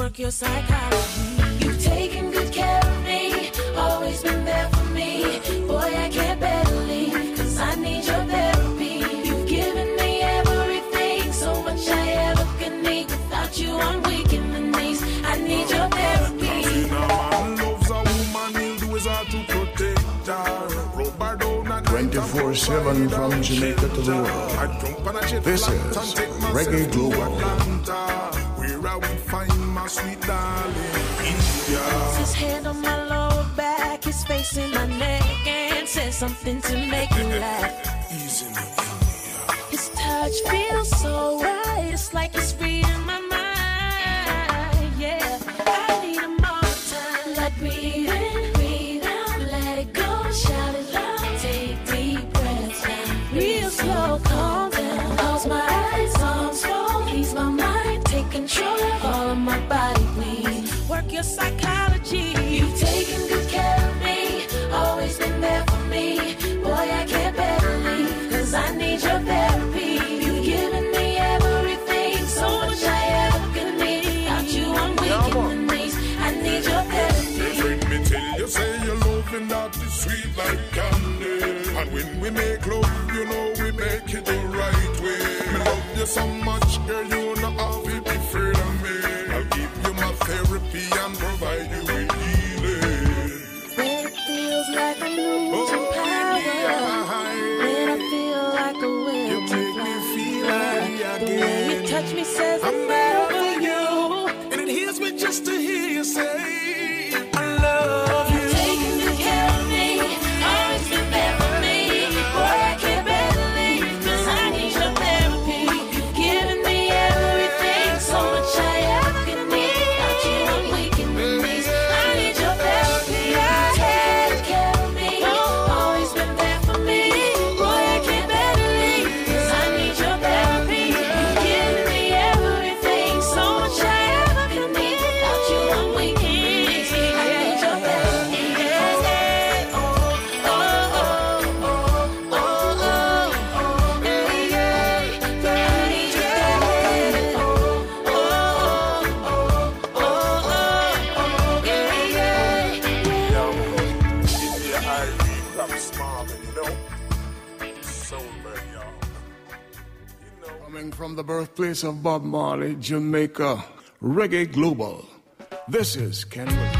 work your psychology. You've taken good care of me, always been there for me. Boy, I can't bear to leave, cause I need your therapy. You've given me everything, so much I ever could need. Without you, I'm weak in the knees. I need your therapy. Nothing a man loves a woman, he'll do his hard to protect her. Rubber down and 24 7 from Jamaica to the world. I jump on a jet This is and take myself Reggae Global. Sweet darling India. His hand on my lower back, his face in my neck, and says something to make me laugh. Easy now, India. His touch feels so right, it's like it's reading my mind. Your psychology. You've taken good care of me, always been there for me. Boy, I can't bear to leave, cause I need your therapy. You've given me everything, so much I ever could need. Without you, I'm weak in the knees. I need your therapy. Let me tell you, say your loving that is sweet like candy. And when we make love, you know we make it the right way. Me love you so much, girl, you and provide you with healing. When it feels like I'm losing oh, power. When I feel like a will You make me feel like The way you touch me says I'm better for you. And it heals me just to hear you say, birthplace of Bob Marley, Jamaica, Reggae Global. This is Ken Williams.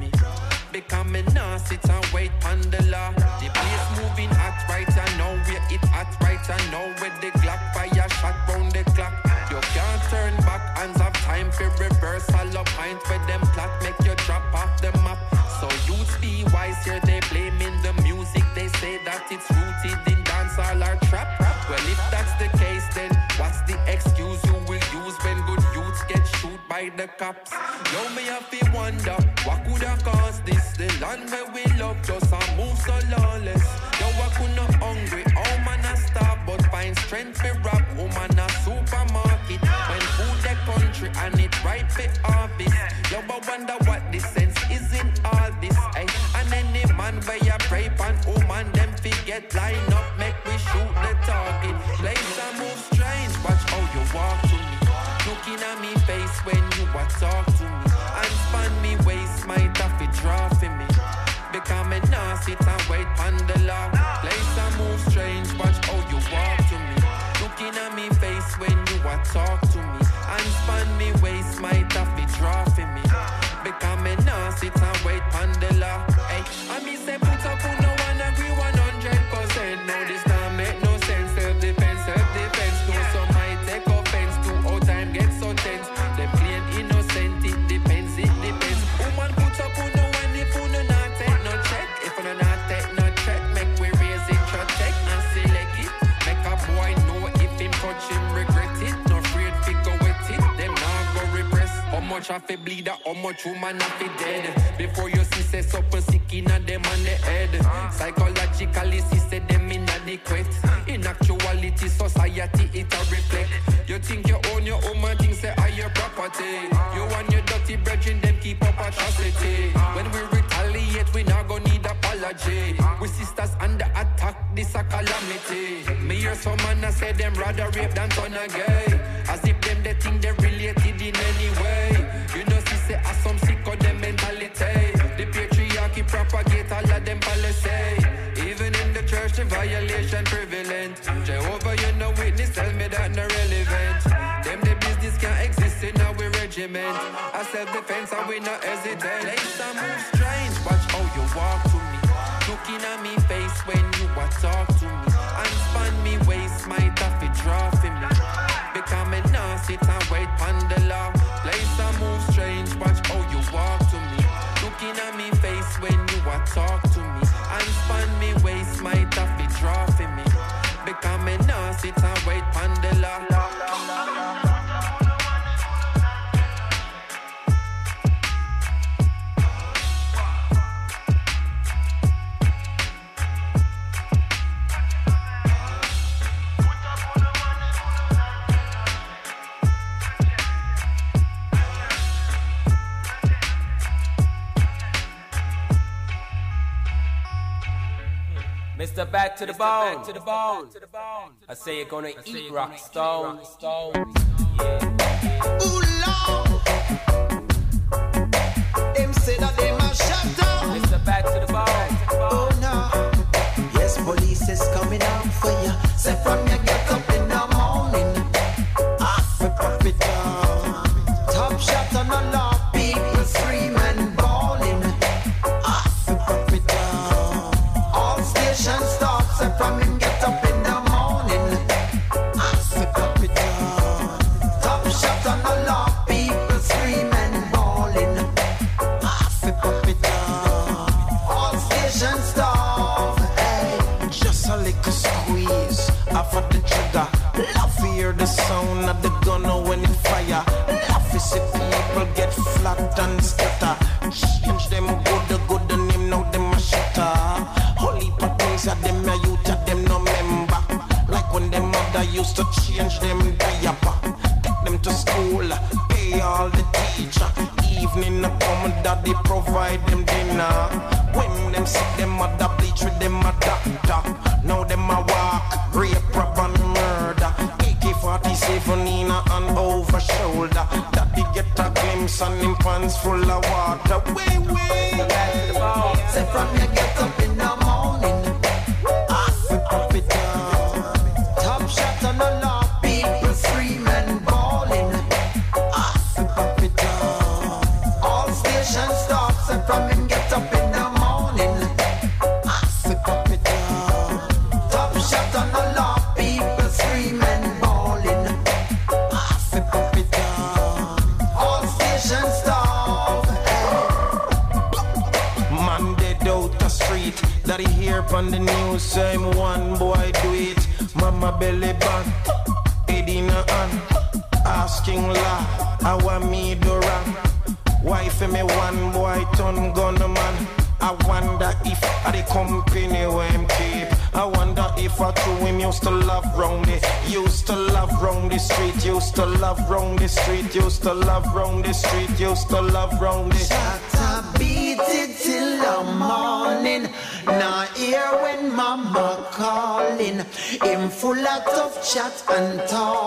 Become me nah sit and wait on the law. The place moving hot right I know where it hot right I know where the Glock fire shot round the clock. You can't turn back, hands have time for reversal up pint for them plot, make you drop off the map. So youths be wise here, they blaming the music. They say that it's rooted in dancehall or trap. Well, if that's the case, then shoot the cops? Yo, me have to wonder what could have caused this. The land where we love just a move so lawless. Yo, I could not hungry, oh man I starve, but find strength for rap. Woman a supermarket when food the country and it right for harvest. Yo, I wonder what the sense is in all this. Ay. And any man where you pray pan woman them forget line up, talk to me. And span me waist, to draw for me. Become me nah sit and wait on the law. Place and move strange, watch how you walk to me. Looking at me face when you a talk to me. And span me waist, to draw for me. Become me nah sit and wait much I fi bleed, or how much woman I fi dead. Before you see say something sick inna them on the head. Psychologically, see say them inadequate. In actuality, society it a reflect. You think you own your own man, think say are your property. You and your dirty brethren, them keep up atrocity. When we retaliate, we not gonna need apology. We sisters under attack, this a calamity. Me hear some man a say them rather rape than turn a gay. Self-defense, and we not hesitate. Back to the bone. to the bone. I say you're gonna eat rock stone. Ooh, Lord. Them say that shut down. Mr. Back to the bone. Oh no. Yes, police is coming out for you. Say from you daddy provide them dinner. When them sick, them mother bleach with them a doctor. Now them a walk, rape, rob and murder. AK-47 in and over shoulder. Daddy get a glimpse and them pants full of water. Way, way. Say from the this street, used to love round this street, used to love round this. Shut beat it till the morning. Now hear when mama calling. Him full of tough chat and talk.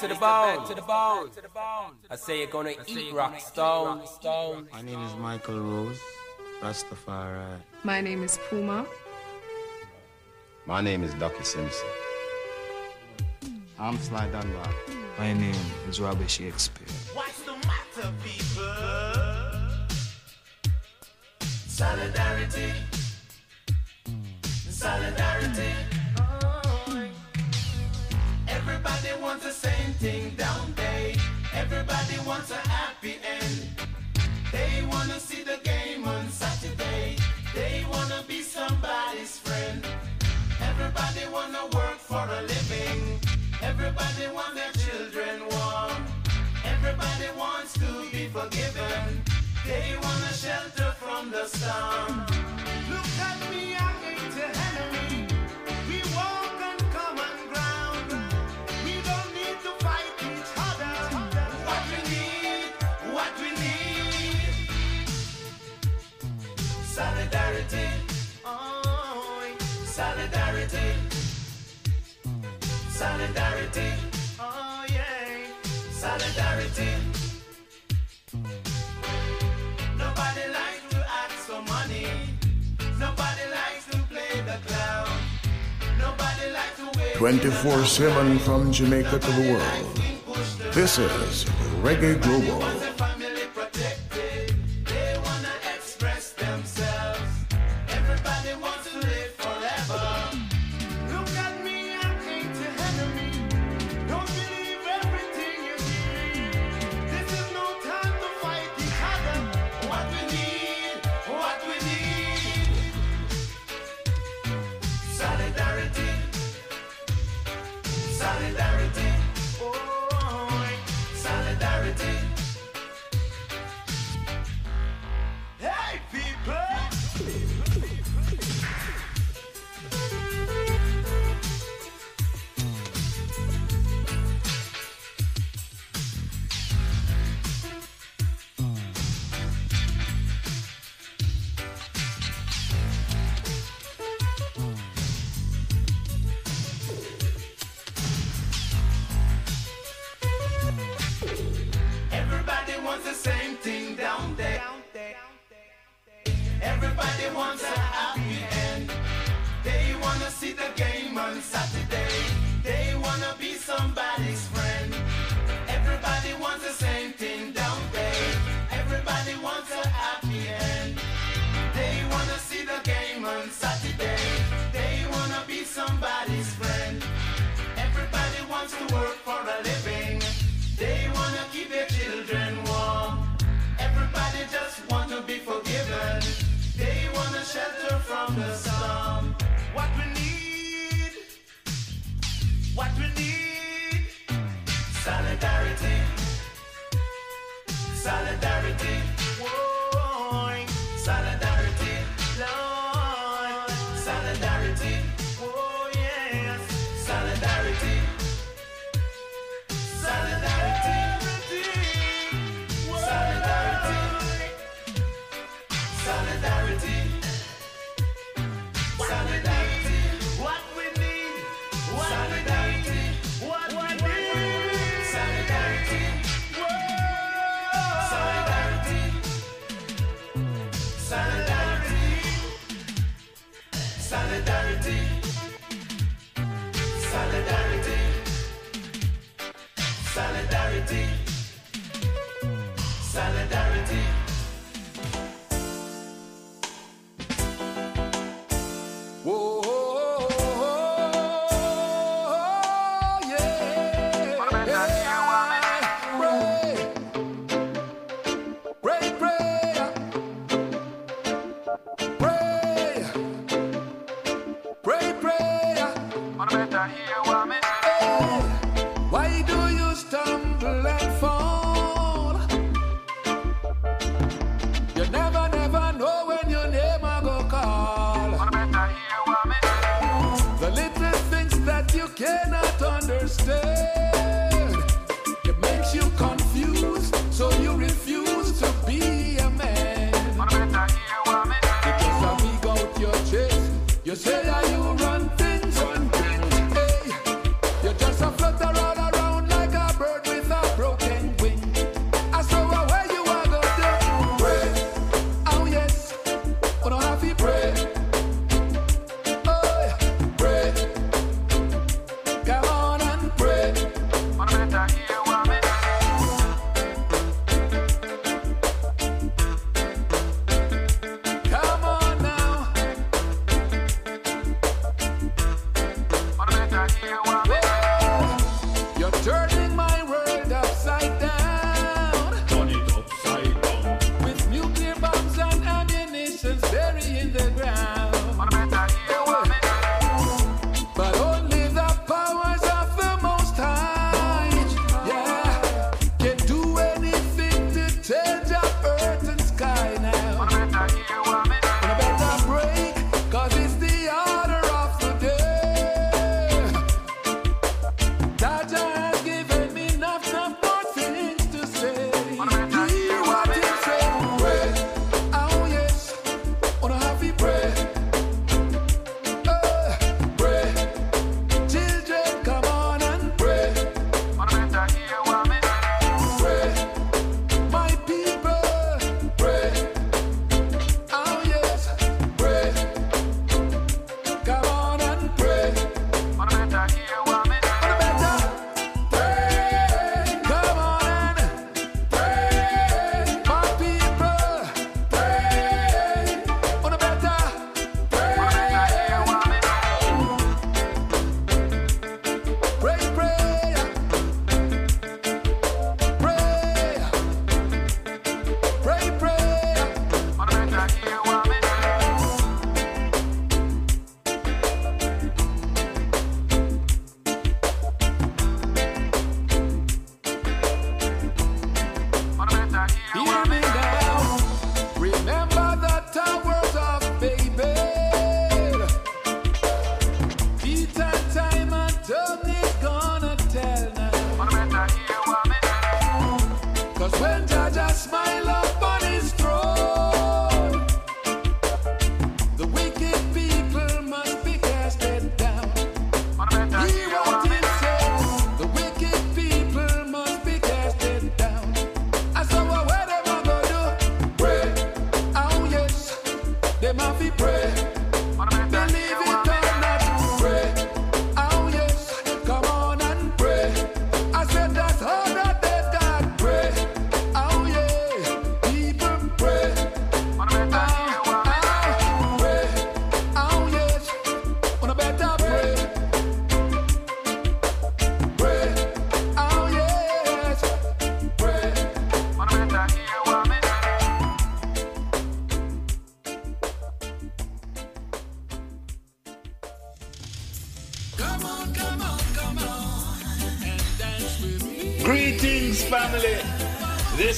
to the bone. To the bone. I say you're gonna eat rock stone. Stone. My name is Michael Rose, Rastafari. My name is Puma. My name is Ducky Simpson. I'm Sly Dunbar. My name is Robbie Shakespeare. force women from Jamaica to the world. This is Reggae Global.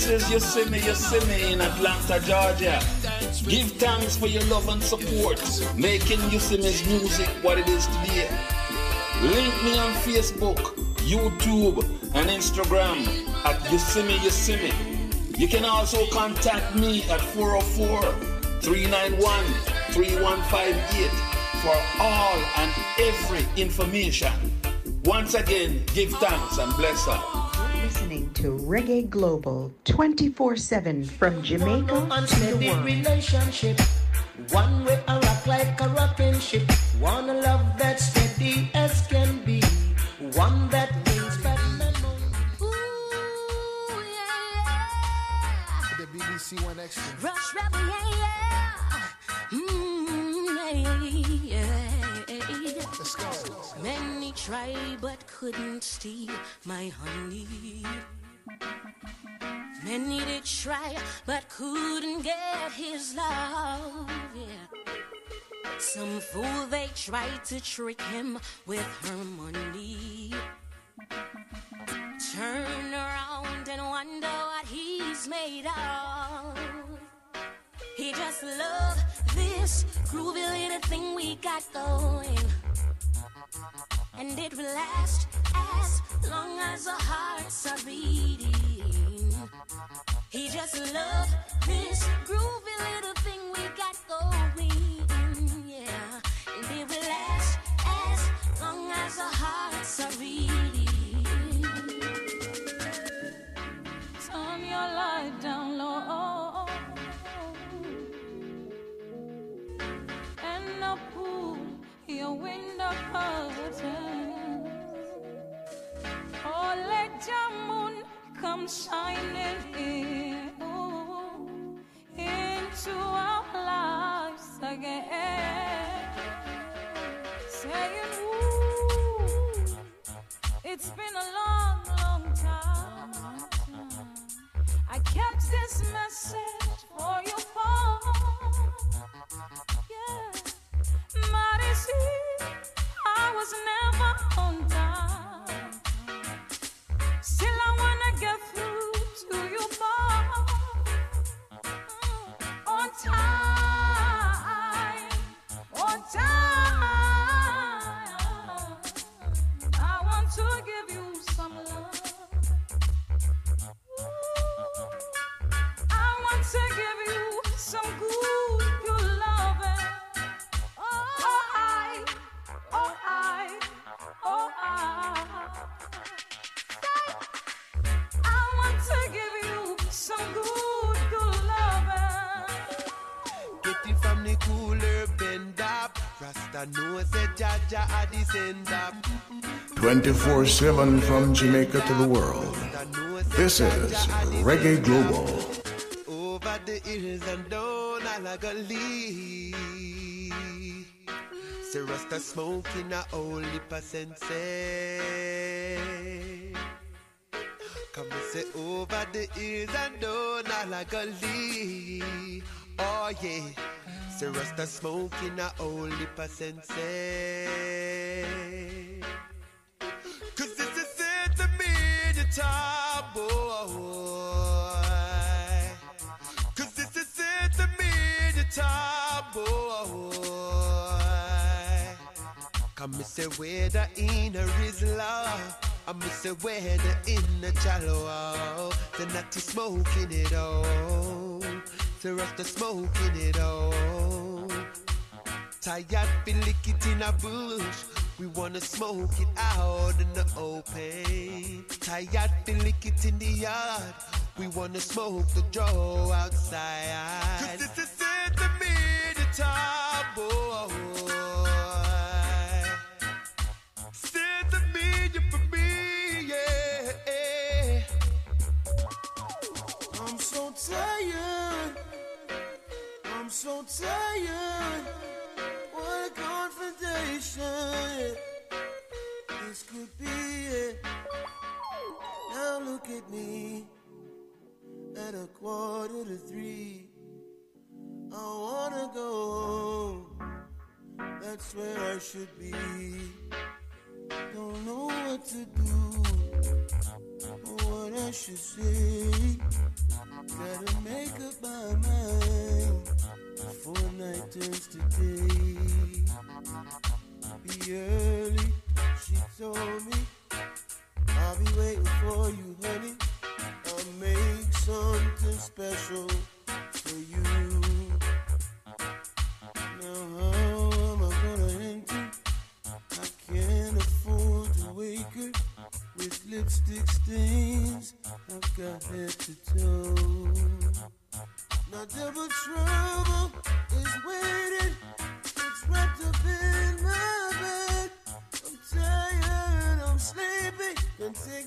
This is Yosemite Yosemite in Atlanta, Georgia. Give thanks for your love and support, making Yosemite's music what it is today. Link me on Facebook, YouTube, and Instagram at Yosemite Yosemite. You can also contact me at 404 391 3158 for all and every information. Once again, give thanks and bless her. Listening to Reggae Global 24 7 from Jamaica to the world. relationship. One way I rock like a rocking ship. One love that's steady as can be. One that brings back memories. The BBC One Extra. Rush Rebel, yeah, yeah. Mm, yeah, yeah. Let's go. Many tried but couldn't steal my honey. Many did try but couldn't get his love. Yeah. Some fool they tried to trick him with her money. Turn around and wonder what he's made of. He just love this groovy little thing we got going. And it will last as long as our hearts are beating. He just love this groovy little thing we got going. Yeah. And it will last as long as our hearts are beating. Turn your light down low. And I'll pull your window curtains. Oh, let your moon come shining in ooh, into our lives again. Saying, ooh, it's been a long, long time. I kept this message for your phone. Yeah. Mighty I was never on time. Get through to you, boy. Mm, on time, Rasta knows that Jaja at the send 24 7 from Jamaica to the world. This is Reggae Global. Over the hills and down Alagali. Say Rasta smoking a holy percent say. Come and say over the hills and down Alagali. Oh yeah. Say Rasta smoking a holy percent. Cause this is it to me your top boy. Cause this is it to me your top boy. Come me say where the inner is love. I me say where the inner shallow. Say not to smoking it all to rush the smoke in it all. Tired fi lick it in a bush. We wanna smoke it out in the open. Tired fi lick it in the yard. We wanna smoke the draw outside. Cause this is it to me the time, boy. Still to me, you for me, yeah. I'm so tired. What a confrontation. This could be it. Now look at me. At a quarter to three. I wanna go home. That's where I should be. Don't know what to do. Or what I should say. Gotta make up my mind before night turns to day. Be early, she told me. I'll be waiting for you, honey. I'll make something special for you. Now how am I gonna enter? I can't afford to wake her with lipstick stains. I've got head to toe. Double trouble is waiting. It's wrapped up in my bed. I'm tired, I'm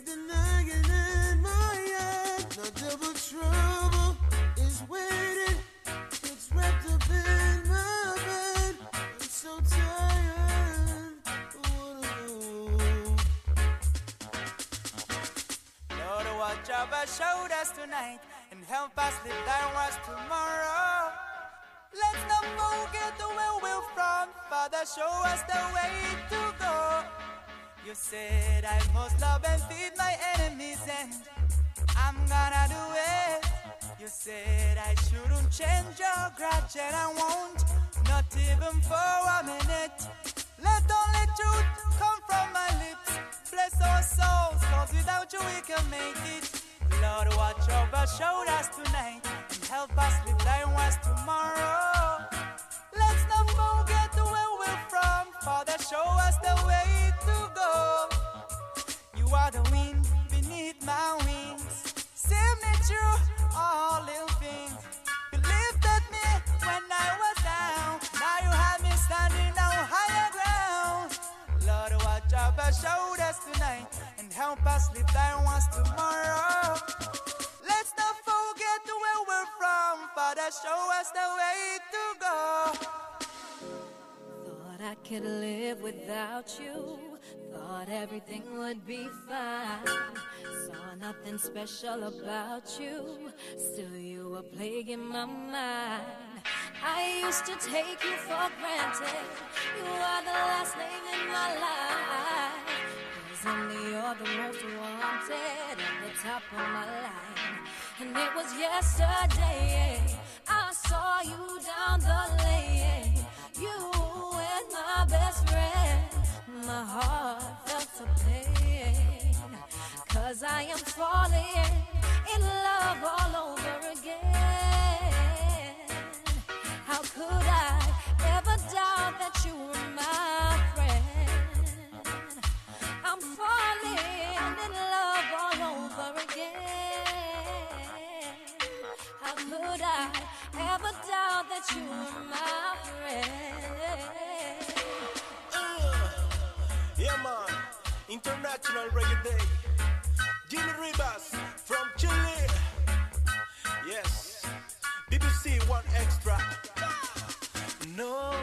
the nagging in my double trouble is waiting. It's wrapped up in my bed. I'm so tired. Lord, watch over shoulders tonight help us live downwards tomorrow. Let's not forget where we're from. Father, show us the way to go. You said I must love and feed my enemies, and I'm gonna do it. You said I shouldn't change your grudge, and I won't, not even for a minute. Let only truth come from my lips. Bless our souls, cause without you we can make it. Lord, watch over shoulders tonight and help us live downwards tomorrow. Let's not forget where we're from, Father, show us the way to go. You are the wind beneath my wings. Save me through all little things. You lifted me when I was down. Now you have me standing on higher ground. Lord, watch over shoulders tonight help us live downwards tomorrow. Let's not forget where we're from. Father, show us the way to go. Thought I could live without you. Thought everything would be fine. Saw nothing special about you. Still, you were plaguing my mind. I used to take you for granted. You are the last thing in my life. Presently, you're the most wanted at the top of my line. And it was yesterday I saw you down the lane. You and my best friend. My heart felt the pain. Cause I am falling in love all over again. How could I ever doubt that you were my over again. How could I ever doubt that you were my friend? Uh, yeah, man. International Reggae Day. Jimmy Rivas from Chile. Yes. BBC One Extra. No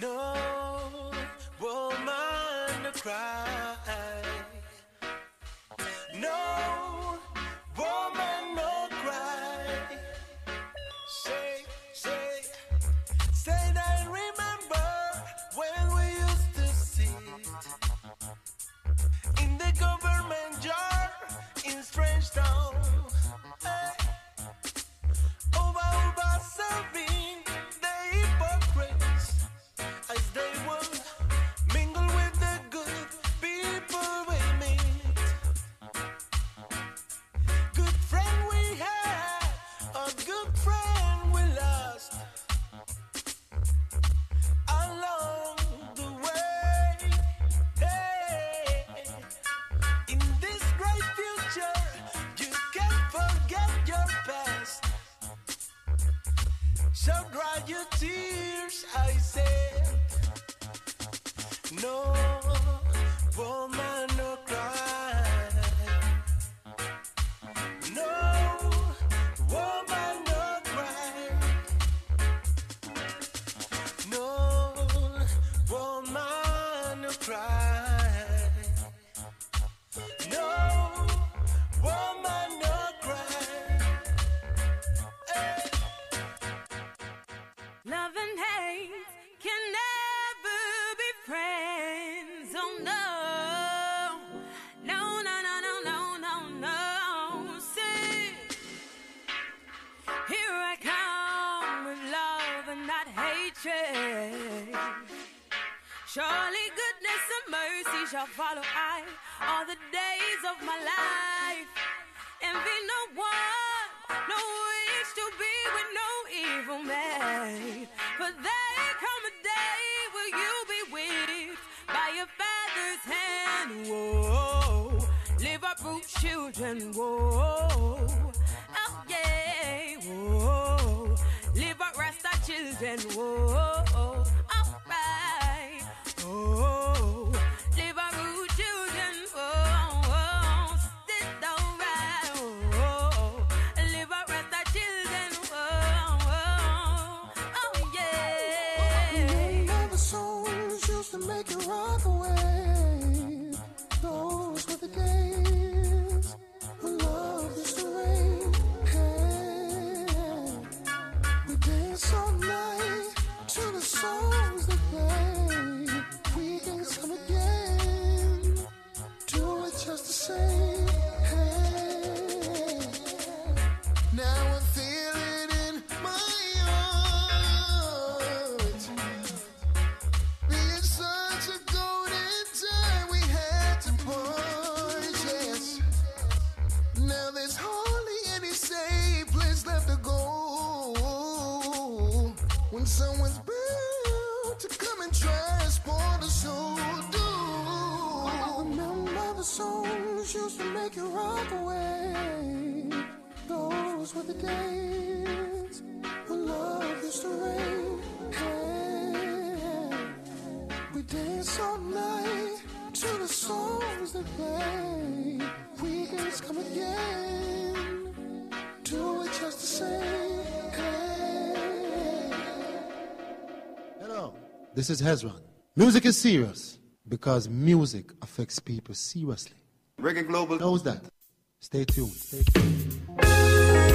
No So glad you children. Whoa, oh yeah. Whoa, live up rasta children. Whoa, Those were the days when love used to reign. Hey, we dance all night to the songs that play. Weekends come again, do it just the same. Hey. Hello, this is Hezron. Music is serious because music affects people seriously. Reggae Global. Knows that. Stay tuned. Stay tuned.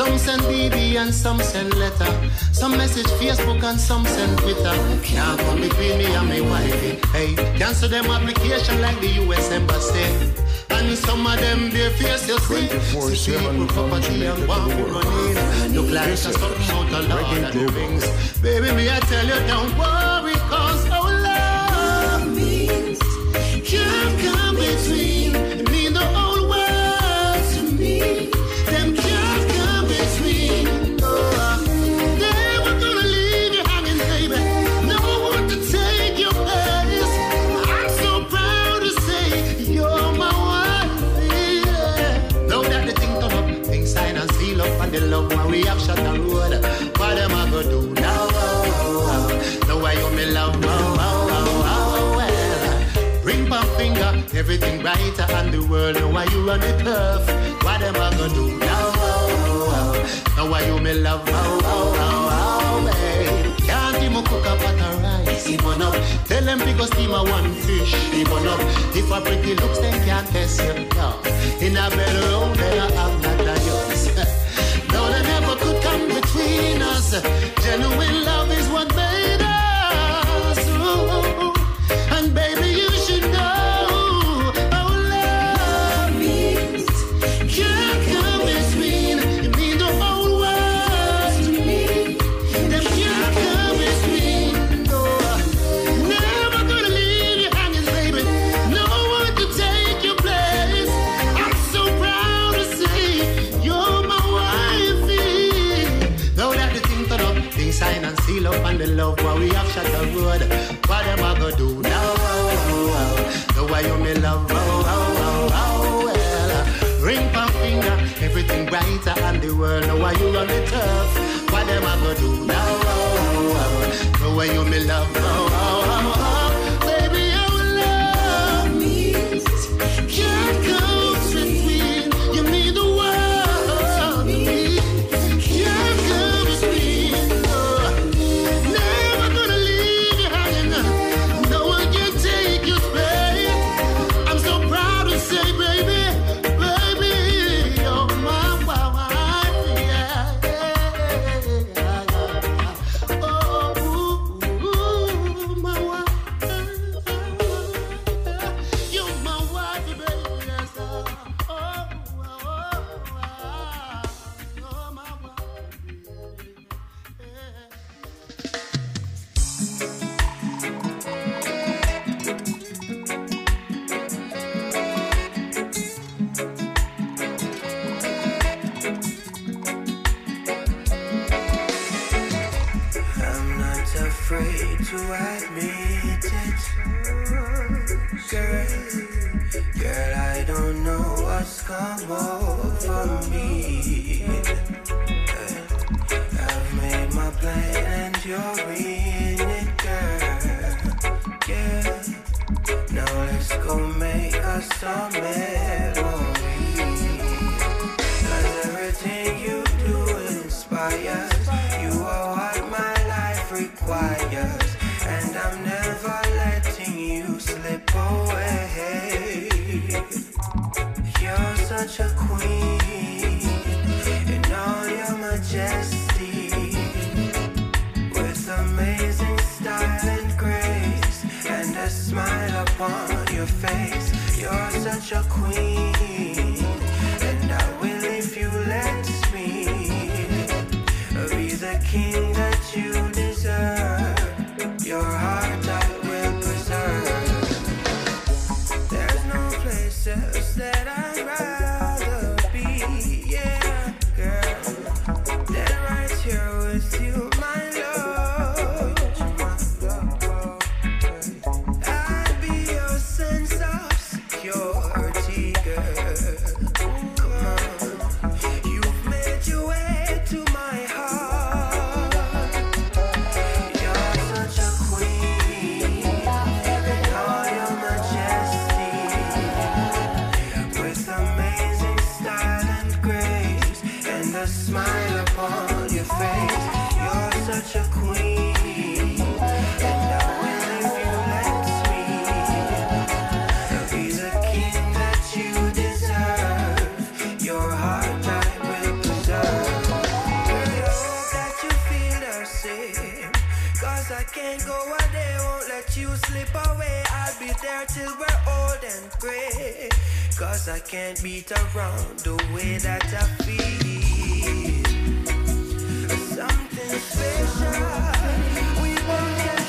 Some send BB and some send letter. Some message Facebook and some send Twitter. Can't come between me and my wifey. Hey, cancel them application like the US Embassy. And some of them their face you see. See people property and want for money. Look like a something out of Lord of the Rings. Baby, me I tell you, don't worry, cause our love means can't come between. Brighter, and the world know why you run the turf. What am I gonna do now? Now why you me love, oh, oh, oh, oh, babe. Can't even cook a pot of rice, even up. Tell them because steam a one fish, even up. If a pretty looks, then can't test you, no. In a bedroom, they have not a yours. No, they never could come between us. Genuine love for you, me love. Oh, oh, oh, oh, well. Uh, ring pan finger, everything brighter and the world. Know why you on the turf? What am I gonna do now? Oh, oh, oh. Know where you, me love. Oh, oh. chip away. I'll be there till we're old and gray. Cause I can't beat around the way that I feel. Something special. We won't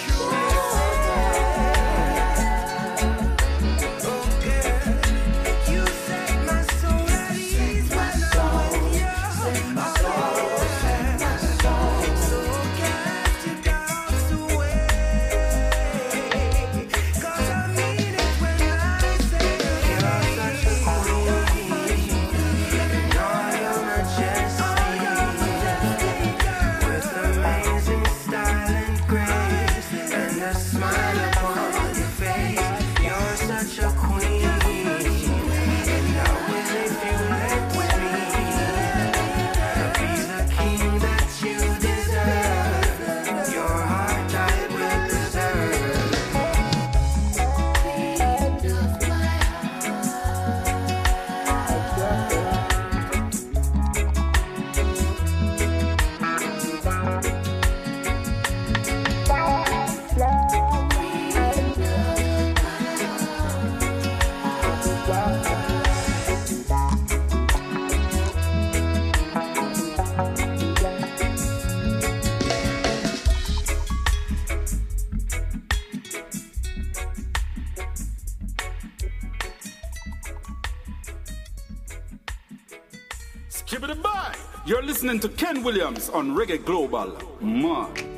Williams on Reggae Global. Man.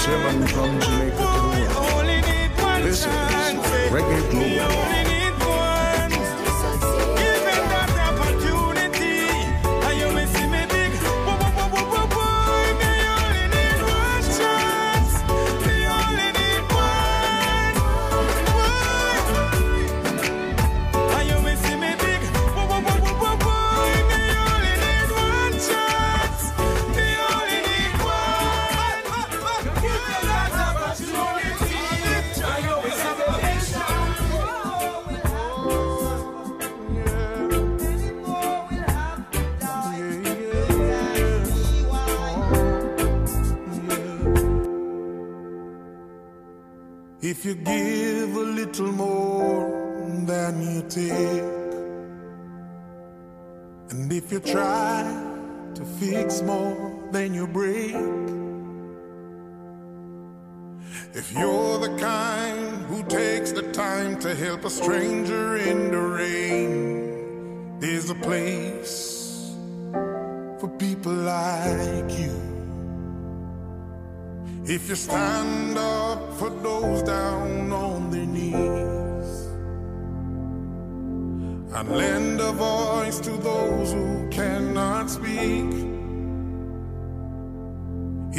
Seven. This is Reggae stand up for those down on their knees and lend a voice to those who cannot speak.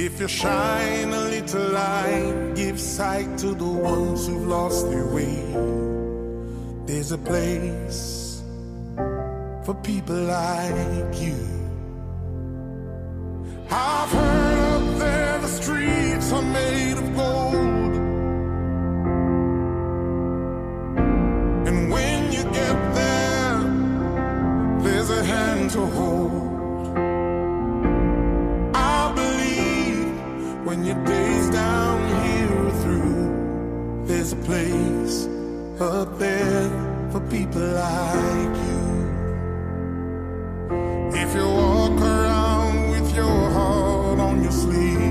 If you shine a little light, give sight to the ones who've lost their way. There's a place for people like you. I've heard streets are made of gold. And when you get there, there's a hand to hold. I believe when your days down here are through, there's a place up there for people like you. If you walk around with your heart on your sleeve.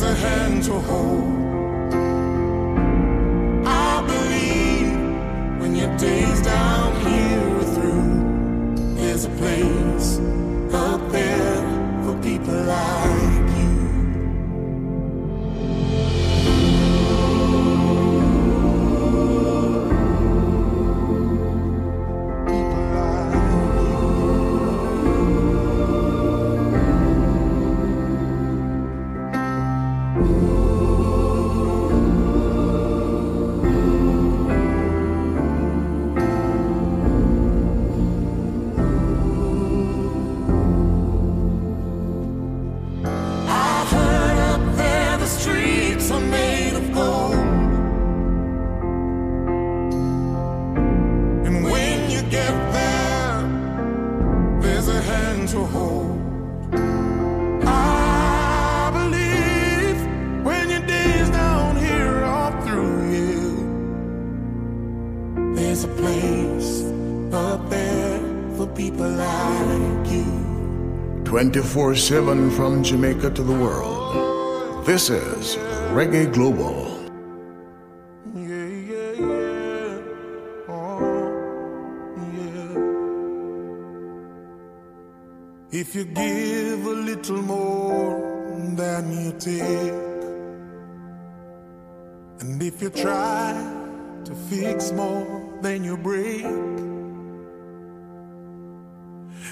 there's a hand to hold. I believe when your days down here are through, there's a place up there for people like 24 7 from Jamaica to the world. This is Reggae Global. Oh, if you give a little more than you take, and if you try to fix more than you break,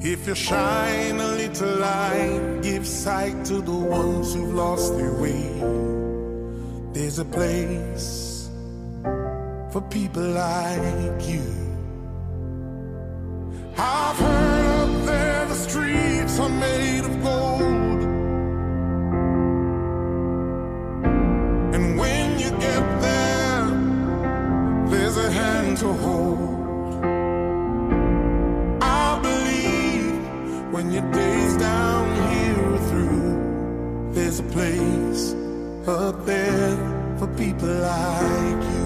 if you shine a little light, give sight to the ones who've lost their way, there's a place for people like you. I've heard up there the streets are made of gold. And when you get there, there's a hand to hold. When your days down here are through, there's a place up there for people like you.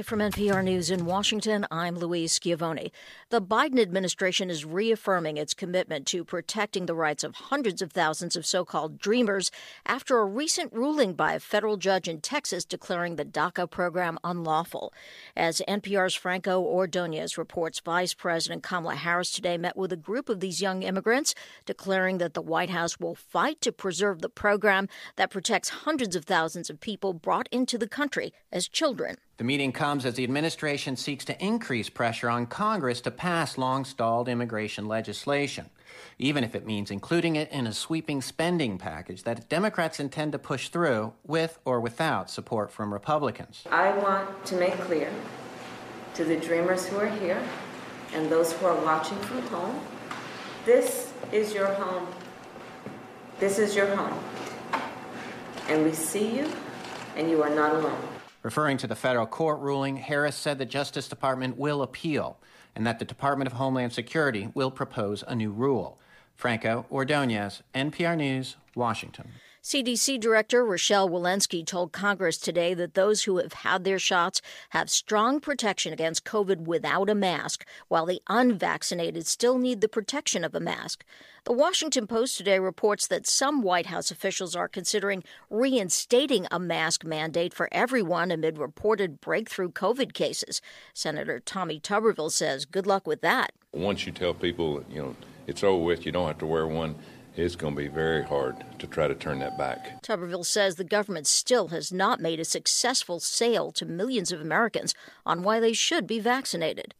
Live from NPR News in Washington, I'm Louise Schiavone. The Biden administration is reaffirming its commitment to protecting the rights of hundreds of thousands of so called dreamers after a recent ruling by a federal judge in Texas declaring the DACA program unlawful. As NPR's Franco Ordonez reports, Vice President Kamala Harris today met with a group of these young immigrants, declaring that the White House will fight to preserve the program that protects hundreds of thousands of people brought into the country as children. The meeting comes as the administration seeks to increase pressure on Congress to pass long stalled immigration legislation, even if it means including it in a sweeping spending package that Democrats intend to push through with or without support from Republicans. I want to make clear to the dreamers who are here and those who are watching from home this is your home. This is your home. And we see you, and you are not alone. Referring to the federal court ruling, Harris said the Justice Department will appeal and that the Department of Homeland Security will propose a new rule. Franco Ordonez, NPR News, Washington. CDC Director Rochelle Walensky told Congress today that those who have had their shots have strong protection against COVID without a mask, while the unvaccinated still need the protection of a mask. The Washington Post today reports that some White House officials are considering reinstating a mask mandate for everyone amid reported breakthrough COVID cases. Senator Tommy Tuberville says, Good luck with that. Once you tell people, you know, it's over with, you don't have to wear one, it's going to be very hard to try to turn that back. Tuberville says the government still has not made a successful sale to millions of Americans on why they should be vaccinated.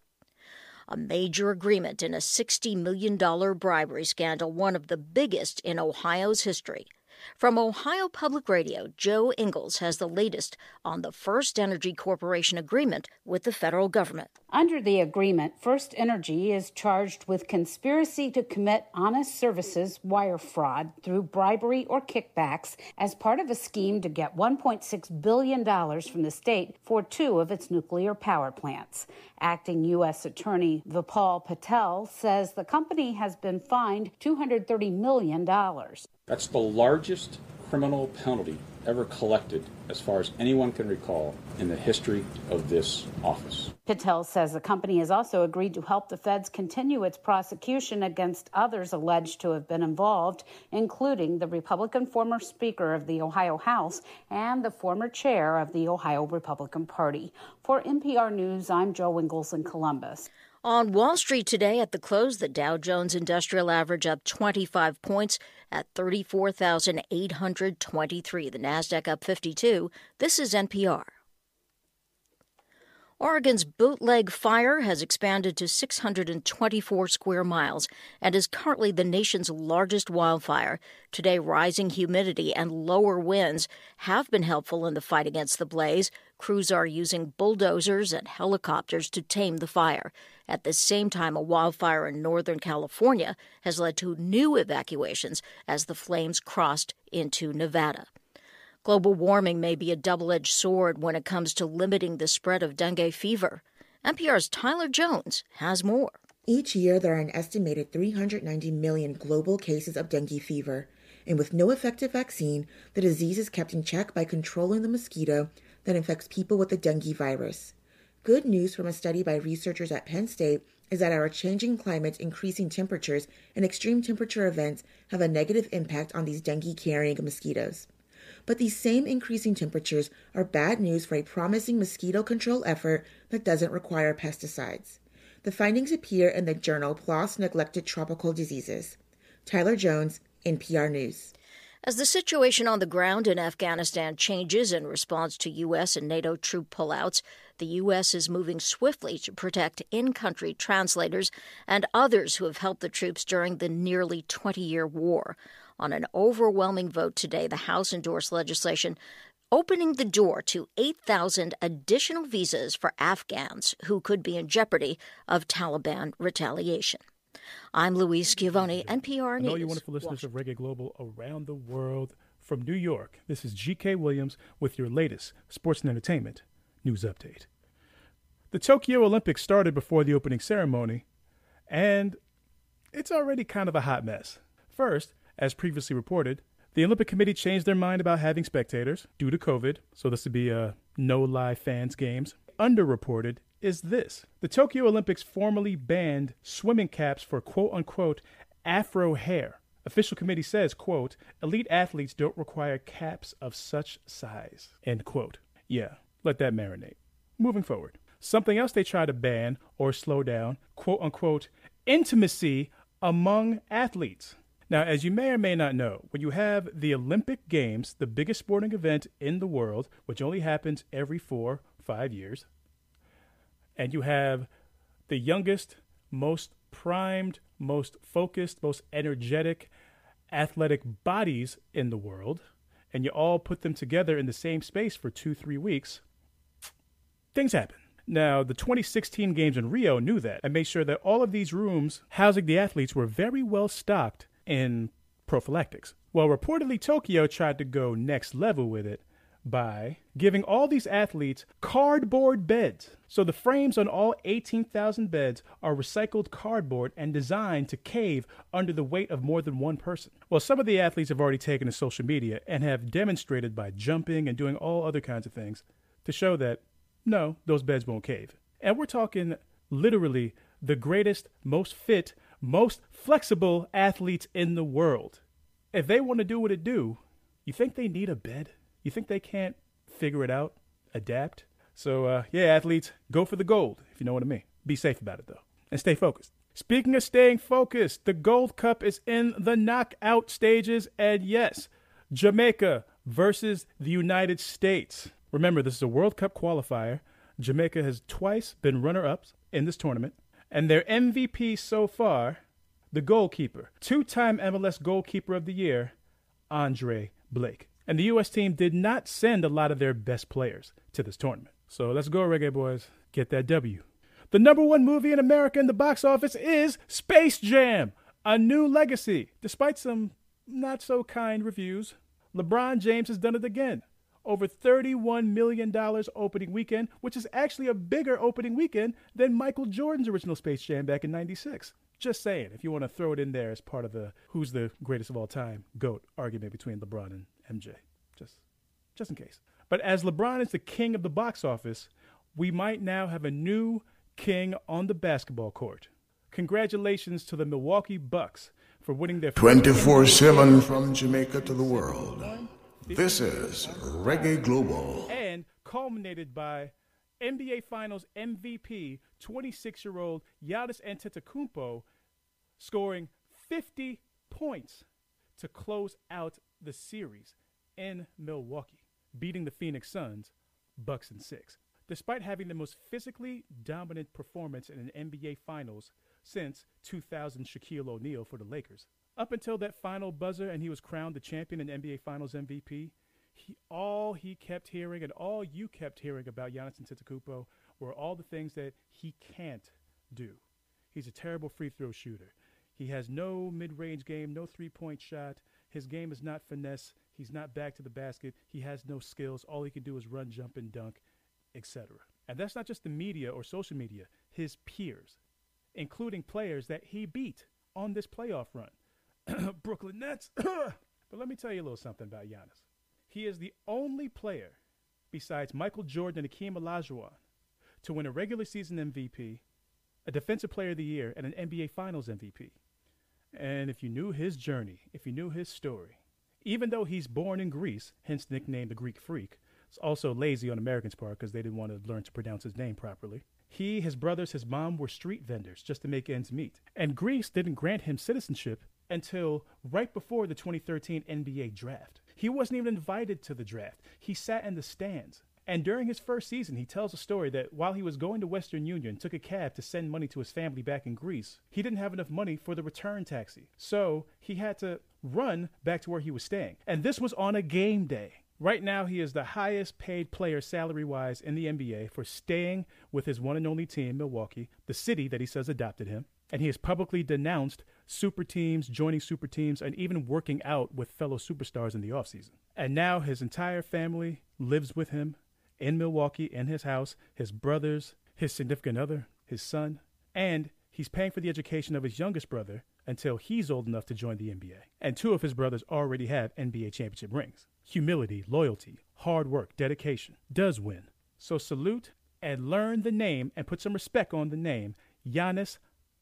A major agreement in a $60 million bribery scandal, one of the biggest in Ohio's history. From Ohio Public Radio, Jo Ingles has the latest on the First Energy Corporation agreement with the federal government. Under the agreement, First Energy is charged with conspiracy to commit honest services wire fraud through bribery or kickbacks as part of a scheme to get $1.6 billion from the state for two of its nuclear power plants. Acting U.S. Attorney Vipal Patel says the company has been fined $230 million. That's the largest criminal penalty ever collected, as far as anyone can recall, in the history of this office. Patel says the company has also agreed to help the feds continue its prosecution against others alleged to have been involved, including the Republican former Speaker of the Ohio House and the former chair of the Ohio Republican Party. For NPR News, I'm Jo Ingles in Columbus. On Wall Street today at the close, the Dow Jones Industrial Average up 25 points at 34,823. The Nasdaq up 52. This is NPR. Oregon's bootleg fire has expanded to 624 square miles and is currently the nation's largest wildfire. Today, rising humidity and lower winds have been helpful in the fight against the blaze. Crews are using bulldozers and helicopters to tame the fire. At the same time, a wildfire in Northern California has led to new evacuations as the flames crossed into Nevada. Global warming may be a double edged sword when it comes to limiting the spread of dengue fever. NPR's Tyler Jones has more. Each year, there are an estimated 390 million global cases of dengue fever, and with no effective vaccine, the disease is kept in check by controlling the mosquito that infects people with the dengue virus. Good news from a study by researchers at Penn State is that our changing climate, increasing temperatures, and extreme temperature events have a negative impact on these dengue carrying mosquitoes. But these same increasing temperatures are bad news for a promising mosquito control effort that doesn't require pesticides. The findings appear in the journal PLOS Neglected Tropical Diseases. Tyler Jones, NPR News. As the situation on the ground in Afghanistan changes in response to U.S. and NATO troop pullouts, the U.S. is moving swiftly to protect in country translators and others who have helped the troops during the nearly 20 year war. On an overwhelming vote today, the House endorsed legislation opening the door to 8,000 additional visas for Afghans who could be in jeopardy of Taliban retaliation. I'm Louise Schiavone, NPR And News. all you wonderful listeners of Reggae Global around the world. From New York, this is G.K. Williams with your latest sports and entertainment news update. The Tokyo Olympics started before the opening ceremony, and it's already kind of a hot mess. First, as previously reported, the Olympic Committee changed their mind about having spectators due to COVID, so this would be a no live fans games. underreported is this the Tokyo Olympics formally banned swimming caps for quote unquote afro hair. Official committee says, quote, elite athletes don't require caps of such size, end quote. Yeah, let that marinate. Moving forward. Something else they try to ban or slow down, quote unquote, intimacy among athletes. Now, as you may or may not know, when you have the Olympic Games, the biggest sporting event in the world, which only happens every four, five years, and you have the youngest, most primed, most focused, most energetic, athletic bodies in the world, and you all put them together in the same space for two, three weeks, things happen. Now, the 2016 games in Rio knew that and made sure that all of these rooms housing the athletes were very well stocked in prophylactics. Well, reportedly, Tokyo tried to go next level with it by giving all these athletes cardboard beds. So the frames on all 18,000 beds are recycled cardboard and designed to cave under the weight of more than one person. Well, some of the athletes have already taken to social media and have demonstrated by jumping and doing all other kinds of things to show that no, those beds won't cave. And we're talking literally the greatest, most fit, most flexible athletes in the world. If they want to do what it do, you think they need a bed? You think they can't figure it out, adapt? So, uh, yeah, athletes, go for the gold, if you know what I mean. Be safe about it, though, and stay focused. Speaking of staying focused, the Gold Cup is in the knockout stages, and yes, Jamaica versus the United States. Remember, this is a World Cup qualifier. Jamaica has twice been runner ups in this tournament, and their MVP so far, the goalkeeper, two time MLS goalkeeper of the year, Andre Blake. And the U.S. team did not send a lot of their best players to this tournament. So let's go, Reggae Boys. Get that W. The number one movie in America in the box office is Space Jam, A New Legacy. Despite some not so kind reviews, LeBron James has done it again. Over $31 million opening weekend, which is actually a bigger opening weekend than Michael Jordan's original Space Jam back in 96. Just saying, if you want to throw it in there as part of the who's the greatest of all time GOAT argument between LeBron and MJ. Just just in case. But as LeBron is the king of the box office, we might now have a new king on the basketball court. Congratulations to the Milwaukee Bucks for winning their 24 7 from Jamaica to the world. This is Reggae Global. and culminated by NBA Finals MVP 26-year-old Giannis Antetokounmpo scoring 50 points to close out the series in Milwaukee, beating the Phoenix Suns Bucks in 6. Despite having the most physically dominant performance in an NBA Finals since 2000 Shaquille O'Neal for the Lakers. Up until that final buzzer and he was crowned the champion and NBA Finals MVP, he, all he kept hearing and all you kept hearing about Giannis Antetokounmpo were all the things that he can't do. He's a terrible free throw shooter. He has no mid-range game, no three-point shot. His game is not finesse. He's not back to the basket. He has no skills. All he can do is run, jump, and dunk, etc. And that's not just the media or social media. His peers, including players that he beat on this playoff run. Brooklyn Nets. but let me tell you a little something about Giannis. He is the only player besides Michael Jordan and Akeem Olajuwon to win a regular season MVP, a Defensive Player of the Year, and an NBA Finals MVP. And if you knew his journey, if you knew his story, even though he's born in Greece, hence nicknamed the Greek Freak, it's also lazy on Americans' part because they didn't want to learn to pronounce his name properly. He, his brothers, his mom were street vendors just to make ends meet. And Greece didn't grant him citizenship until right before the 2013 NBA draft. He wasn't even invited to the draft. He sat in the stands. And during his first season, he tells a story that while he was going to Western Union, took a cab to send money to his family back in Greece. He didn't have enough money for the return taxi. So he had to run back to where he was staying. And this was on a game day. Right now, he is the highest paid player salary wise in the NBA for staying with his one and only team, Milwaukee, the city that he says adopted him. And he has publicly denounced super teams, joining super teams, and even working out with fellow superstars in the offseason. And now his entire family lives with him in Milwaukee in his house, his brothers, his significant other, his son, and he's paying for the education of his youngest brother until he's old enough to join the NBA. And two of his brothers already have NBA championship rings. Humility, loyalty, hard work, dedication does win. So salute and learn the name and put some respect on the name Giannis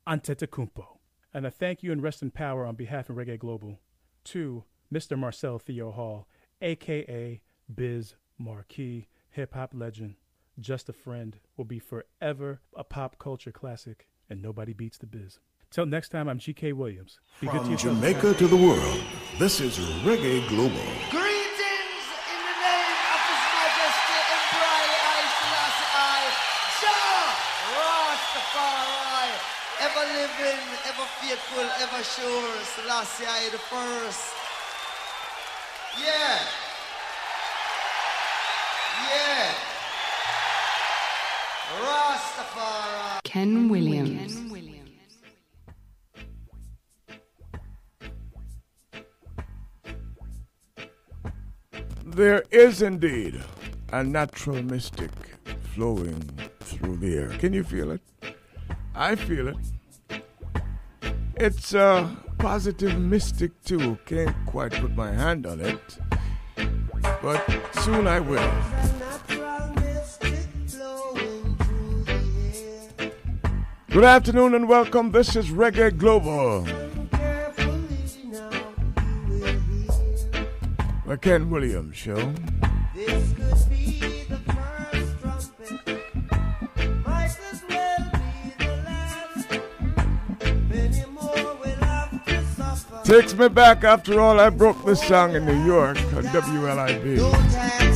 Antetokounmpo. And a thank you and rest in power on behalf of Reggae Global to Mr. Marcel Theo Hall, aka Biz Markie, hip hop legend, just a friend, will be forever a pop culture classic, and nobody beats the Biz. Till next time, I'm GK Williams. Be good to From yourself. Jamaica to the world, this is Reggae Global. Greetings in the name of His Majesty Emperor I Selassie I, Jah Rastafari, ever living, ever faithful, ever sure, Selassie I the first. Yeah. Yeah. Ken Williams. There is indeed a natural mystic flowing through the air. Can you feel it? I feel it. It's a positive mystic too. Can't quite put my hand on it, but soon I will. Good afternoon and welcome. This is Reggae Global. The Ken Williams Show. Takes me back after all. I broke this song in New York on WLIB.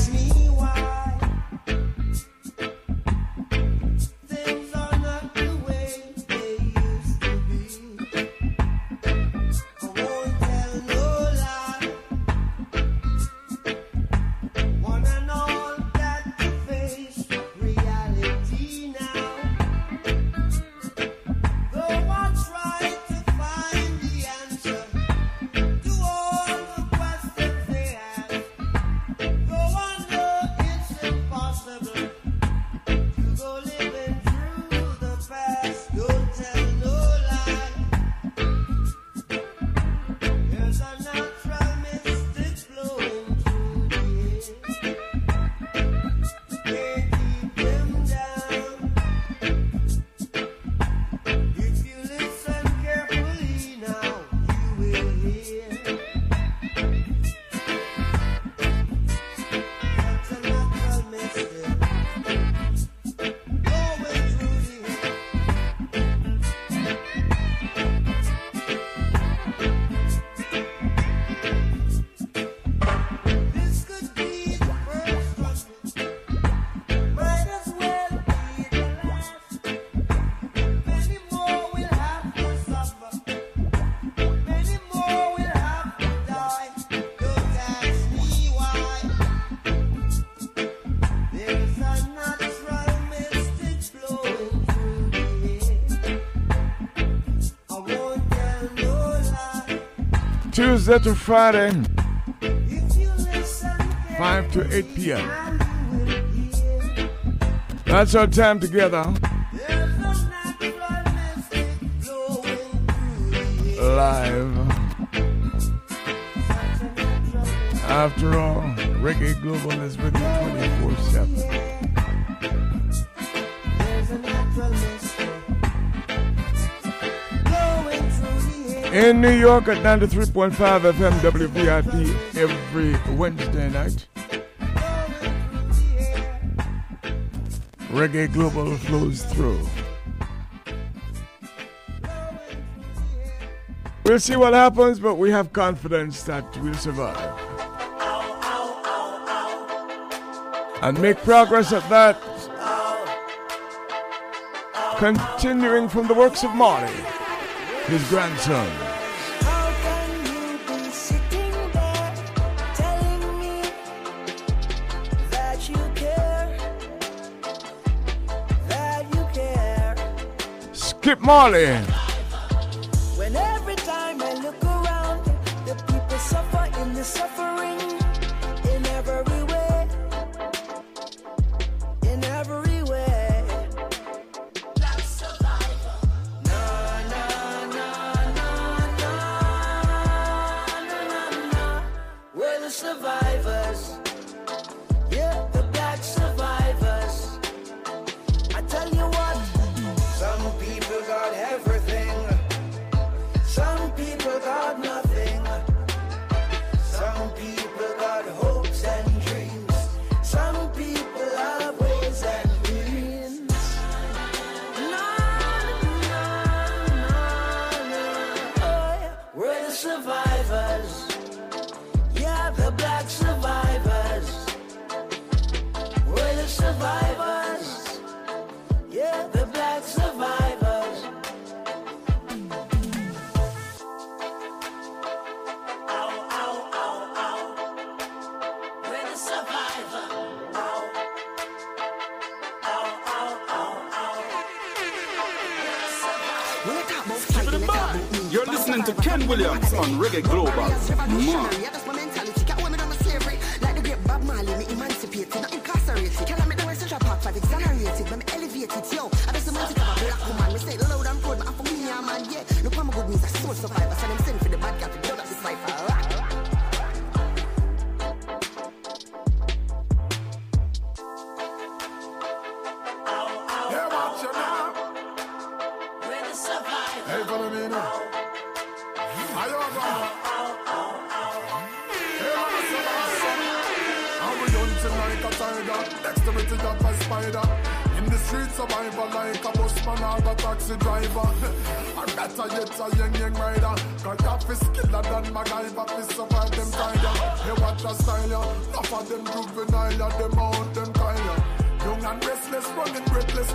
Tuesday to Friday, If you 5 to 8 p.m. That's our time together. Live. After all, Reggae Global is with you 24 7. In New York at 93.5 FM WVIP every Wednesday night. Reggae Global flows through. We'll see what happens, but we have confidence that we'll survive. And make progress at that. Continuing from the works of Marley, his grandson. Skip can You're listening to Ken Williams on Reggae Global. Man.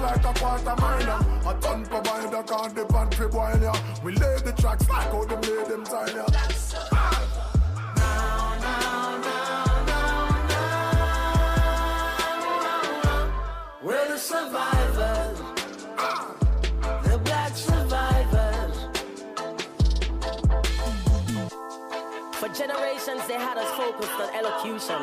Like a quarter miler. A ton provider can't depend for boil ya. We lay the tracks like how them lay them tile ya. We're the survivors. The black survivors. For generations, they had us focused on elocution.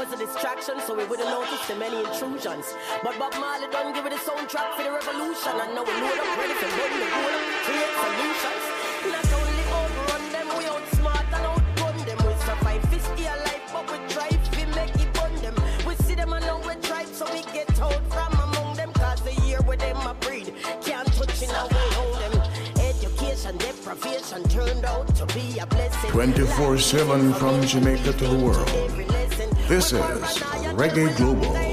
Was a distraction, so we wouldn't notice the many intrusions. But Bob Marley done give it a soundtrack for the revolution. And now we load up, ready for the goal, create solutions. Not only outrun them, we outsmart and outgun them. We survive 50 alive, but we try to make it bun them. We see them we so we get from among them. Cause the year with them breed can't touch hold them. Education, deprivation turned out to be a blessing. 24 7 from Jamaica to the world. This is Reggae Global.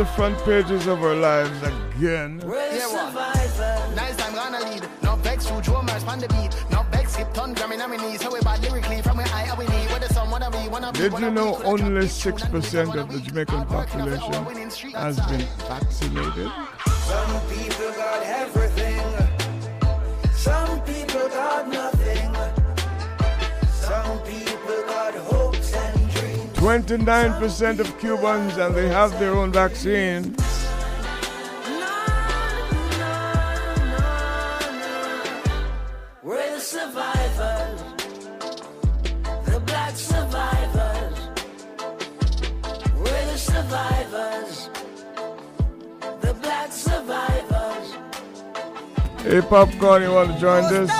The front pages of our lives again. Nice time gonna lead. No vex through drummers on the beat. No vex skip ton gramming on my knees. How we bad lyrically from where I are we need. Where the sun wanna be, wanna be. Did you know only 6% of the Jamaican population has been vaccinated? 29% of Cubans and they have their own vaccine. We're the survivors. The black survivors. We're the survivors. The black survivors. Hey, Popcorn, you want to join this?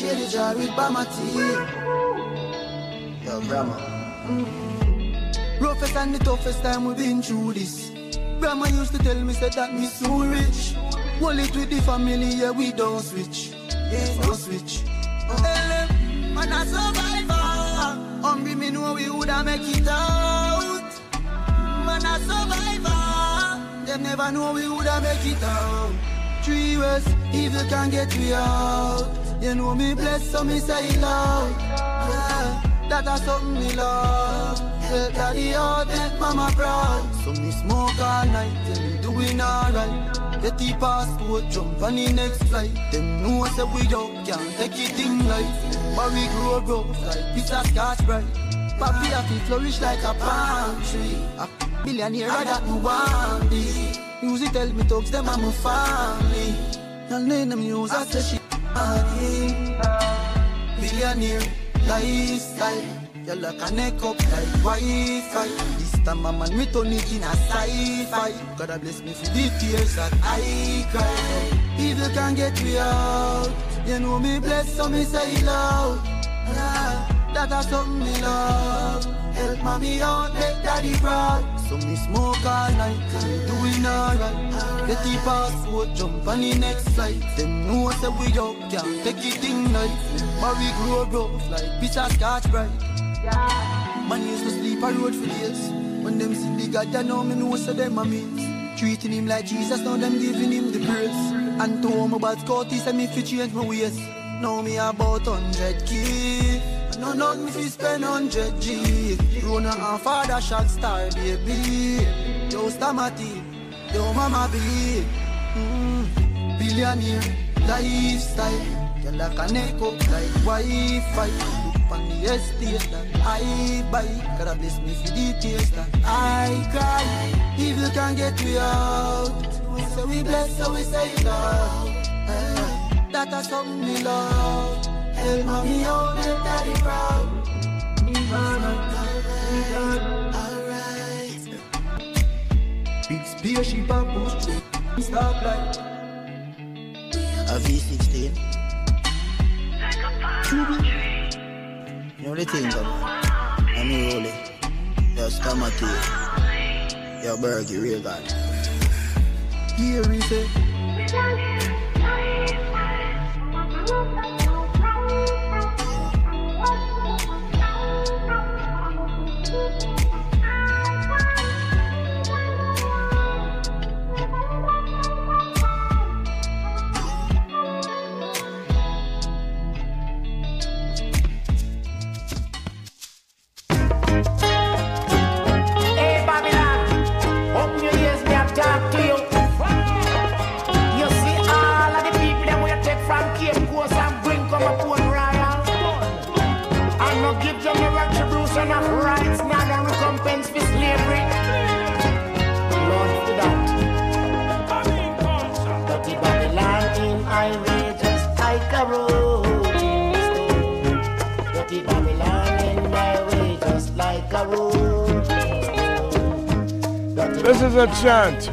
The jar with Bamati. Yo, grandma. Roughest and the toughest time we've been through this. Grandma used to tell me said that me so rich. It with the family, yeah, we don't switch. Yeah, don't switch. Hey, man, a survivor. Hungry, me know we woulda make it out. Man, a survivor. Them never know we woulda make it out. Three ways, evil can get we out. You know me blessed, so me say love. Yeah, that a something me love. Tell daddy out, make mama proud. So me smoke all night, tell me doing alright. Get the passport, jump on the next flight. Them know say we out, can't take it in life. But we grow rough like piece of scotch bright. Papi have to flourish like a palm tree. A billionaire that me want be. Music tell me talks them and my family. And then them news I say she Billionaire lifestyle. Like a neck up like Wi-Fi. This time my man turn it in a sci-fi. God bless me for the tears that I cry. Evil can get me out. You know me blessed, so me say loud. Yeah, that a something me love. Help mommy out, make daddy proud. So me smoke all night, me doing alright. Get the passport, jump on the next flight. Them know say we out, can't take it in night. But we grow rough like bitch a scotch bright. Man used to sleep a road for days. When them see the God, you know me know so them a means. Treating him like Jesus, now them giving him the praise. And to my bad Scotty say me fi change my ways. Now me about hundred K. No nothing fi spend on hundred G. Rona and father shot star baby. Yo Stamati, yo mama believe. Mm. Billionaire lifestyle. You like a neck up like Wi-Fi. Look on the estate that I buy. God bless me for tears that I cry. Evil can get me out. So we bless, so we say love. Eh, that a something we love. Help mommy out, make daddy proud. Alright. Big spaceship a push through stoplight. A V16. You know the thing, come I mean, roll it. Yo, stomach here. Yo, burger, real God. Here we say. This is a chant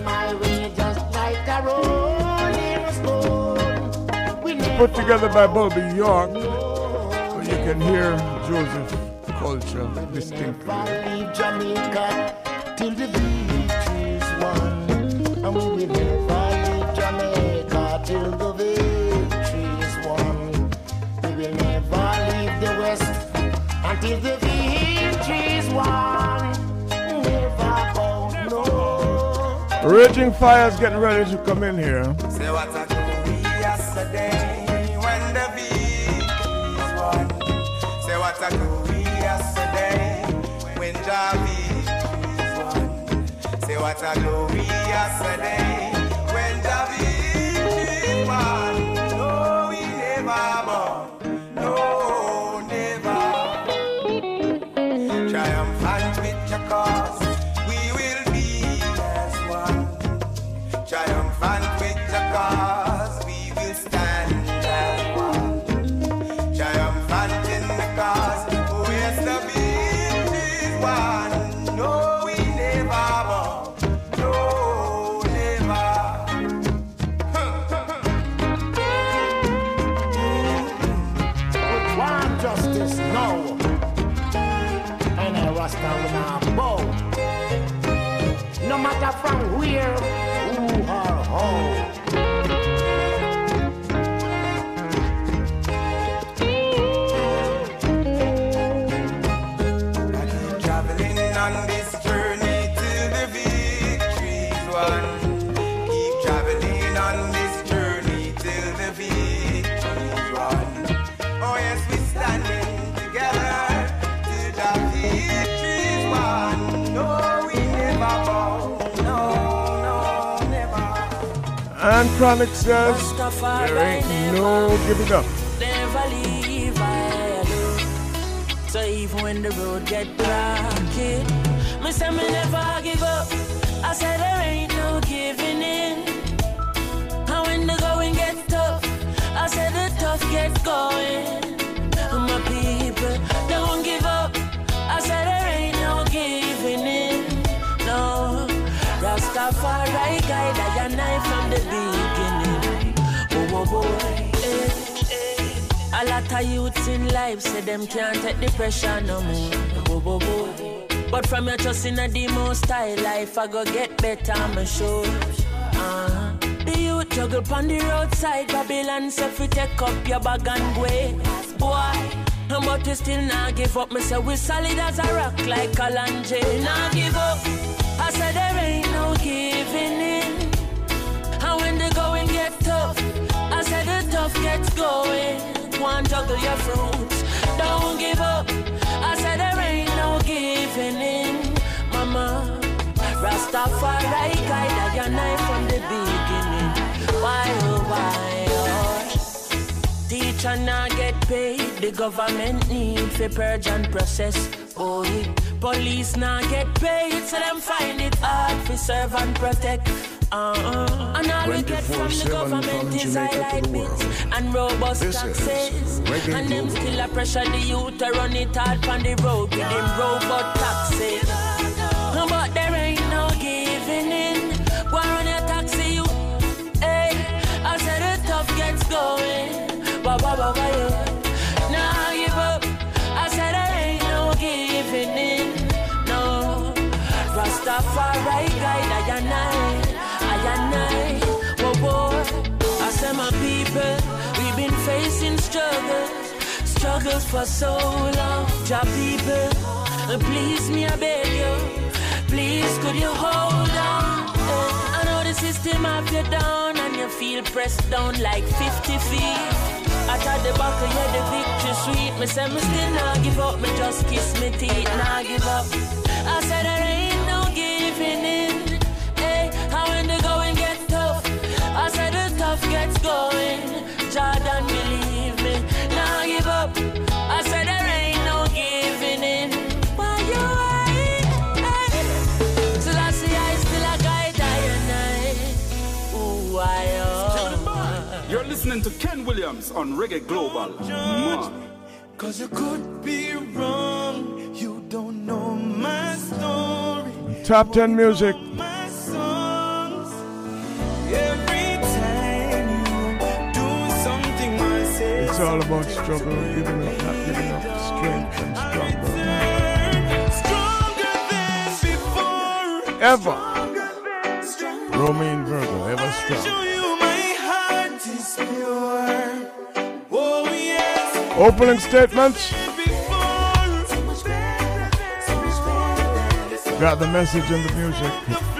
It's put together by Bobby York you can hear Joseph culture distinctly. Raging Fyah's getting ready to come in here. Say what I do yesterday when the victories won. Say what I do yesterday when Javi won. Say what I do yesterday Chronic says there ain't no giving up. Never leave I alone. So even when the road get rocky, me say me never give up. I said there ain't no giving in. And when the going get tough, I said the tough get going. My people don't give up. I said there ain't no giving in. No, Rastafari guide I and from the beginning. Boy. Eh, eh. A lot of youths in life say them can't take the pressure no more. Oh, oh, boy. But from your trust in a demo style life, I go get better, I'm sure. Uh-huh. The youth juggle on the roadside, Babylon say fi take up your bag and go. Boy, but we still not give up. Me say we solid as a rock like Kalanje. Not give up. I said there ain't no giving in. And when the going get tough, Tough gets going. One juggle your fruits, don't give up. I said there ain't no giving in, mama. Rastafari guide I and I from the beginning. Why oh why oh? Teacher not get paid, the government need for purge and process. Oh. Police not get paid, so them find it hard for serve and protect. Uh-uh. And all we get from the 24/7 government is highlight world. and robust This is taxes. And them still a pressure the youth to run it hard on the road with them robot taxes. But there ain't no giving in. Why run your taxi, you? Hey, I said the tough gets going. Ba ba ba ba yeah. Struggles for so long. Ja people, please me I beg you. Please, could you hold on? I know the system have you down and you feel pressed down like 50 feet. I thought the buckle, yeah, the victory sweet. Me say me still not give up, me just kiss me teeth, not give up. I said there ain't no giving in. Williams on Reggae Global. Man. Cause you could be wrong. You don't know my story. Top 10 music. My songs. Every time you do something I say. It's all about struggle, giving up, not giving up, strength and stronger. Ever. Romaine Virgo, ever strong. Opening statements. Got the message in the music.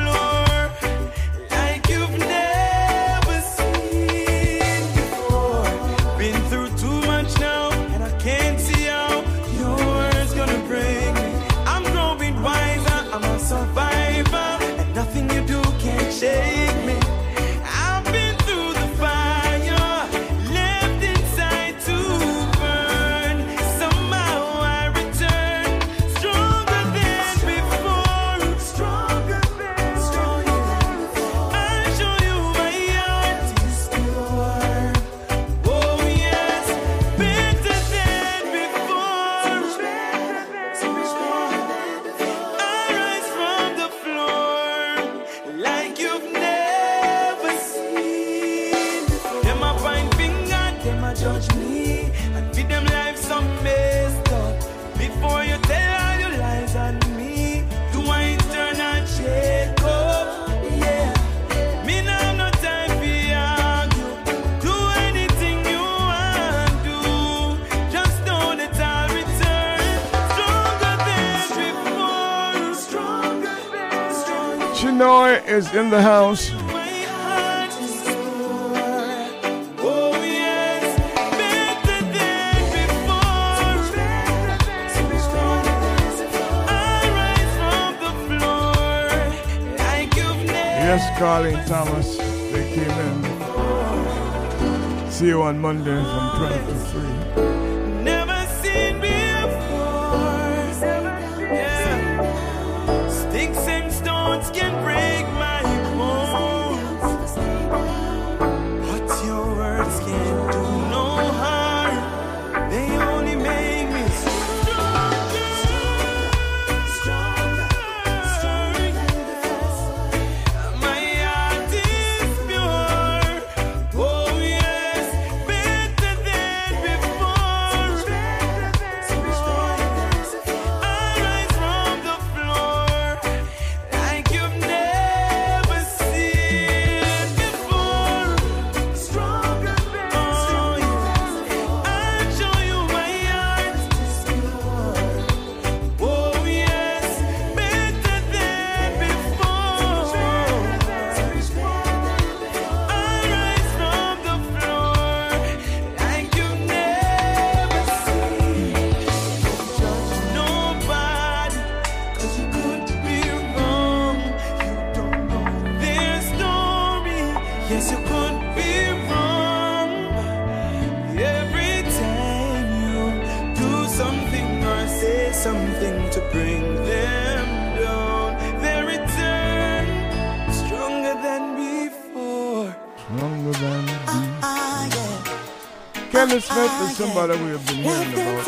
Is in the house. Yes. Yes, Carlene Thomas. They came in. See you on Monday from 12 to 3. Kelly Smith is somebody we have been hearing about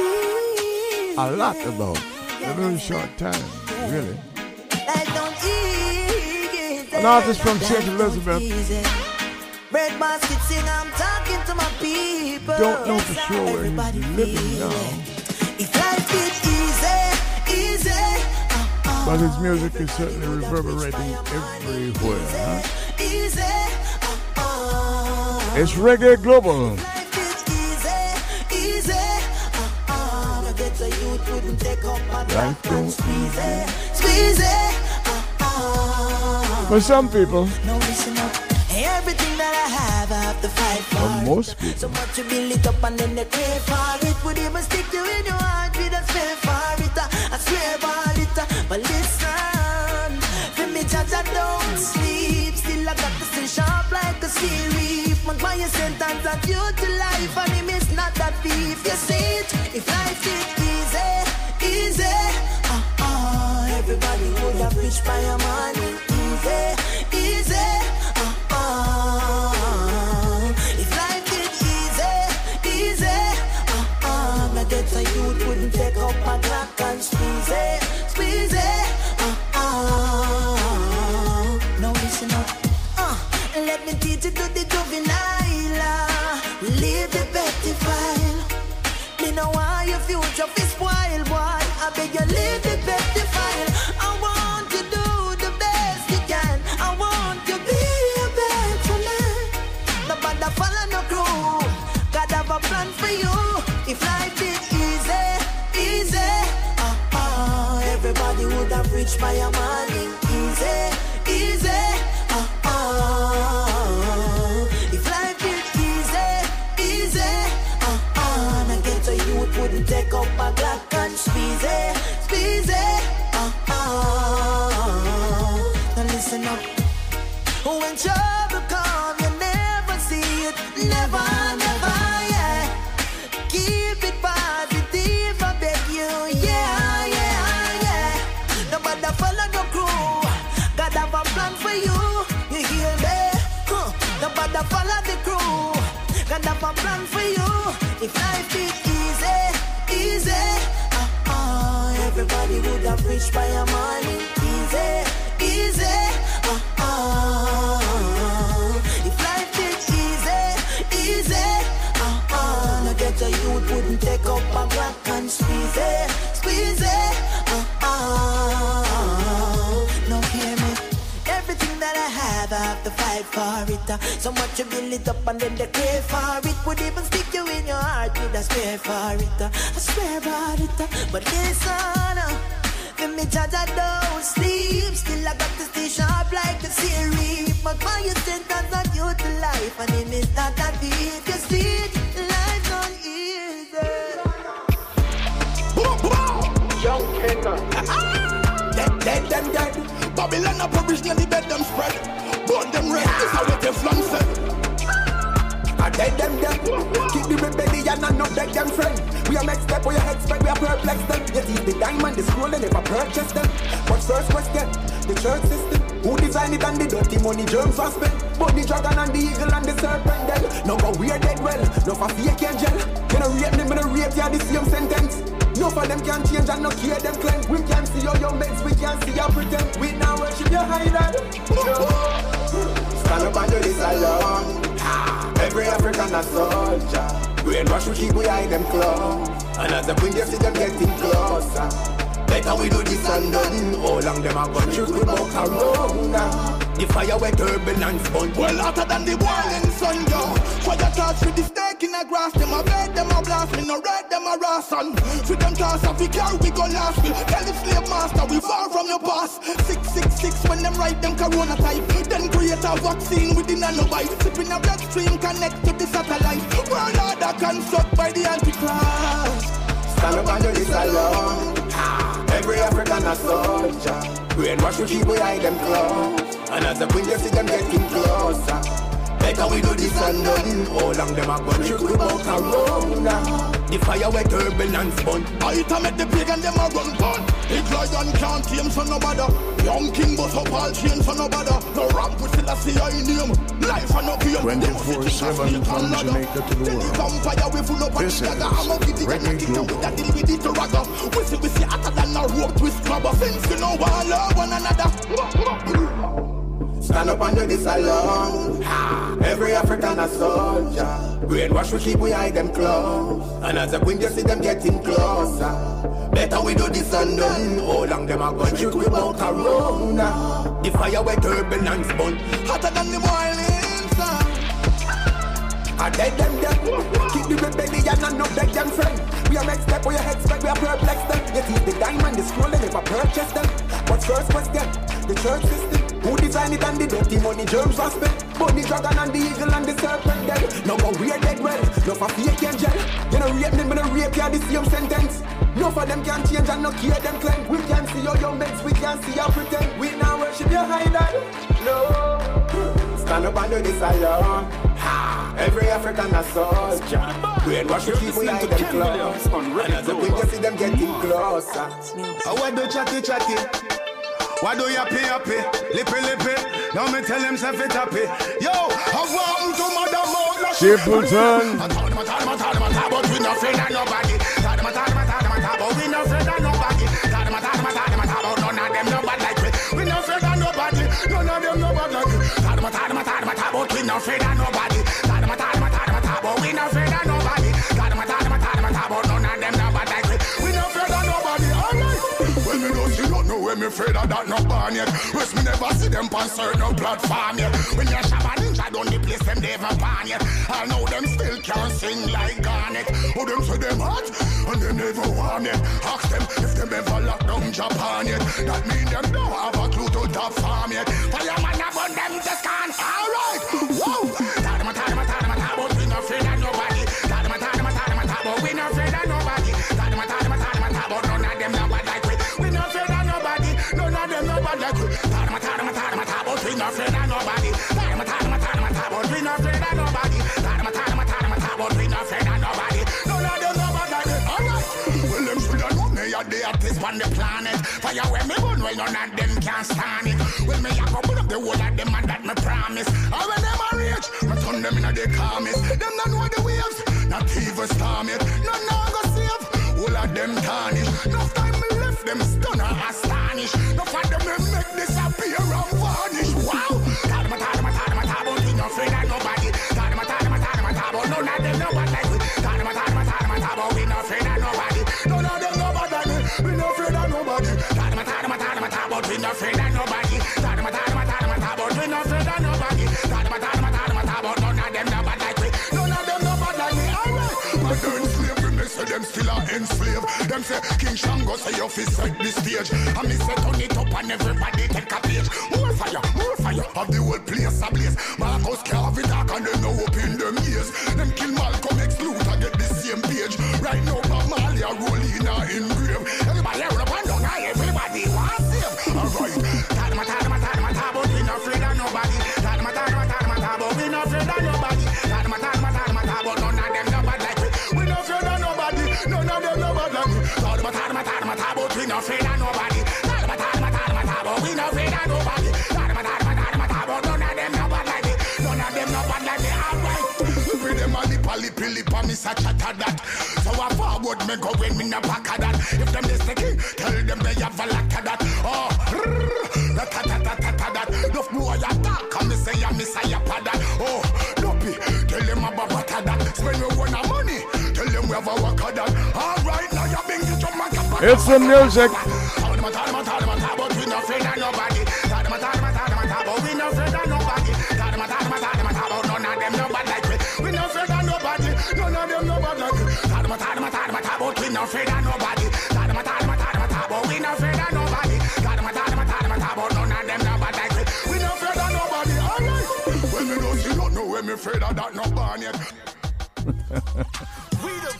a lot about in a very short time, really. An artist from St. Elizabeth. Bread basket sing, I'm talking to my people. Don't know for sure where he's living now, If life is easy, easy, uh, uh. but his music is certainly reverberating everywhere. huh? easy, uh, It's Reggae Global. Take up my Life don't squeeze it, squeeze it. For some people, No. Everything that I have, I have to fight for. for most people, So much you build it up and then they crave for it. Would even stick you in your heart with a spare for it. I swear about it. But listen, for me, judge, I don't sleep. Still, I got to stay sharp like a sea reef. Man, why you sentence that you to life and him is not that thief. You see it? If life is easy, easy. Uh-uh, everybody would have reached by your money. Easy, easy. Uh-uh. If life is easy, easy. Uh-uh, I get a youth wouldn't take up my clock and squeeze it, squeeze it. Uh-uh. Now listen up. Uh, let me teach you to the juvenile. uh, the file. Me your future for uh. So much you build it up and then they crave for it. Would even stick you in your heart with a spare for it. uh. I swear about it. uh. But listen, uh, for me, judge, I don't sleep. Still, I got to stay sharp like a series. But why you sentence on you to life and it is not that deep? You see it, life not easy. Young Kenner. dead, dead, them dead. Babylon a provisionally bed them spread. Burn them red, this how we Teflon say. I dead them them. Keep the rebellion and not beg them friend. We are next step, we are expect, we are perplex them. Yet is the diamond, the scroll, and never purchase them. But first question, the church system. Who designed it and the dirty money germs was spent? But the dragon and the eagle and the serpent then. No go weird dead well, no for fake angel. You know rate me, me no rate ya the same sentence. No for them can change and no care them claim. We can see your young mates, we can see your pretend. We now worship your high dad. Stand up and do this alone. Every African a soldier. Brainwash we keep behind them claws. And as the queen they see them getting closer. Better we do this and done. How long them a gun shoot we bout around. The fire wet turbulence burn. Well, hotter than the boiling sun, yo. Fire touch with the stake in the grass. Them a bed, them a blast. Me no red, them a ration. For them toss off, we carry, we go last. We tell the slave master, we far from your past. 666 when them write them corona type. Then create a vaccine with the nanobite. Sipping a bloodstream, connect to the satellite. World order construct by the antichrist. Stand up and do this alone. Every African a soldier. Brainwash we keep behind them claws. And as the they see them getting closer. Better we do this and done. How long them a gun shoot we bout around. The fire wet turbulence burn. I to make the pagan them a run gun. Big lion can't tame so no bother. Young king bust up all chains so no bother. No ramp with Selassie I name. Life and no game. 24-7 from Jamaica to the world. Vampire we full up and This the is dagger. I'm a giddy and Reggae a Global. with a deal with it to ragga. We see we see hotter than a rope twist clubber. Since we know one love one another. Stand up and do this alone. Every African a soldier. Brainwash we keep we behind them claws. And as the queen they see them getting closer. Better we do this and. How long them a gun shoot we bout around. The fire wet turbulence burn. Hotter than the boiling sun. I dead them them. Keep the rebellion and not beg them friend. We are next step, we are expect, we are perplex them. Yet is the diamond, the scroll, and never purchase them. But first question, the church system. Who designed it and the dirty money germs was spent? But the dragon and the eagle and the serpent dead. No go weird dead well, no for fake angel. You know rape me, me no rape you the same sentence. No for them can change and no care them claim. We can see your young mates, we can see your pretend. We now worship your high dad. No. Stand up and do this alone. Ha! Every African a soldier. Brainwash we keep behind them claws. And as the queen you see them getting closer. I want do chatty chatty. Why do you happy happy? Lippy lippy. Now me tell him self it happy. Yo, I want to mother mouth. Simpleton. I told him, I told him, I told him, I told him, but we no afraid of nobody. Told him, I told him, I told him, I told him, but we no afraid of nobody. Told him, I told him, I told him, I told him, none of them no bad like we. We no of nobody. None of them no bad like we. Told him, I told him, I told him, I told him, but we no afraid of nobody. Afraid of that no born yet. West me never see them pan certain platform yet. When you shabba ninja down the place them never born yet. I know them still can't sing like Garnet. Oh, them say them hot and they never want it. Ask them if them ever lock down Japan yet. That mean them don't have a clue to top farm yet. Fireman about them just can't. Alright, whoa. Tadama, we no afraid of nobody. Tadama, tadama, tadama, tadama, we no afraid of nobody. Tadama, tadama, tadama, tadama, we no afraid of nobody. None of them no bad like we. Alright. Well, them should have known me a the artist on the planet. Fire when me gun, well, none of them can stand it. Well, me a go put up the whole of them and that me promise. And when them a reach, me turn them in the calmest. Them not know the waves, not even storm yet. None now go save, all of them tarnish. No time me left them stun or astonish. No for them them still are enslaved. Them say King Shango say you fi set the stage. And me say turn it up and everybody take a page. More fire, more fire, have the whole place ablaze. Marcus Garvey dark and they know up in them ears. Them kill Malcolm X Luther get the same page. Right now Bob Marley a roll in in a chatter that. So I forward me go when me back of that. If them is the tell them they have a lot of that. Oh, that. Enough more ya talk, and me say ya miss a ya that. Oh, tell them about what of that. Spend your money, tell them we have a work of that. All right, now you bring the drum. It's the music. Afraid of that no born yet.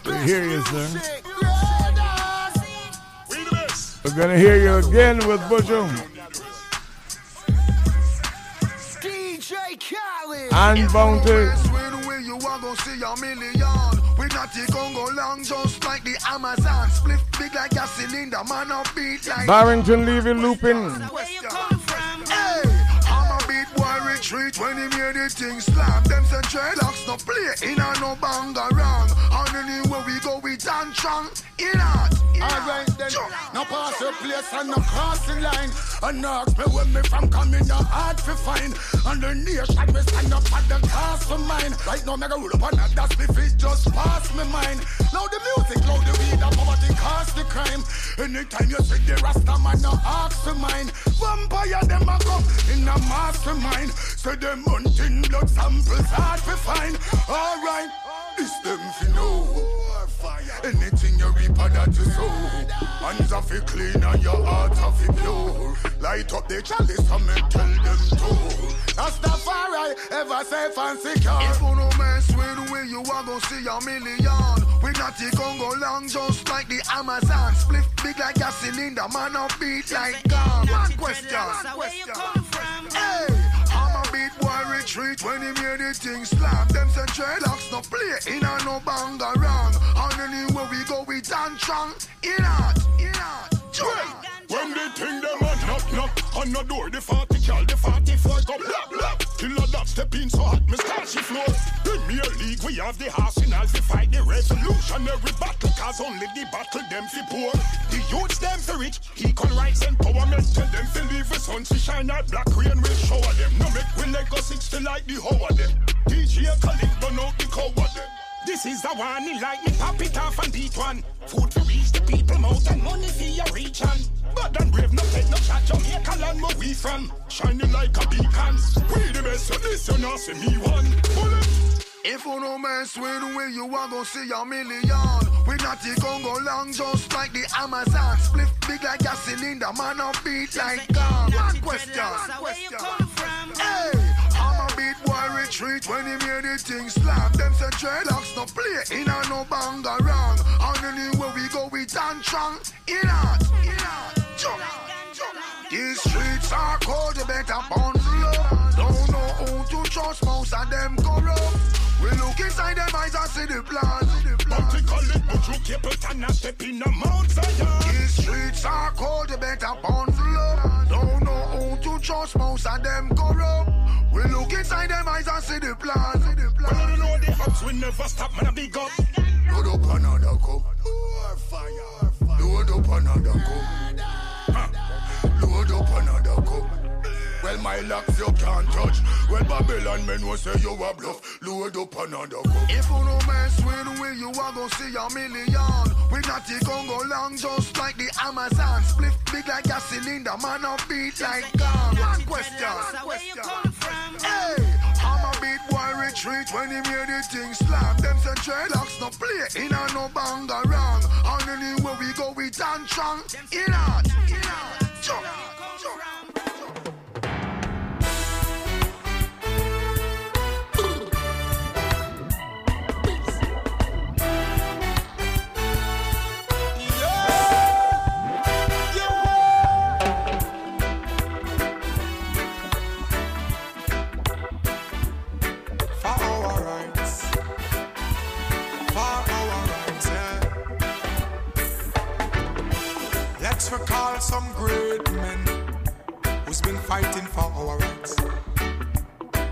We hear you, sir. We're gonna hear you again with Bushum DJ Khaled. and Bounty. You are gonna see a million? We not the Congo long, just like the Amazon. Split big like a cylinder, man beat like. Barrington Levy looping. Hey, I'm a beat boy retreat when he made the thing slam. Them say dreadlocks no play, in a no banga wrong. And anywhere we go, we dance strong. In out, Alright then, no pass your place and no crossing line. And no ask me where me from coming, no hard to find. And the nation me stand up at the cast for mine. Right now, me go roll up on that, that's me fit just pass me mind. Now the music, loud the weed, up over the poverty cause the crime. Anytime you see the Rasta man, no ask for mine. Vampire them a come in a mastermind. Say them hunting blood samples hard to find. Alright, it's them fi know. Anything you reap of that you sow Hands are fi clean and your heart are fi pure Light up the chalice and me tell them to Rastafari ever safe and secure If you no mess with we, you are gonna see a million. We not the Congo long, just like the Amazon. Split big like a cylinder, man up beat like gum. One question. Hey, I'm a beat boy retreat when he made the thing slam. Them say dreadlocks no play, in a no banga wrong. And anywhere we go, we dance strong. In out, in out. When the thing them a knock knock on the door, the 40 cal, the 44 go blah blah. Killer that step in so hot, me start she flow. Premier League, we have the arsenal to fight the revolutionary battle, cause only the battle them fi poor. The youths them fi rich, equal rights empowerment, tell them fi leave the sun to shine out, black rain will shower them. No make we let go six to like the whole of them. DJ Khalid burn out the cow of them. This is the one, he like me pop it off and beat one. Food to reach the people mouth and money for your region. But and brave, no take no shot, Jamaica land where we from. Shining like a beacon. We the best, so this you not see me one. Bullet. If you no mess with we, you are gonna see a million. We not the Congo long, just like the Amazon. Split big like a cylinder, man up beat like gum. One question. Hey, I'm a beat boy retreat when he made the thing slam. Them say dreadlocks no play, in a no banga wrong. And anywhere we go, we dance strong. In out, in out, jump, jump. These streets are cold, you better bundle up. Don't know who to trust, most of them corrupt. We look inside them eyes and see the plan. But we call it, but you keep it and not step in the Mount Zion. These streets are cold, you better bundle up. Don't know who to trust, most of them corrupt. We look inside them eyes and see the plan. See the But you know the ups, we never stop, man, I big up. Load up another cup. Load up another cup. Load up another cup. Well, my locks you can't touch. Well, Babylon men will say you a bluff. Load up another cup. If you no mess with we, you are gonna see a million. We not the Congo long, just like the Amazon. Split big like a cylinder, man up beat like gum. One question. A beat boy retreat when he made the thing slam. Them say dreadlocks no play, in a no banga wrong. And anywhere we go, we dance strong. In out, in out, jump, Recall some great men who's been fighting for our rights.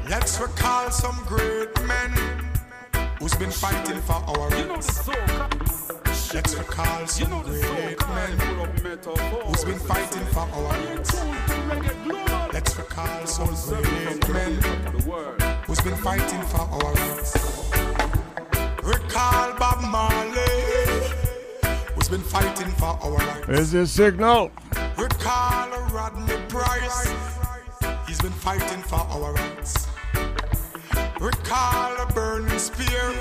Let's recall some great men who's been fighting for our rights. Let's recall some great men who's been fighting for our rights. Let's recall some great men who's been fighting for our rights. Recall Bob Marley who's been fighting for our rights. Is this signal? Recall Rodney Price. He's been fighting for our rights. Recall a burning spear.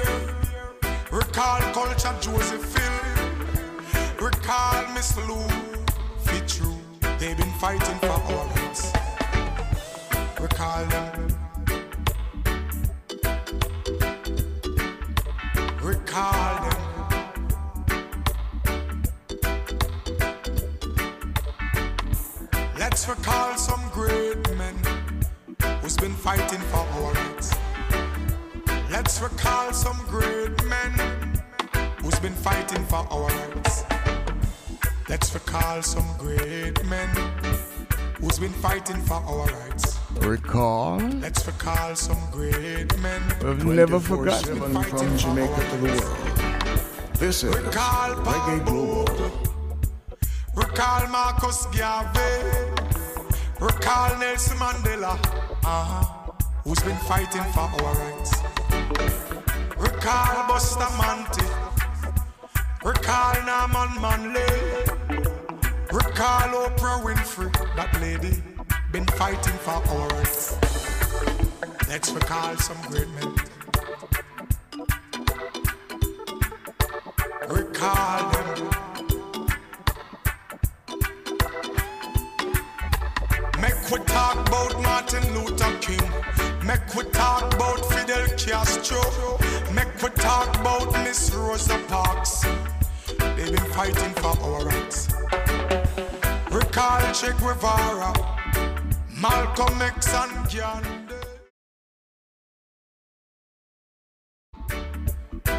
Recall culture Joseph Hill. Recall Miss Lou Fitzroy. They've been fighting for our rights. Recall them. Let's recall some great men who's been fighting for our rights. Let's recall some great men who's been fighting for our rights. Let's recall some great men who's been fighting for our rights. Recall? Let's recall some great men. We've never forgotten from Jamaica to the world. This is Recall Reggae Global. Recall Marcus Garvey. Recall Nelson Mandela. Uh-huh. Who's been fighting for our rights. Recall Bustamante. Recall Norman Manley. Recall Oprah Winfrey. That lady been fighting for our rights. Let's recall some great men. Recall them. Make we talk about Martin Luther King. Make we talk about Fidel Castro. Make we talk about Miss Rosa Parks. They've been fighting for our rights. Recall Che Guevara, Malcolm X and Gandhi.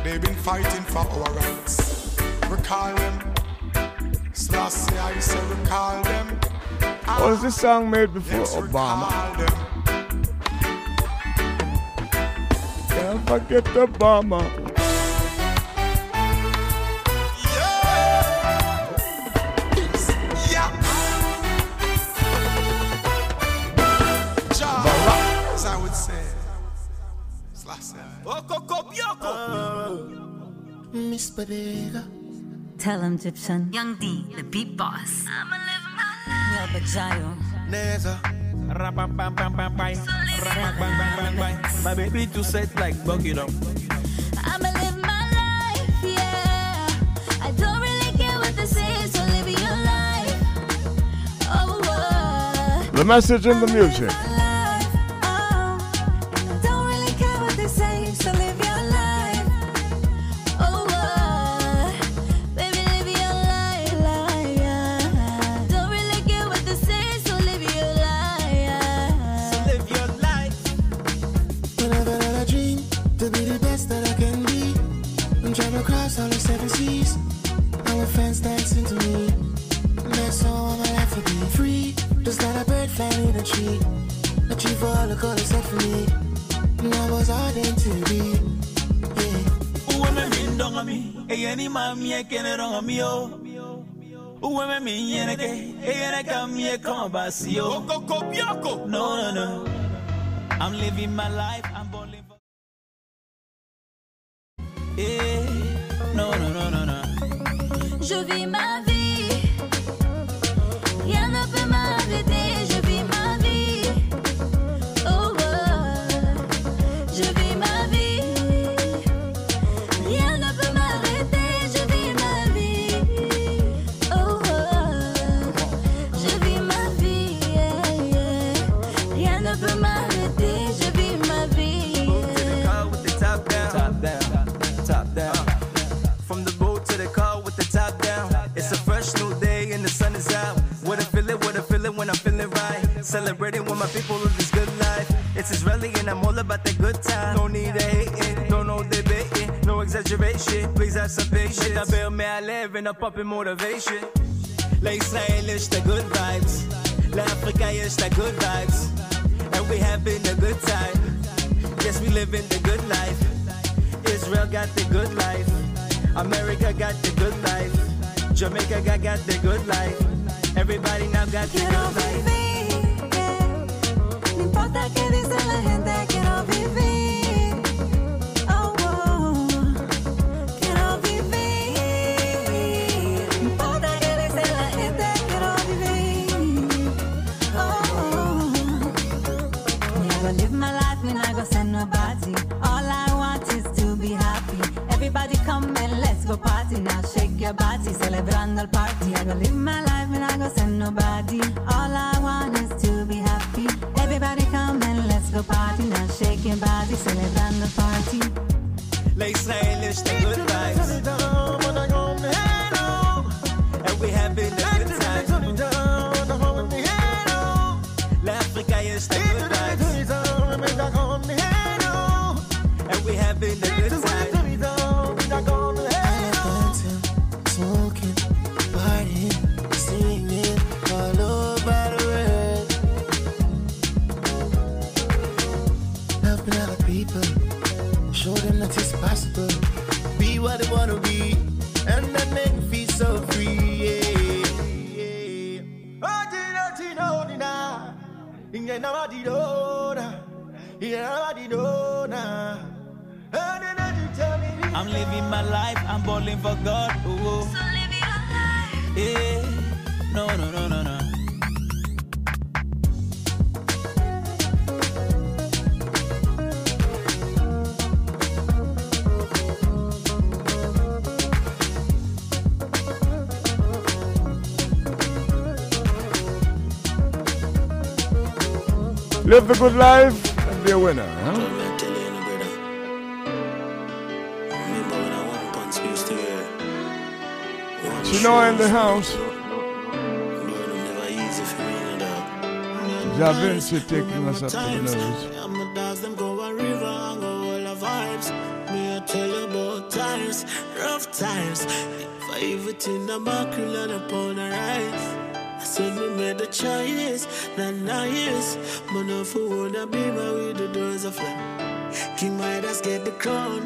They've been fighting for our rights. Recall them. Selassie, I say recall them. Was this song made before Obama? Can't forget Obama. As I would say, Selassie. Miss Bodega. Tell him, Gypsum. Young D, the beat boss. I'ma live my life. Yeah, Bajayo. Neza. My baby too set like bucket up. I'ma live my life, yeah. I don't really care what they say, so live your life. Oh, oh. The message in the music. Mi kon basi o. No, no, no. I'm living my life, Popping motivation. Like Israel is the good vibes. La Africa is the good vibes. live a good life and be a winner. Huh? She know in the house. Jah Vinci taking us up to the levels. I'm them go go all vibes. Tell times, rough times. If I the mackerel upon the. a beamer with the doors of flame. King Midas get the crown.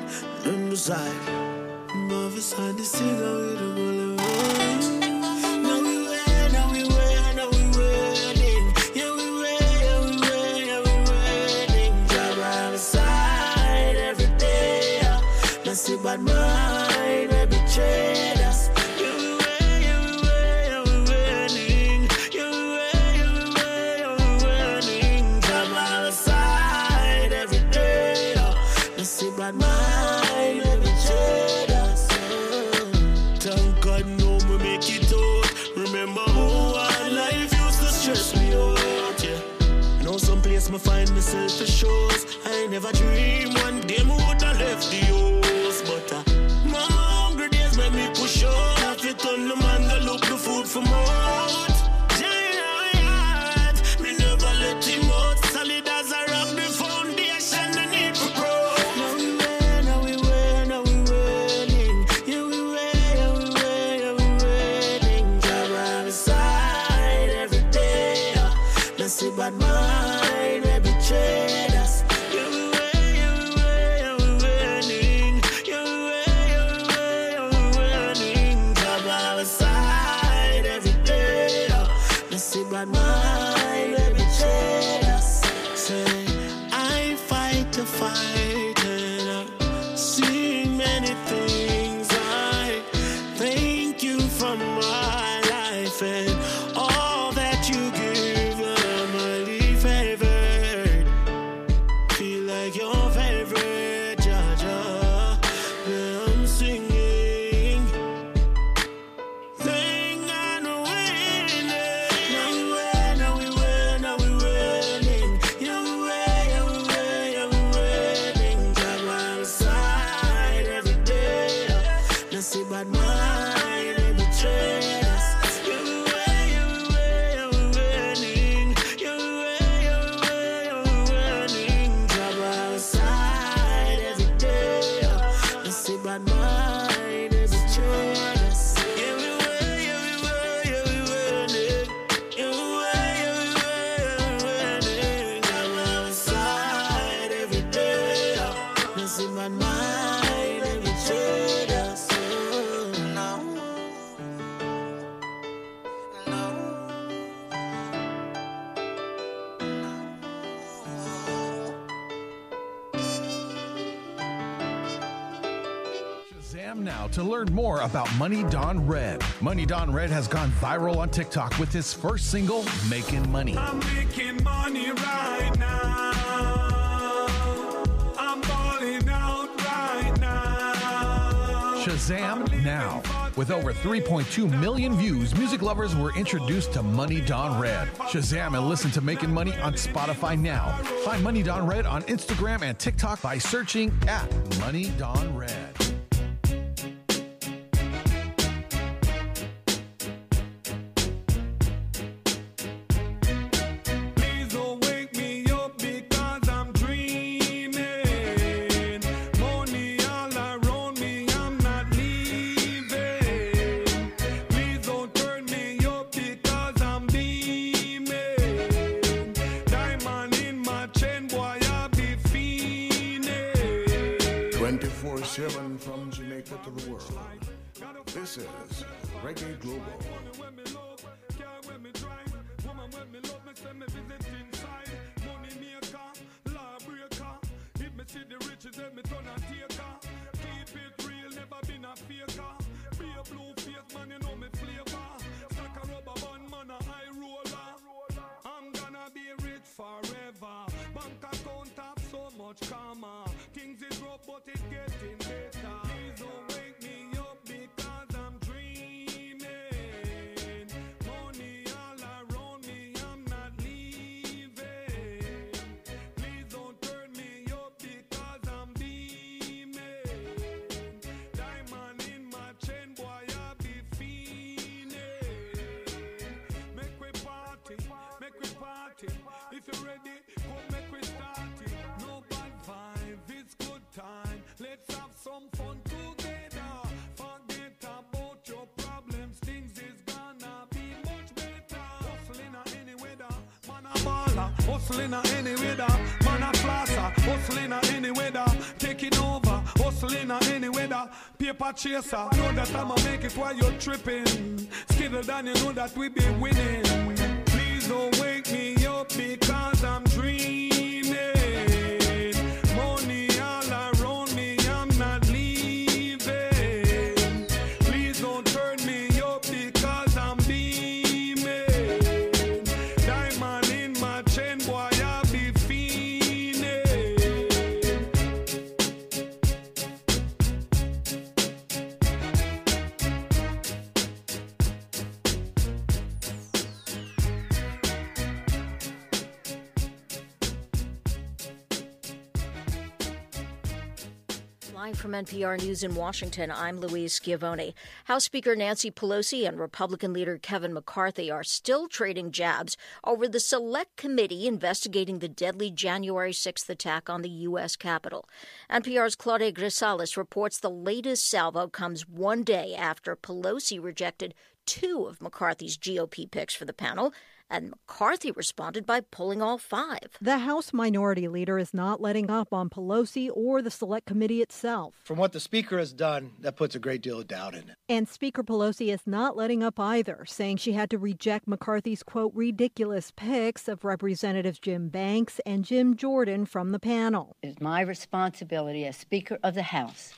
bạn mãi Money Don Red. Money Don Red has gone viral on TikTok with his first single, Making Money. I'm making money right now. I'm balling out right now. Shazam now. With over 3.2 million views, music lovers were introduced to Money Don Red. Shazam and listen to Making Money on Spotify now. Find Money Don Red on Instagram and TikTok by searching at Money Don Red. Paper chaser. Know that I'ma make it while you're tripping. Skittle down, you know that we be winning. Please don't wake me up because I'm dreaming. From NPR News in Washington, I'm Louise Schiavone. House Speaker Nancy Pelosi and Republican leader Kevin McCarthy are still trading jabs over the select committee investigating the deadly January 6th attack on the U.S. Capitol. NPR's Claudia Grisales reports the latest salvo comes one day after Pelosi rejected two of McCarthy's GOP picks for the panel, and McCarthy responded by pulling all five. The House Minority Leader is not letting up on Pelosi or the Select Committee itself. From what the Speaker has done, that puts a great deal of doubt in it. And Speaker Pelosi is not letting up either, saying she had to reject McCarthy's, quote, ridiculous picks of Representatives Jim Banks and Jim Jordan from the panel. It is my responsibility as Speaker of the House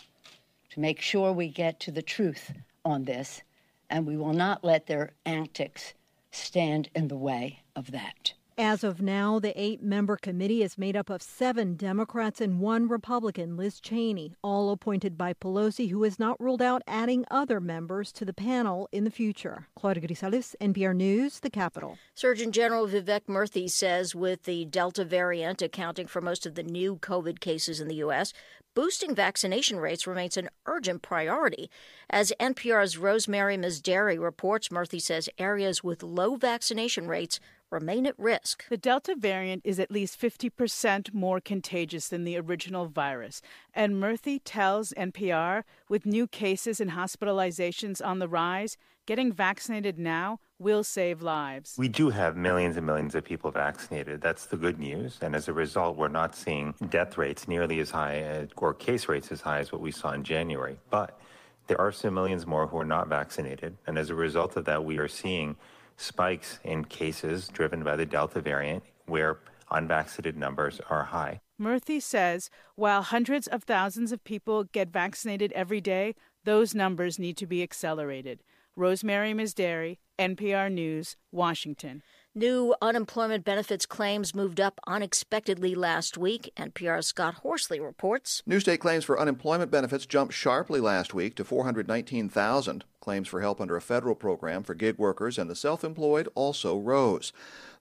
to make sure we get to the truth on this, and we will not let their antics stand in the way of that. As of now, the eight member committee is made up of seven Democrats and one Republican, Liz Cheney, all appointed by Pelosi, who has not ruled out adding other members to the panel in the future. Claudia Grisales, NPR News, the Capitol. Surgeon General Vivek Murthy says with the Delta variant accounting for most of the new COVID cases in the U.S., boosting vaccination rates remains an urgent priority. As NPR's Rosemary Misdary reports, Murthy says areas with low vaccination rates remain at risk. The Delta variant is at least 50% more contagious than the original virus. And Murthy tells NPR with new cases and hospitalizations on the rise, getting vaccinated now will save lives. We do have millions and millions of people vaccinated. That's the good news. And as a result, we're not seeing death rates nearly as high as, or case rates as high as what we saw in January. But there are still millions more who are not vaccinated. And as a result of that, we are seeing spikes in cases driven by the Delta variant where unvaccinated numbers are high. Murthy says while hundreds of thousands of people get vaccinated every day, Those numbers need to be accelerated. Rosemary Misdary, NPR News, Washington. New unemployment benefits claims moved up unexpectedly last week. NPR's Scott Horsley reports. New state claims for unemployment benefits jumped sharply last week to 419,000. Claims for help under a federal program for gig workers and the self employed also rose.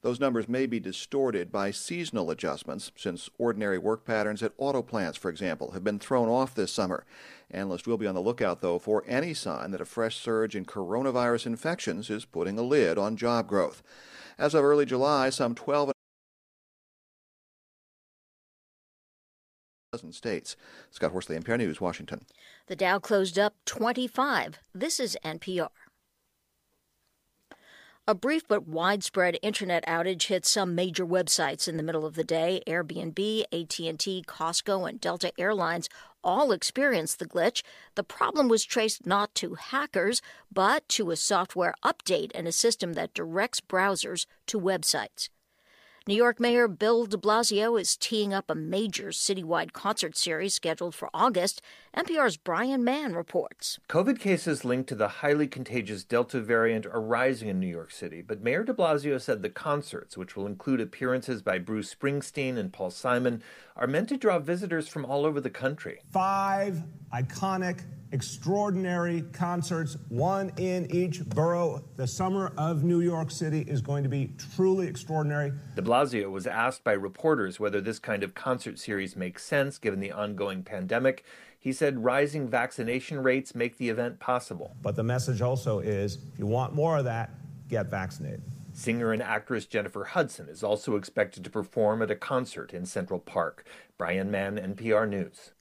Those numbers may be distorted by seasonal adjustments, since ordinary work patterns at auto plants, for example, have been thrown off this summer. Analysts will be on the lookout, though, for any sign that a fresh surge in coronavirus infections is putting a lid on job growth. As of early July, some 12 dozen states. Scott Horsley, NPR News, Washington. The Dow closed up 25. This is NPR. A brief but widespread internet outage hit some major websites in the middle of the day. Airbnb, AT&T, Costco, and Delta Airlines all experienced the glitch. The problem was traced not to hackers, but to a software update in a system that directs browsers to websites. New York Mayor Bill de Blasio is teeing up a major citywide concert series scheduled for August. NPR's Brian Mann reports. COVID cases linked to the highly contagious Delta variant are rising in New York City, but Mayor de Blasio said the concerts, which will include appearances by Bruce Springsteen and Paul Simon, are meant to draw visitors from all over the country. Five iconic, extraordinary concerts, one in each borough. The summer of New York City is going to be truly extraordinary. De Blasio was asked by reporters whether this kind of concert series makes sense given the ongoing pandemic. He said rising vaccination rates make the event possible. But the message also is if you want more of that, get vaccinated. Singer and actress Jennifer Hudson is also expected to perform at a concert in Central Park. Brian Mann, NPR News.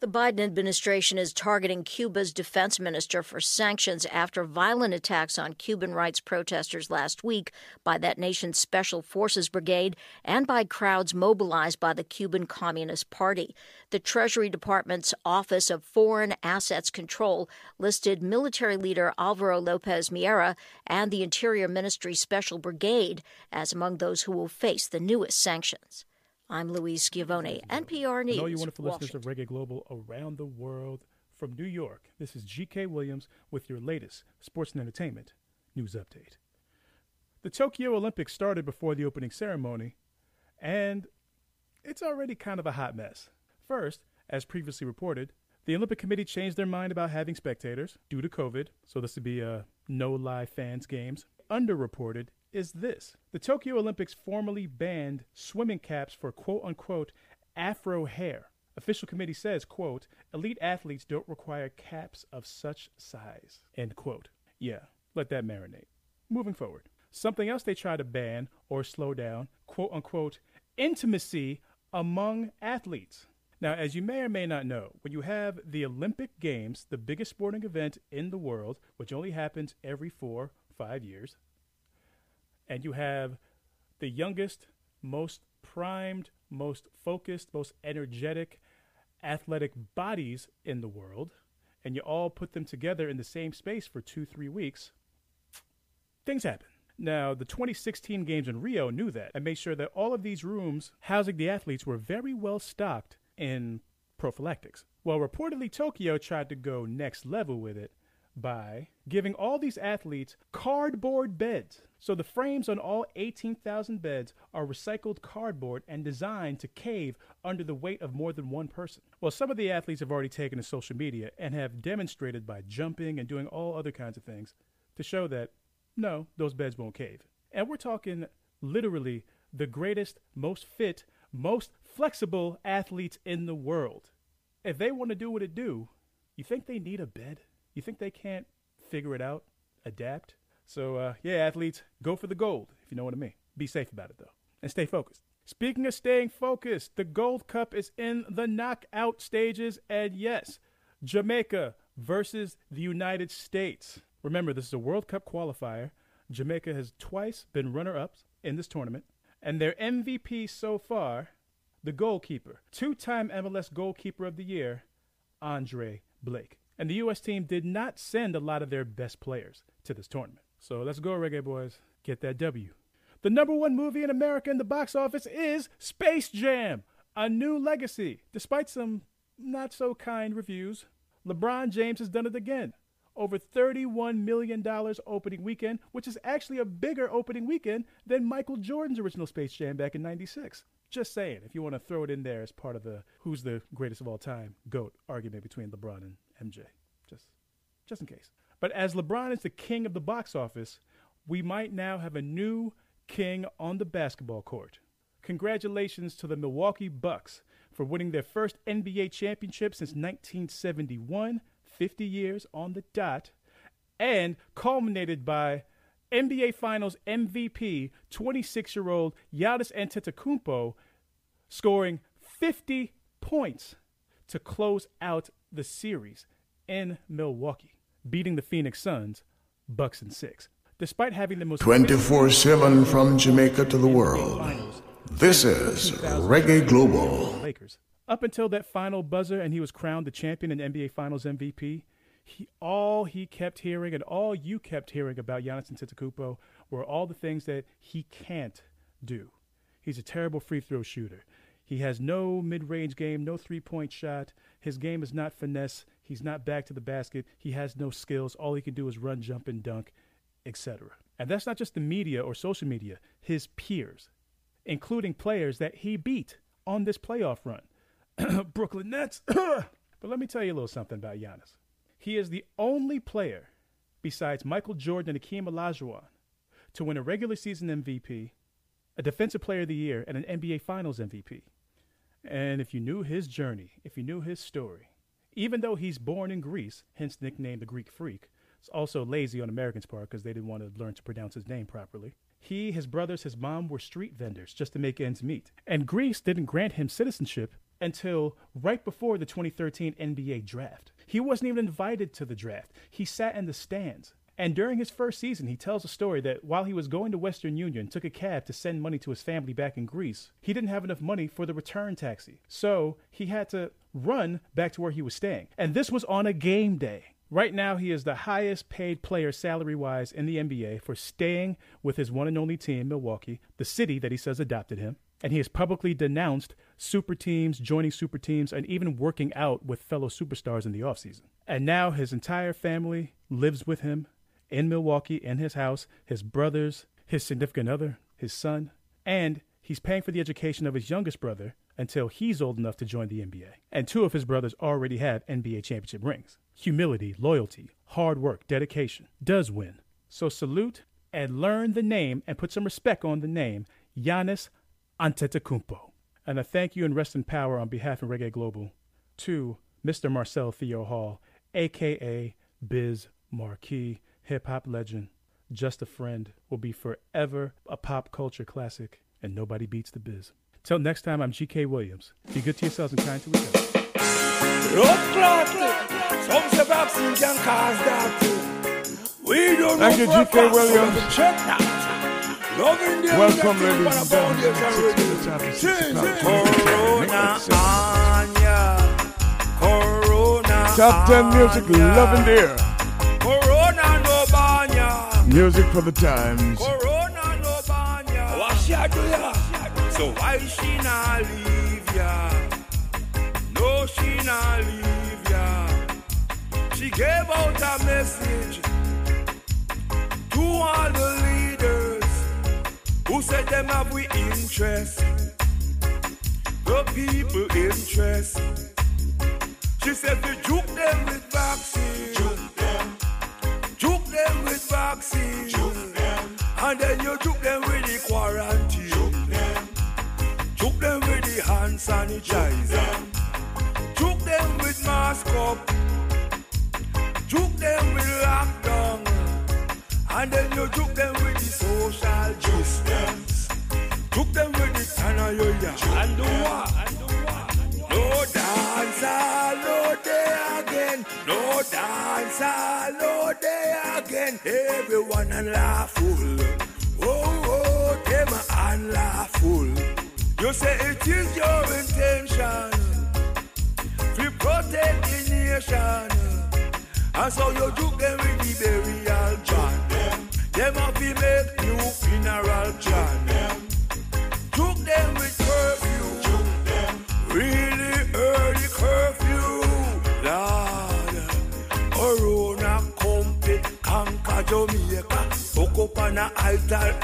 The Biden administration is targeting Cuba's defense minister for sanctions after violent attacks on Cuban rights protesters last week by that nation's Special Forces Brigade and by crowds mobilized by the Cuban Communist Party. The Treasury Department's Office of Foreign Assets Control listed military leader Alvaro Lopez Miera and the Interior Ministry Special Brigade as among those who will face the newest sanctions. I'm Louise Schiavone, NPR News. And all you wonderful Washington. listeners of Reggae Global around the world from New York. This is GK Williams with your latest sports and entertainment news update. The Tokyo Olympics started before the opening ceremony, and it's already kind of a hot mess. First, as previously reported, the Olympic Committee changed their mind about having spectators due to COVID, so this would be a no live fans games. Underreported is this the Tokyo Olympics formally banned swimming caps for quote unquote afro hair. Official committee says, quote, elite athletes don't require caps of such size, end quote. Yeah, let that marinate. Moving forward. Something else they try to ban or slow down, quote unquote, intimacy among athletes. Now, as you may or may not know, when you have the Olympic Games, the biggest sporting event in the world, which only happens every four, five years, and you have the youngest, most primed, most focused, most energetic athletic bodies in the world, and you all put them together in the same space for two, three weeks, things happen. Now, the 2016 games in Rio knew that and made sure that all of these rooms housing the athletes were very well stocked in prophylactics. Well, reportedly, Tokyo tried to go next level with it by giving all these athletes cardboard beds. So the frames on all 18,000 beds are recycled cardboard and designed to cave under the weight of more than one person. Well, some of the athletes have already taken to social media and have demonstrated by jumping and doing all other kinds of things to show that no, those beds won't cave. And we're talking literally the greatest, most fit, most flexible athletes in the world. If they want to do what it do, you think they need a bed? You think they can't figure it out, adapt? So, uh, yeah, athletes, go for the gold, if you know what I mean. Be safe about it, though, and stay focused. Speaking of staying focused, the Gold Cup is in the knockout stages, and yes, Jamaica versus the United States. Remember, this is a World Cup qualifier. Jamaica has twice been runner ups in this tournament, and their MVP so far, the goalkeeper, two time MLS goalkeeper of the year, Andre Blake. And the U.S. team did not send a lot of their best players to this tournament. So let's go, Reggae Boys. Get that W. The number one movie in America in the box office is Space Jam, A New Legacy. Despite some not so kind reviews, LeBron James has done it again. Over $31 million opening weekend, which is actually a bigger opening weekend than Michael Jordan's original Space Jam back in 96. Just saying, if you want to throw it in there as part of the who's the greatest of all time GOAT argument between LeBron and MJ. Just just in case. But as LeBron is the king of the box office, we might now have a new king on the basketball court. Congratulations to the Milwaukee Bucks for winning their first NBA championship since 1971, 50 years on the dot, and culminated by NBA Finals MVP, 26 year old Giannis Antetokounmpo, scoring 50 points to close out the series in Milwaukee, beating the Phoenix Suns, Bucks and six. Despite having the most 24 7 from Jamaica to the world. This is Reggae Global. Lakers. Up until that final buzzer and he was crowned the champion and NBA Finals MVP, he, all he kept hearing and all you kept hearing about Giannis Antetokounmpo were all the things that he can't do. He's a terrible free throw shooter. He has no mid-range game, no three-point shot. His game is not finesse. He's not back to the basket. He has no skills. All he can do is run, jump, and dunk, etc. And that's not just the media or social media. His peers, including players that he beat on this playoff run. Brooklyn Nets. but let me tell you a little something about Giannis. He is the only player besides Michael Jordan and Akeem Olajuwon to win a regular season MVP, a Defensive Player of the Year, and an NBA Finals MVP. And if you knew his journey, if you knew his story, even though he's born in Greece, hence nicknamed the Greek Freak, it's also lazy on Americans' part because they didn't want to learn to pronounce his name properly. He, his brothers, his mom were street vendors just to make ends meet. And Greece didn't grant him citizenship until right before the 2013 NBA draft. He wasn't even invited to the draft. He sat in the stands. And during his first season, he tells a story that while he was going to Western Union, took a cab to send money to his family back in Greece. He didn't have enough money for the return taxi. So he had to run back to where he was staying. And this was on a game day. Right now, he is the highest paid player salary wise in the NBA for staying with his one and only team, Milwaukee, the city that he says adopted him. And he has publicly denounced super teams, joining super teams, and even working out with fellow superstars in the offseason. And now his entire family lives with him in Milwaukee in his house, his brothers, his significant other, his son, and he's paying for the education of his youngest brother until he's old enough to join the NBA. And two of his brothers already have NBA championship rings. Humility, loyalty, hard work, dedication does win. So salute and learn the name and put some respect on the name Giannis Antetokounmpo. And a thank you and rest in power on behalf of Reggae Global to Mr. Marcel Theo Hall, aka Biz Markie, hip hop legend, just a friend, will be forever a pop culture classic, and nobody beats the biz. Till next time, I'm GK Williams. Be good to yourselves and kind to each other. Blood clot. Some say vaccine can cause that. We don't Thank you, GK Williams. we check that. Loving them Welcome, ladies and gentlemen. this Six already. minutes after six Change o'clock. it. Corona Anya. Corona. Top 10 music, love and dear. Corona no banya. Music for the times. Corona no banya. What she do ya? So why she not leave ya? No, she not leave ya. She gave out a message to all the leaders who said them have we interest. The people interest. She said we juke them with vaccine. Juke them. Them with vaccine. Juke them. And then you juke them with the quarantine. Juke them. Juke them with the hand sanitizer. Juke them with mask up. Juke them with lockdown. And then you juke them with the social distance. Juke them with the tanaya. And do what? And do what? No dancer, ah, no day again. No dancer, no day again. Everyone and laughful. Oh, oh, them and laughful. You say it is your intention to protect the nation. And so you juke them with the burial plan. Them have to make new funeral plan. Took them with curfew. Really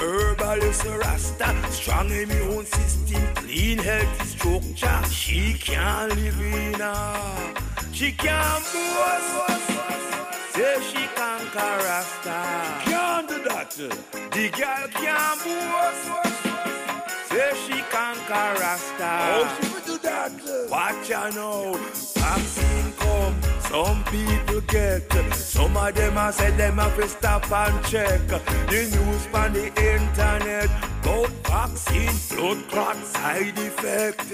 Herbalist Rasta, strong immune system, clean healthy structure. She can't live in her. She can't boast. Say she conquer Rasta. Can't do that. The girl can't boast. Say she conquer Rasta. How she will do that? Watch her now. Vaccine come. Some people get. Some of them I say them have to stop and check. The news on the internet. About vaccine, blood clot side effect.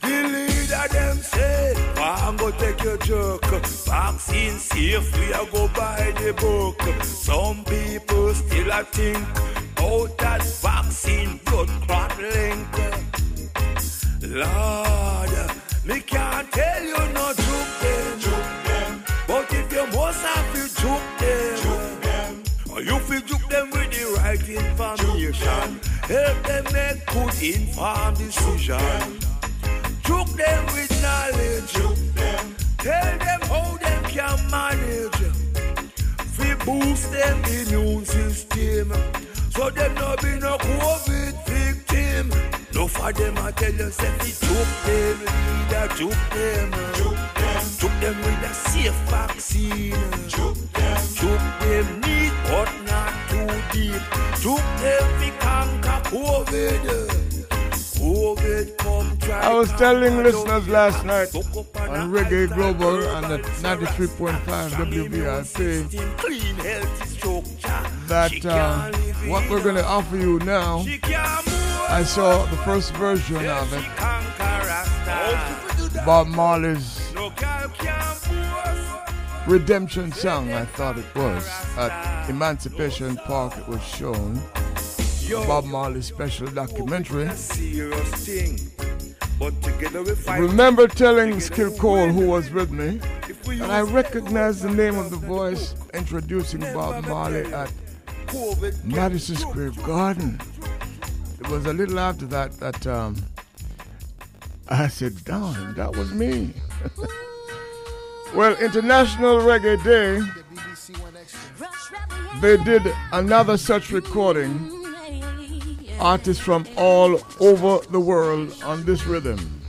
The leader them say, I'm go take your joke. Vaccine safe, we a go buy the book. Some people still a think about that vaccine blood clot link. Lord, me can't tell you no joke them. Joke them. Or you feel joke them with the right information. Help them make good informed decision. Joke them with knowledge. Joke them. Tell them how them can manage. We boost them immune system. So them no be no COVID victim. No for them I tell you say we choke them, leader choke them. Choke them. Choke them with a safe vaccine. Choke them. Choke them neat but not too deep. Choke them we conquer COVID. I was telling listeners last night on Reggae Global and at 93.5 WBRP Clean that uh, what we're going to offer you now, I saw the first version of it, Bob Marley's redemption song, I thought it was. At Emancipation Park, it was shown. Bob Marley special documentary. Serious thing. But together we fight. Remember telling Skill Cole, who was with me, that I recognized the name of the voice introducing Bob Marley at Madison Square Garden. It was a little after that that um, I said, darn, that was me. well, International Reggae Day, they did another such recording. Artists from all over the world on this rhythm.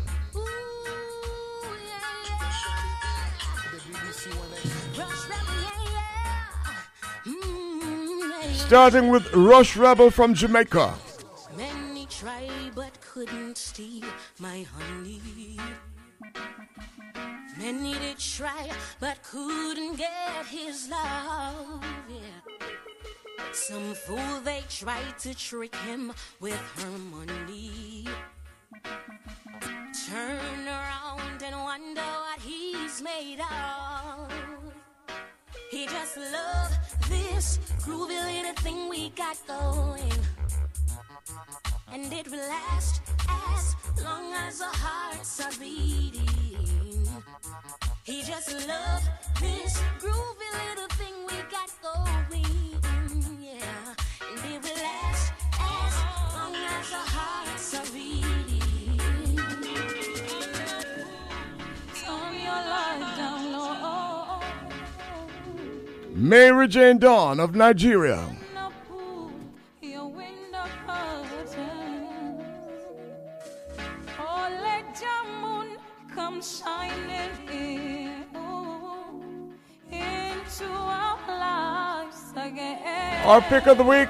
Starting with Rush Rebel from Jamaica. Many tried but couldn't steal my honey. Many did try but couldn't get his love. Yeah. Some fool they tried to trick him with her money. Turn around and wonder what he's made of. He just loved this groovy little thing we got going. And it will last as long as our hearts are beating. He just loved this groovy little thing we got going. Mary Jane Dawn of Nigeria. Your window curtain. Oh, let your moon come shining in, ooh, into our lives again. Our pick of the week.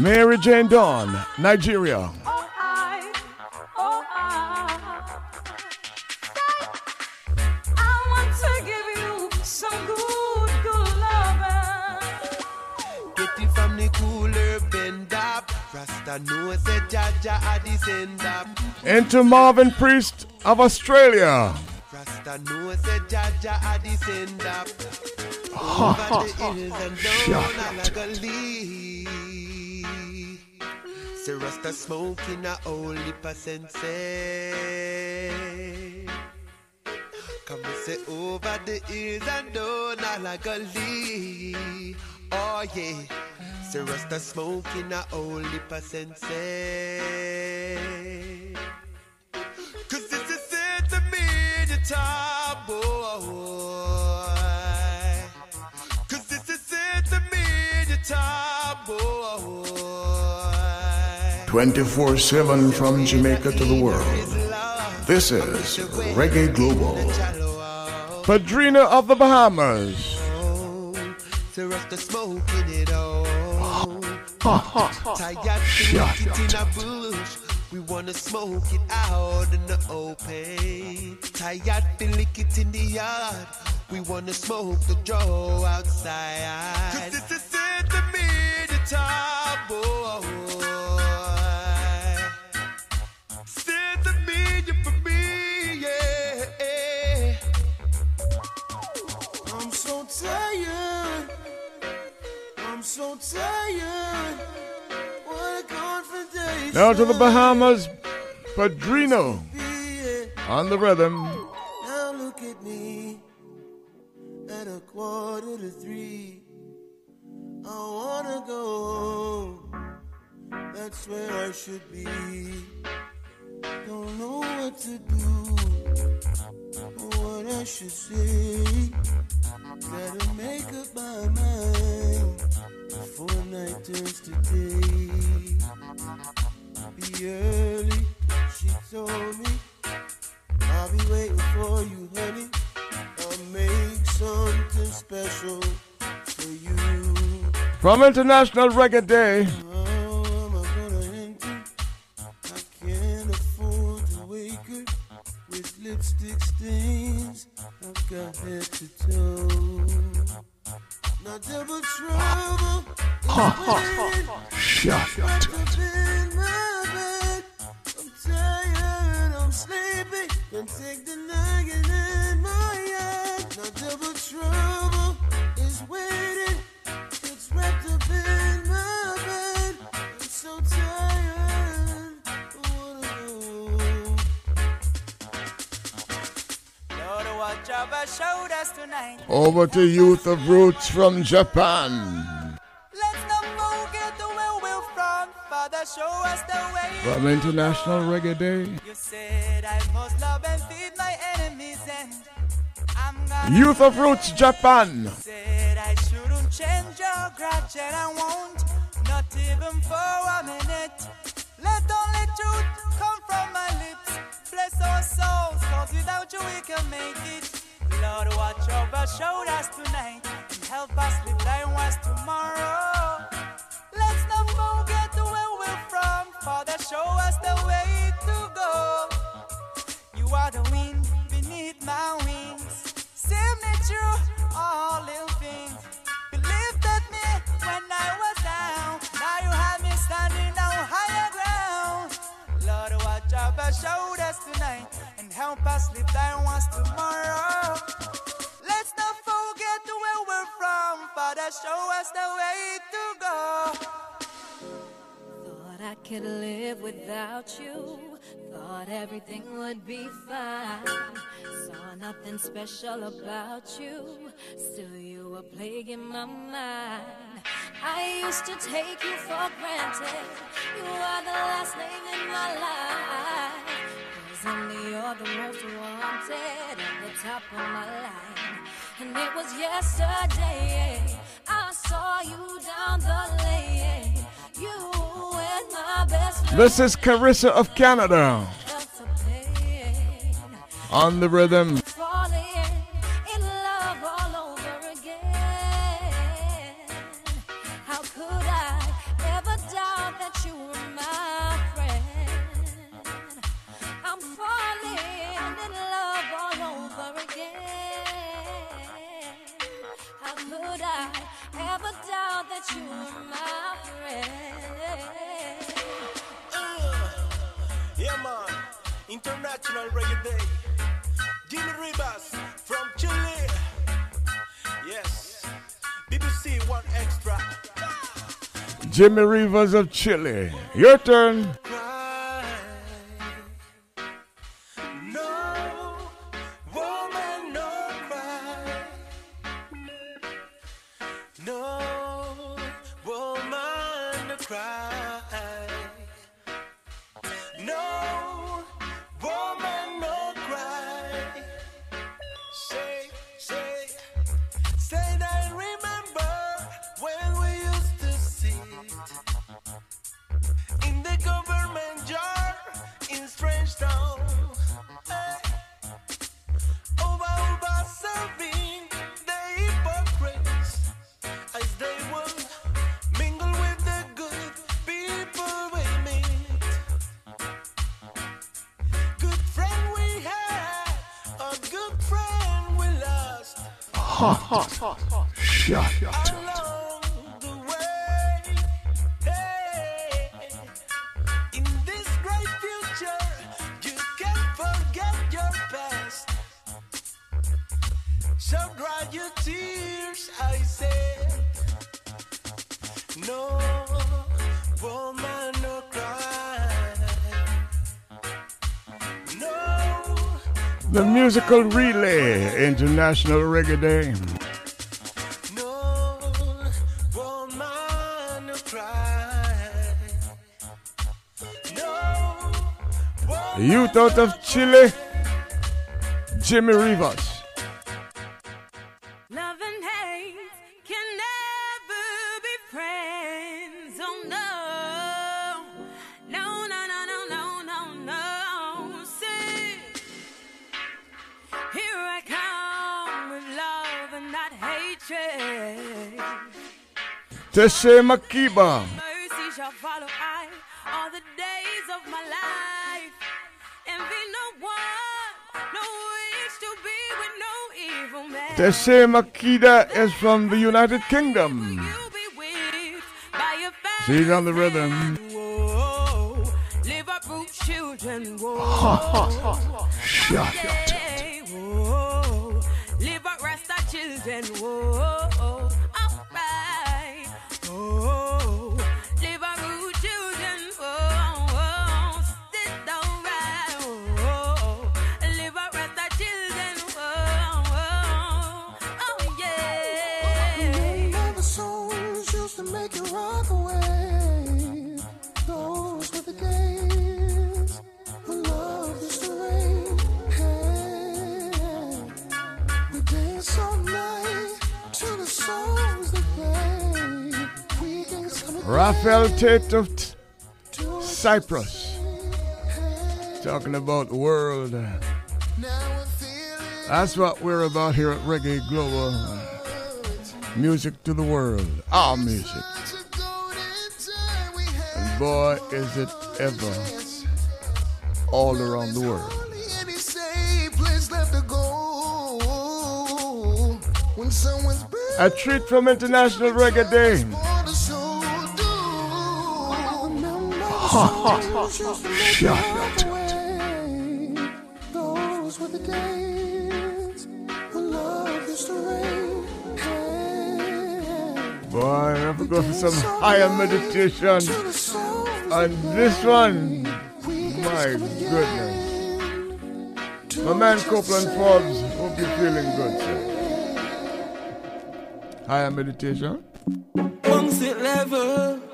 Mary Jane Dawn, Nigeria. Oh, I, oh, I. Good, good from the cooler, bend up. Rasta up. Into Marvin Priest of Australia. Oh, Rasta know say Jaja a descend up. Ha, ha, Over the hills and down Say Rasta smoking a holy percent say. Come and say over the hills and down a Galilee. Oh yeah. Say Rasta smoking a holy percent say. Cause this is it to me, the top. Cause this is it to me, the top. 24 7 from Jamaica to the world. This is Reggae Global. Padrino of the Bahamas. Say Rasta smoking it all. Ha, ha, ha. Tired Shut to look it in a bush. We wanna smoke it out in the open. Tired to lick it in the yard. We wanna smoke the draw outside. Cause this is it to me, the top boy. I'm so tired. What a confrontation. Now to the Bahamas. Padrino on the rhythm. Now look at me at a quarter to three. I wanna go home. That's where I should be. Don't know what to do or what I should say. Gotta make up my mind before night turns to day. Be early, she told me. I'll be waiting for you, honey. I'll make something special for you. From International Reggae Day. I gonna enter? I can't afford to wake her with lipstick stains. I've got head to toe. Ha, ha, ha. Shut up in my bed. I'm tired, I'm sleepy. Can take the nagging in my head. Now double trouble is waiting. It's wrapped Lord, watch over tonight. Over to Youth of Roots from Japan. Let's not forget where we're from. Father, show us the way. From International Reggae Day. You said I must love and feed my enemies, and I'm gonna. Youth of Roots Japan. Said I shouldn't change your grudge, and I won't, not even for a minute. Let only truth come from my lips. Bless our souls, cause without you we can make it. Lord, watch over shoulders tonight and help us live wants tomorrow. Let's not forget where we're from. Father, show us the way to go. You are the wind beneath my wings. All little things. You lifted me when I was down. Now you have me standing on over shoulders tonight and help us live thy wants tomorrow. Let's not forget where we're from. Father, show us the way to go. Thought I could live without you. Thought everything would be fine. Saw nothing special about you. Still, you were plaguing my mind. I used to take you for granted. You are the last name in my life. Presently, you're the most wanted at the top of my line. And it was yesterday I saw you down the lane. You and my best friend. This is Carissa of Canada. On the rhythm. ever doubt that you're my friend. Uh, yeah, man. International Reggae Day. Jimmy Rivers from Chile. Yes. BBC One Extra. Jimmy Rivers of Chile. Your turn. Ha ha. Shut The musical relay, International Reggae Day. youth out of Chile, Jimmy Rivers. Teshe Makiba. Mercy shall follow I all the days of my life. Envy no one, no wish to be with no evil man. Teshe Makida is from the United Kingdom. She's on the rhythm. Whoa, live uproot children. Whoa, Ha, ha, ha. Shut Hey, Tate of T- Cyprus. Talking about the world. That's what we're about here at Reggae Global. Music to the world. Our music. And boy, is it ever all around the world. A treat from International Reggae Day. To reign. Boy, I have to go for some higher meditation. And this one, my goodness. My man Copeland Forbes, hope you're feeling good, sir. Higher meditation. Bounce it level.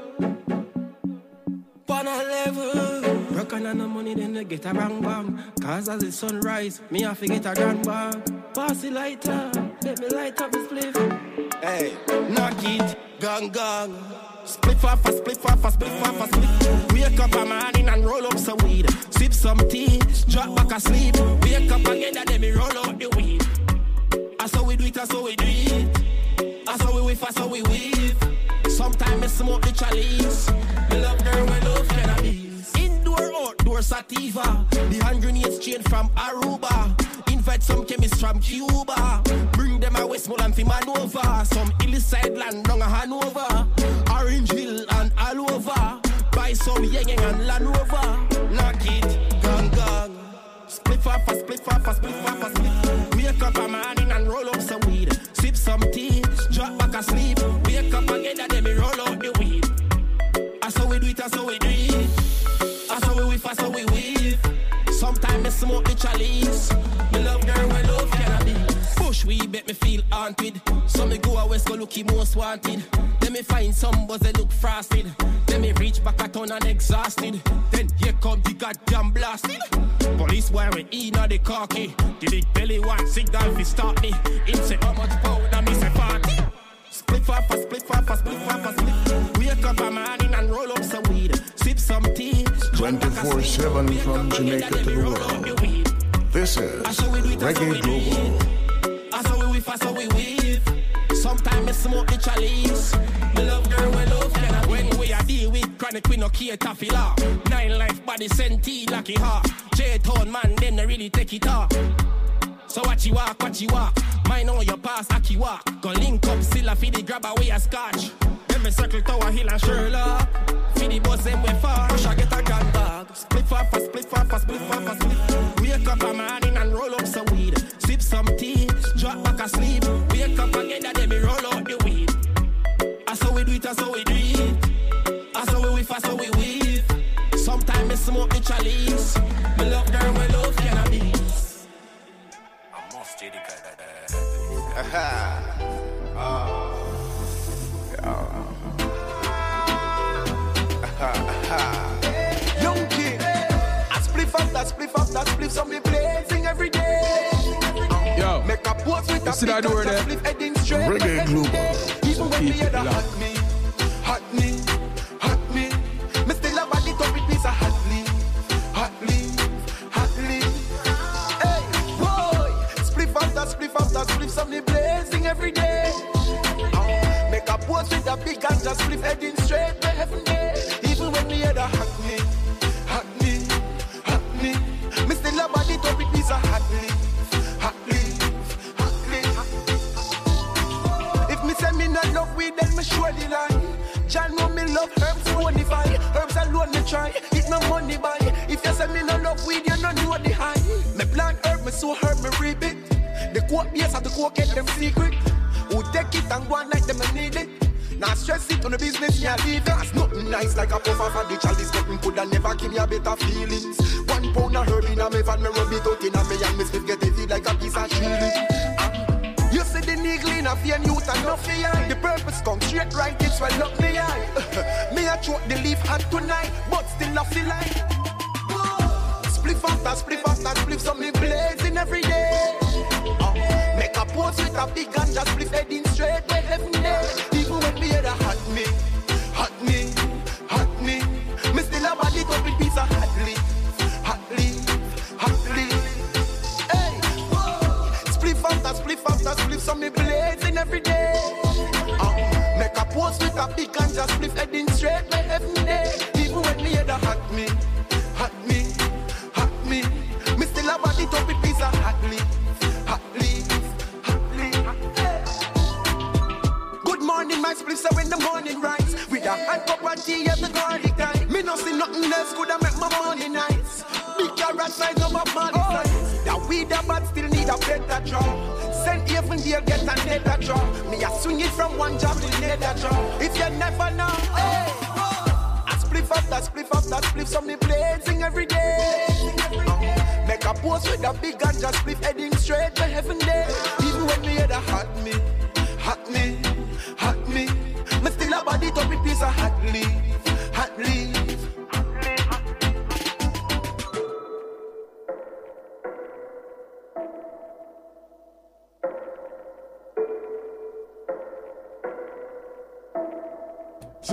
On a level. Rock on no money, then they get a bang bang. Cause as the sunrise, me have to get a grand bag. Pass the lighter, let me light up the spliff. Hey, knock it, gang gang. Split off a split off a split off a split. Wake up a morning and roll up some weed. Sip some tea, drop back asleep. Wake up again and then me roll out the weed. I saw we do it, that's how we do it. I saw we whiff, I saw we weave. Sometimes I smoke the chalice. Me love her when love cannabis. Indoor, outdoor sativa. The hand grenades chain from Aruba. Invite some chemists from Cuba. Bring them away a Westmoreland for Manova. Some illicit land down Hanover. Orange Hill and all over. Buy some Yang and Land Rover. Knock it, gang gang. Split off split off split off split. Wake up a morning and roll up some weed. Some tea, drop back asleep. Wake up again and then me roll out the weed. I saw we do it, I saw we do it. I saw we whiff, I saw we whiff. Sometimes me smoke the chalice. We bet me feel haunted. So me go a west, go looky most wanted. Then me find some buzz that look frosted. Then me reach back a town and exhausted. Then here come the goddamn blasted. Police wearing in the khaki. The big belly one signal fi start me. Him say how much powder, me say party. Split off a split off a split off a split. Wake up a morning and roll up some weed. Sip some tea. 24 7 from Jamaica to the world. This is Reggae Global. I saw we I saw we whiff. Sometimes me smoke the chalice. Me love girl, we love cannabis. When we are deal with chronic, we no care taffy law. Nine life body senti lucky heart. J-tone man, then they really take it off. So watch you walk, watch you walk. Mine on your pass, aki walk. Go link up, still a feed grab away a scotch. Me circle Tower Hill and Sherlock. Feed the boss them way far. Rush I get a gun bag. Split a split a split a split. Wake up a morning and roll up some weed. Sip some tea, drop back asleep. Wake up again and then me roll out the weed. I saw we do it, I saw we do it. I saw we whiff, I saw we whiff. Sometimes me smoke the chalice. Me love girl, me love cannabis. Ah. Young kid, I spliff up that spliff up that spliff, so me blazing every day. Make a pose with you a see that door there? spliff heading straight. Reggae Global. Even when me Keep hear it the locked. hot me, hot me,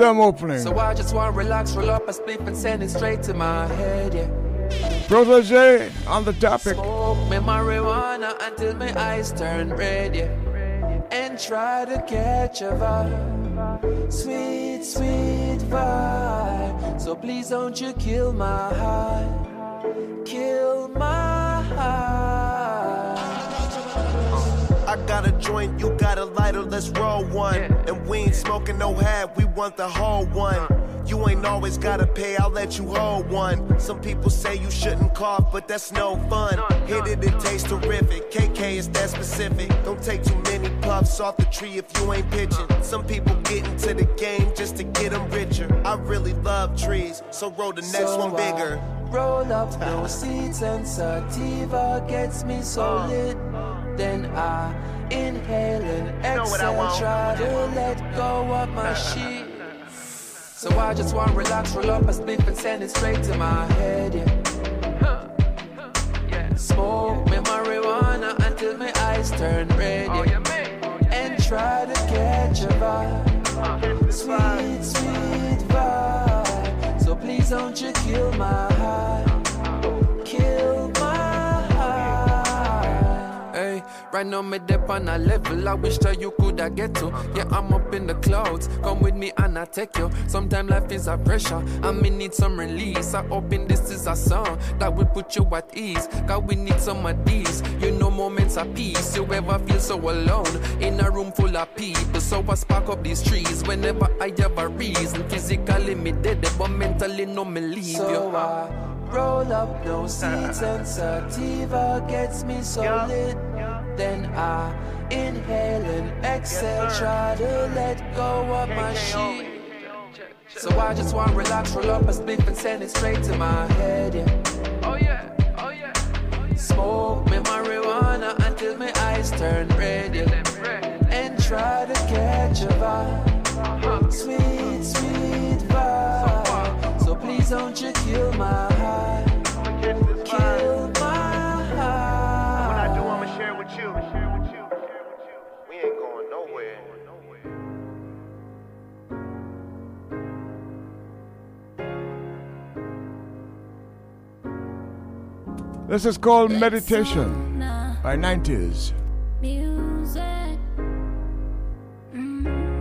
Some opening. So I just want to relax, roll up a spliff and send it straight to my head, yeah. Protege on the topic. Smoke me marijuana until my eyes turn red, yeah. And try to catch a vibe. Sweet, sweet vibe. So please don't you kill my high. Kill my high. I got a joint, you got a lighter, let's roll one. And we ain't smoking no hat, we want the whole one. You ain't always gotta pay, I'll let you hold one. Some people say you shouldn't cough, but that's no fun. Hit it, it tastes terrific. KK is that specific. Don't take too many puffs off the tree if you ain't pitching. Some people get into the game just to get them richer. I really love trees, so roll the next So one I bigger. Roll up no seeds and sativa gets me so uh. lit. Then I inhale and I exhale, try to let go of my shit. I just want to relax, roll up a spliff and send it straight to my head, yeah. Hey, right now me dip on a level I wish that you coulda get to. Yeah, I'm up in the clouds. Come with me and I take you. Sometimes life is a pressure. I may need some release. I hoping this is a song that will put you at ease. Cause we need some of these. You know moments of peace. You ever feel so alone in a room full of people. So I spark up these trees whenever I have a reason. Physically me dead, but mentally no me leave So you. I roll up no seeds and sativa gets me so lit. Then I inhale and exhale, try to let go of my shit. So I just want relax, roll up a spliff and send it straight to my head, yeah. Oh yeah, oh yeah. Smoke me marijuana until my eyes turn red, yeah. And try to catch a vibe. Sweet, sweet vibe. So please don't you kill my This is called Meditation by 90s. Music. Mm-hmm.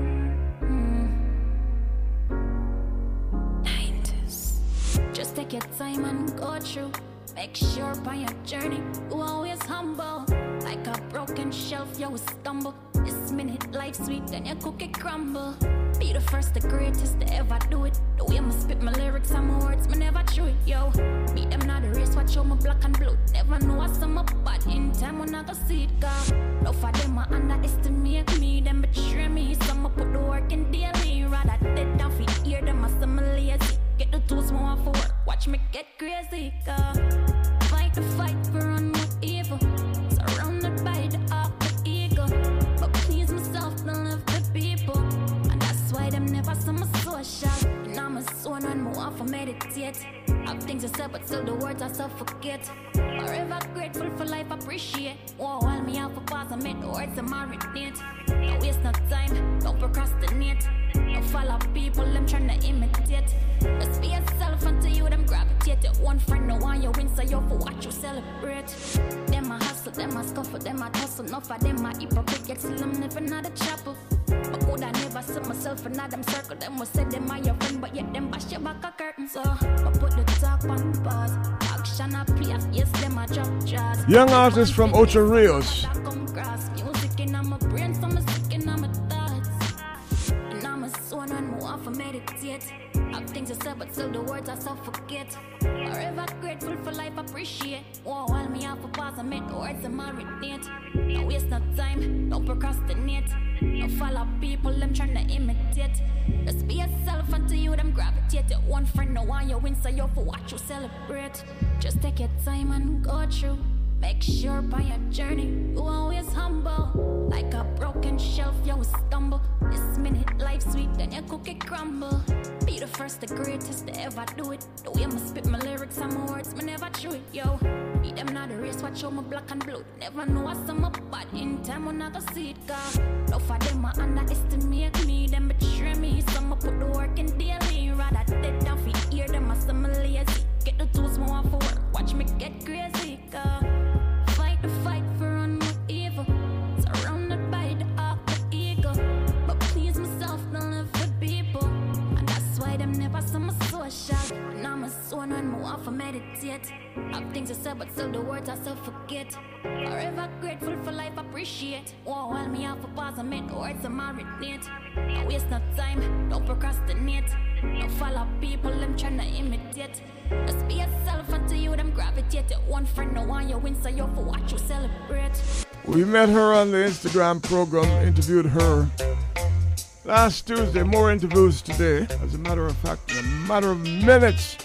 Just take your time and go through. Make sure by your journey, you always humble. Like a broken shelf, you will stumble. This minute, life sweet, then your cookie crumble. Be the first, the greatest to ever do it. The way I'ma spit my lyrics and my words, me never true it, yo. Beat them not the race, watch out my black and blue. Never know what's some up, but in time when I go see it, go. No for them, I underestimate me, them betray me. Some I suffocate. I'm forever grateful for life, appreciate. Whoa, while me out for pause, I make the words to marinate. Don't waste no time, don't procrastinate. Don't follow people, them trying to imitate. Just be yourself until you them gravitate. Your one friend, no one you win, so you for what you celebrate. Them a hustle, them a scuffle, them a tussle. Enough of them a hypocrite, yet still I'm living at a chapel. But could I never see myself in them circle? Them will say them are your friend, but yet them bash your back a curtain. So I put the talk on pause. Action a play, yes, them a drop jazz. Young artist from Ocho Rios. I'm sworn more off meditate. Have things to say, but still the words I suffocate. Forever grateful for life, appreciate. Whoa, while me off a pause, I make the words and marinate. Don't waste no time, don't procrastinate. Don't follow people, them trying to imitate. Just be yourself until you them gravitate. One friend, no one you win, so you for what you celebrate. Just take your time and go through. Make sure by your journey, you always humble. Like a broken shelf, you will stumble. This minute, life sweet, then your cookie crumble. Be the first, the greatest to ever do it. The way I'ma spit my lyrics and my words, me never true it, yo. Be them not the race, watch out my black and blue. Never know what's some up, but in time when I go see it, go. No for them, I underestimate me, them betray me. Some put the work in daily, rather dead down for hear them, I some lazy. Get the tools more for work, watch me get crazy, go. And I'm a sworn when more off meditate. Have things to say, but still the words I suffocate. Forever grateful for life, appreciate. Oh, while me have a pause and make the words a marinate. Don't waste no time, don't procrastinate. Don't follow people, them tryna imitate. Just be yourself until you them gravitate. Your one friend no want you win, so you for what you celebrate. We met her on the Instagram program, interviewed her last Tuesday. More interviews today, as a matter of fact, in a matter of minutes.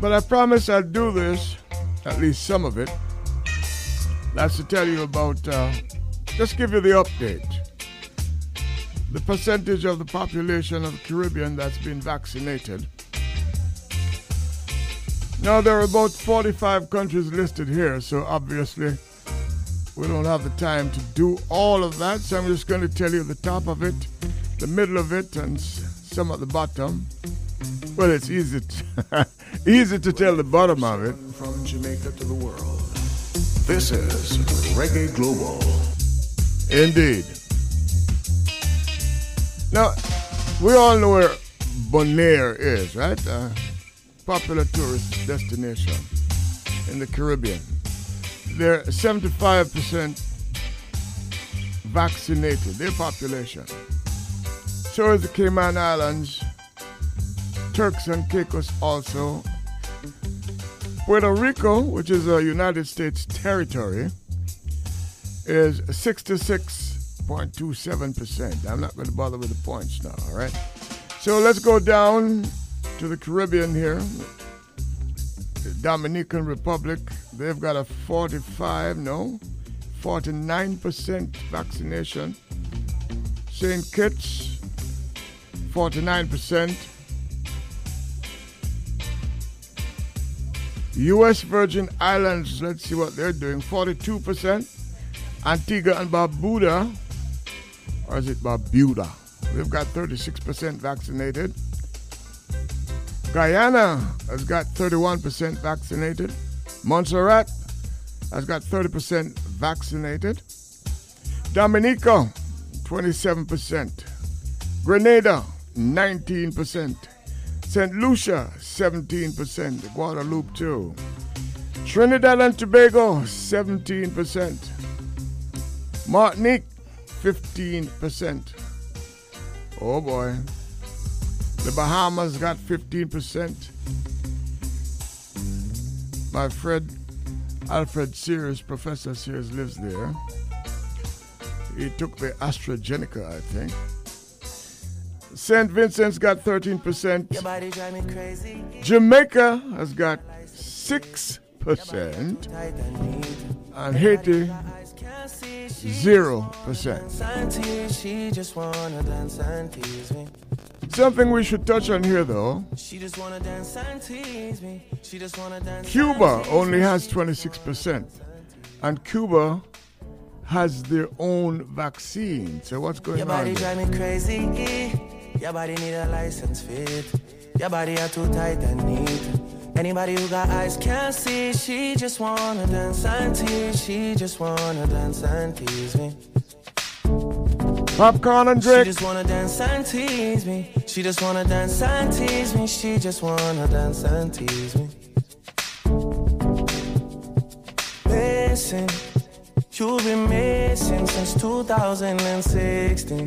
But I promise I'll do this, at least some of it. That's to tell you about, uh, just give you the update. The percentage of the population of the Caribbean that's been vaccinated. Now, there are about 45 countries listed here, so obviously we don't have the time to do all of that, so I'm just going to tell you the top of it, the middle of it, and some at the bottom. Well, it's easy to, easy to tell the bottom of it. From Jamaica to the world. This is Reggae Global. Indeed. Now, we all know where Bonaire is, right? A popular tourist destination in the Caribbean. They're 75% vaccinated, their population. So is the Cayman Islands, Turks and Caicos also. Puerto Rico, which is a United States territory, is 66.27%. I'm not going to bother with the points now, all right? So let's go down to the Caribbean here. The Dominican Republic, they've got a 45, no, 49% vaccination. St. Kitts, 49%. U.S. Virgin Islands, let's see what they're doing, 42%. Antigua and Barbuda, or is it Barbuda? They've got 36% vaccinated. Guyana has got 31% vaccinated. Montserrat has got 30% vaccinated. Dominica, 27%. Grenada, 19%. St. Lucia, 17%. Guadeloupe, too. Trinidad and Tobago, 17%. Martinique, 15%. Oh boy. The Bahamas got 15%. My friend Alfred Sears, Professor Sears, lives there. He took the AstraZeneca, I think. St. Vincent's got 13%. Your body drive me crazy. Jamaica has got 6%. And Haiti, 0%. Santi, she just wanna dance and tease me. Something we should touch on here, though. She just wanna dance and tease me. She just wanna dance. Cuba only has 26%. And Cuba has their own vaccine. So what's going Your on? there? Your body need a license fit. Your body are too tight and neat. Anybody who got eyes can't see. She just wanna dance and tease. She just wanna dance and tease me. Popcorn and drink. She just wanna dance and tease me. She just wanna dance and tease me. She just wanna dance and tease me. Listen, you've been missing since 2016.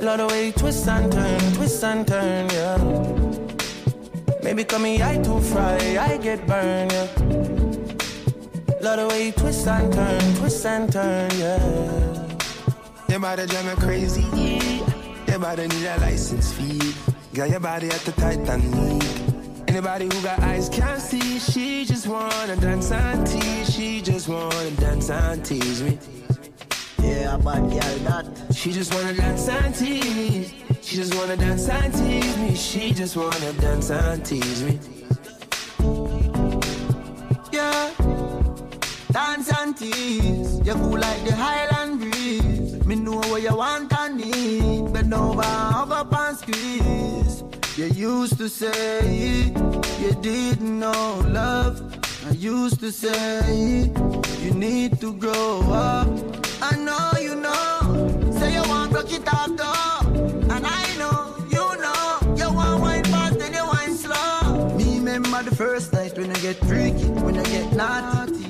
Love the way you twist and turn, twist and turn, yeah. Maybe call me I too fry, I get burned, yeah. Love the way you twist and turn, twist and turn, yeah. Your body drive me crazy. Your body need a license fee. Got your body at the tight and neat. Anybody who got eyes can't see. She just wanna dance and tease. She just wanna dance and tease me. Yeah, bad girl that. She just wanna dance and tease. She just wanna dance and tease me. She just wanna dance and tease me. Yeah. Dance and tease. You cool like the Highland breeze. Me know what you want and need. Bend over, hug up and squeeze. You used to say you didn't know love. I used to say you need to grow up. I know you know. Say you want broke it off though. And I know, you know. You want wine fast and you wine slow. Me remember the first night when I get freaky, when I get naughty.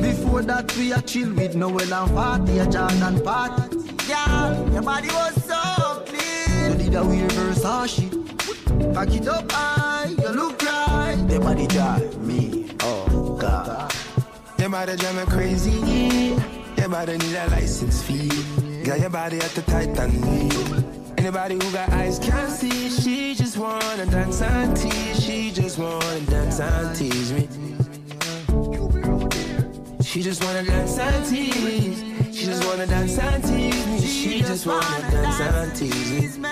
Before that we a chill with Noel and party, a Jordan party. Girl, your body was so clean. You did a weird Versace. Pack it up high, you look right. Your body drive me, oh God. Your body drive me crazy. Your body need a license fee. Got your body at the Titan wheel. Anybody who got eyes can't see. She just wanna dance and tease. She just wanna dance and tease me. She just wanna dance and tease. She just wanna dance and tease me. She just wanna dance and tease me.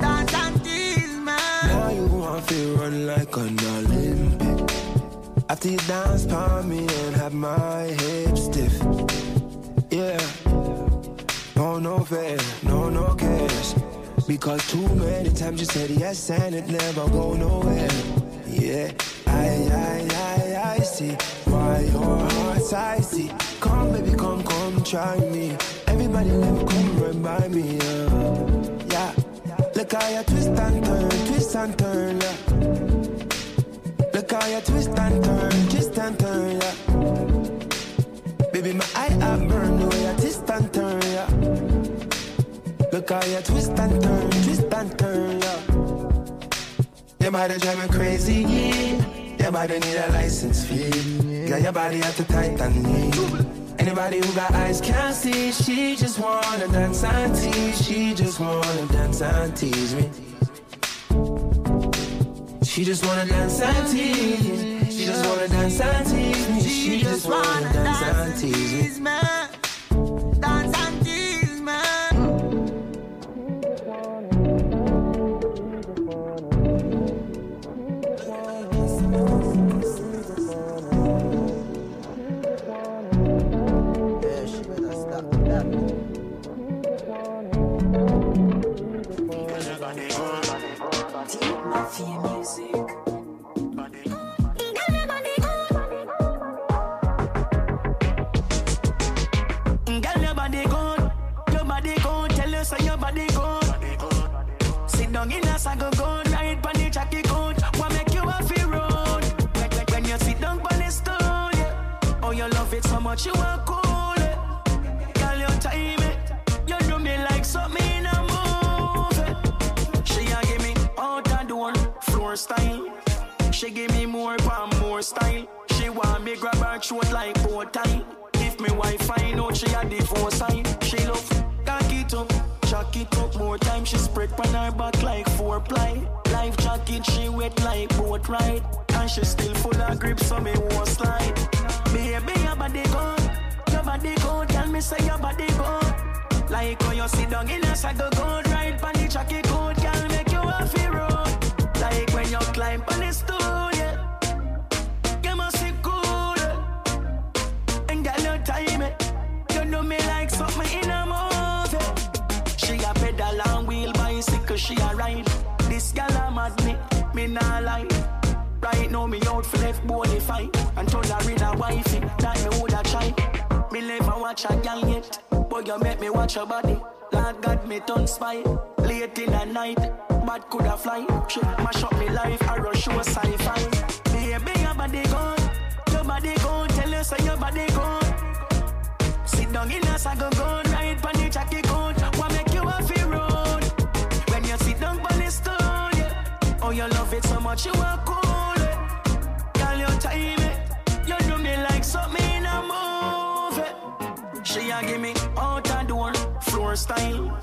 Dance and tease me. Now you want to run like an Olympic. After you dance for me and have my hips stiff. Yeah. No, no fair, no, no cash. Because too many times you said yes and it never go nowhere. Yeah, I, I, I, I see why your heart's icy. Come, baby, come, come, try me. Everybody, let me come by me. Yeah, yeah. Look how you twist and turn, twist and turn, yeah. Look how you twist and turn, twist and turn, yeah. Baby, my eye I burn the way you twist and turn, yeah. Look how you twist and turn, twist and turn, yeah. Your body drive me crazy, yeah. Your body need a license fee. Got your body at the Titan knee. Anybody who got eyes can't see. She just wanna dance and tease. She just wanna dance and tease me. She just wanna dance and tease. She just wanna dance and tease me. She just wanna dance and tease me. Dance and tease me. Yeah, she better much you are cool. Yeah. Girl, you time it. You do me like something in a movie. She a give me out and door floor style. She give me more palm more style. She want me grab her throat like bow tie. If me wife find out she a divorce sign, she love cock it it up more time. She spread on her back like four ply. Life jacket she wet like boat ride, and she still full of grip so me won't slide. Baby your body good, your body good. Tell me say your body good. Like when you sit down in a saddle good, ride pon the jockey she a ride. This gal a mad me, me nah lie. Right now me out for left body fight and told her with a wifey that me woulda try. Me never watch a gal yet, but you make me watch her body. Lord God, me turn spy. Late in the night, bad coulda fly. She mash up me life, I rush show sci-fi. Baby, your body gone, your body gone. Tell you say your body gone. Sit down in a sago gone, ride pon the jockey much, you are cool. Girl, you time it. You do me like something in a movie. She a give me out and door floor style.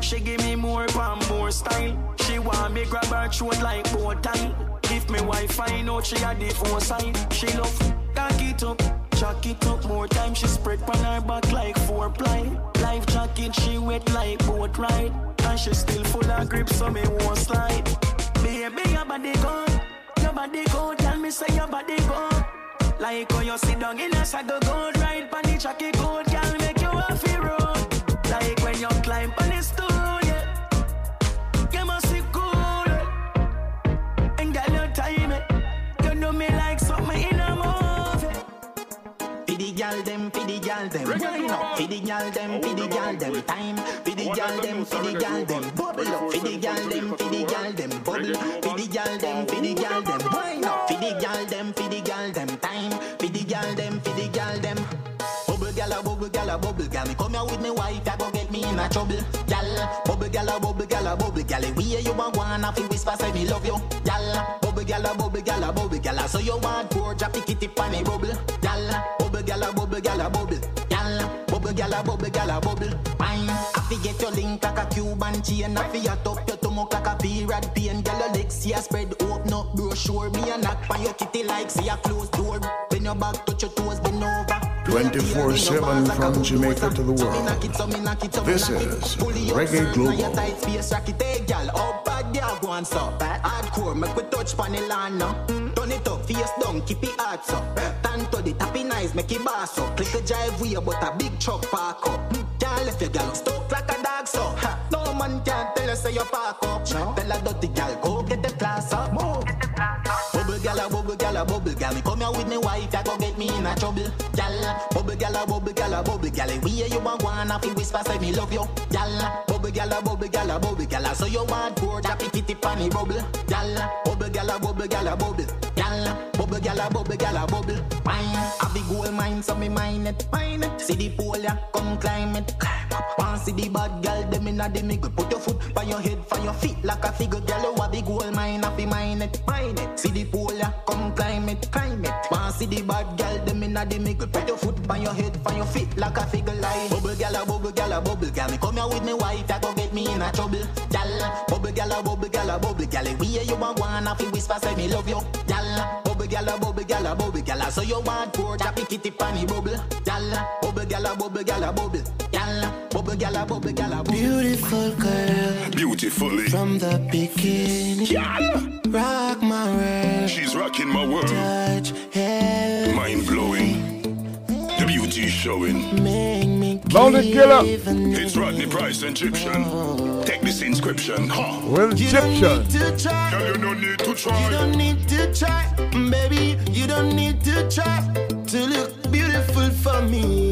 She give me more palm more style. She want me grab her throat like bow tie. If me wife find out she a divorce side, she love cock it up, chuck it up more time. She spread on her back like four ply. Life jacket she wet like boat ride, and she still full of grip so me won't slide. Baby your body good, your body good. Tell me say your body good. Like when you sit down in a saddle good, ride pon the jockey good, girl make you a road. Like when you climb on the stool, gal them. Wine up for the gal them, for the gal them. Time for the gal them, for the gal them. Bubble up for the gal them, for the gal them. Bubble for the gal them, for the gal them. Wine up for the gal them, for the gal them. Time for the gal them, for the gal them. Bubble gal a bubble gal a bubble gal. Me come here with me wife, ya go get me in a trouble. Gal, bubble gal a bubble gal a bubble gal. We hear you a wanna fi whisper say me love you. Gal, bubble gal a bubble gal a bubble gal. So you want poor drop the kitty pan a bubble. Gal, bubble gal a bubble gal a bubble. Gal, a bubble gal a bubble. Fine, I fi get your link like a Cuban chain. I fi your top your tummy like a period pain. Gal your legs a spread open up brochure. Me a knock on your kitty like see a closed door. Bend your back, touch your toes, bend over. 24 7 from Jamaica to the world. This is Reggae Global. Turn it up, face down, keep it hard so. Stand to the tappy nice, make it boss up. Click a drive way, but a big truck park up. Can't left your gal stuck like a dog so. No man can tell us say you park up. Tell a dirty gal, go get the class up. Bubble gal, a bubble gal, a bubble gal. Me come here with me wife, ya go me in a trouble. Gal, bubble gal, a bubble gal, a bubble gal. We hear you a wanna fi whisper say me love you. Gal, bubble gal, a bubble gal, a bubble gal. So you want drop it kitty panny bubble. Gal, bubble gal, a bubble gal, a bubble. Gal, bubble gal, a bubble gal, a bubble. Mine, a big gold mine, so me mine it, mine it. See the pole, ya, come climb it. Climb up. Want see the bad gal, them inna the middle. Put your foot by your head, for your feet like a figure. Gal, you a big gold mine, a fi mine it, mine it. See the pole, ya, come climb it, climb it. See the bad gal, them inna the middle. Put your foot by your head, for your feet like a figure. Like bubble gal, a bubble gal, a bubble gal. Me come here with me wife, ya go get me in a trouble. Gal, bubble gal, a bubble gal, a bubble gal. We hear you a wanna fi whisper say me love you. Gal, bubble gal, a bubble gal, a bubble gal. So you want poor drop it kitty panny bubble. Gal, bubble gal, a bubble gal, a bubble. Gal, bubble gal, a bubble gal, a bubble. Beautiful girl. Beautifully. From the beginning. Yeah. Rock my world. She's rocking my world. Touch heaven. Mind blowing. The beauty showing. Make me Bounty killer. It's Rodney Price Egyptian. Take this inscription. Ha. Well, Egyptian. to try. Girl, you don't need to try. You don't need to try, baby. You don't need to try to look beautiful for me.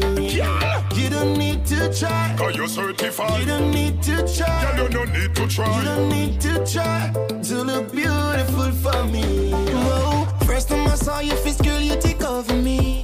You don't need to try. Cause you're certified. You don't need to try. Girl, you don't need to try. You don't need to try to look beautiful for me. Whoa. First time I saw your face, girl, you take over me.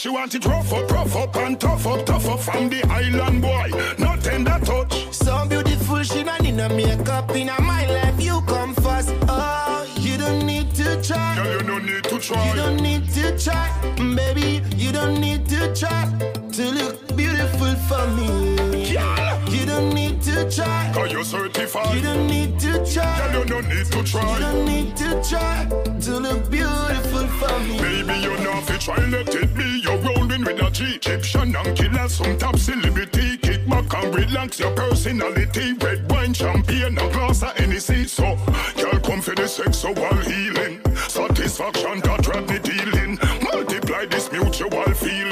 She want it rough up, rough up and tough up, tough up from the island boy. No tender touch. So beautiful, she not in a makeup in a my life. You come first. Oh, you don't need to try. Girl, you don't need to try. You don't need to try, mm, baby. You don't need to try to look beautiful for me. Try. Cause you're certified. You don't need to try. Girl, you don't need to try. You don't need to try to look beautiful for me. Baby, you know if you try, let it be. You're rolling with a G. Egyptian and killer, some top celebrity. Kick back and relax your personality. Red wine, champagne, a glass of Hennessy. So, girl, come for the sexual healing. Satisfaction that drive me dealing. Multiply this mutual feeling.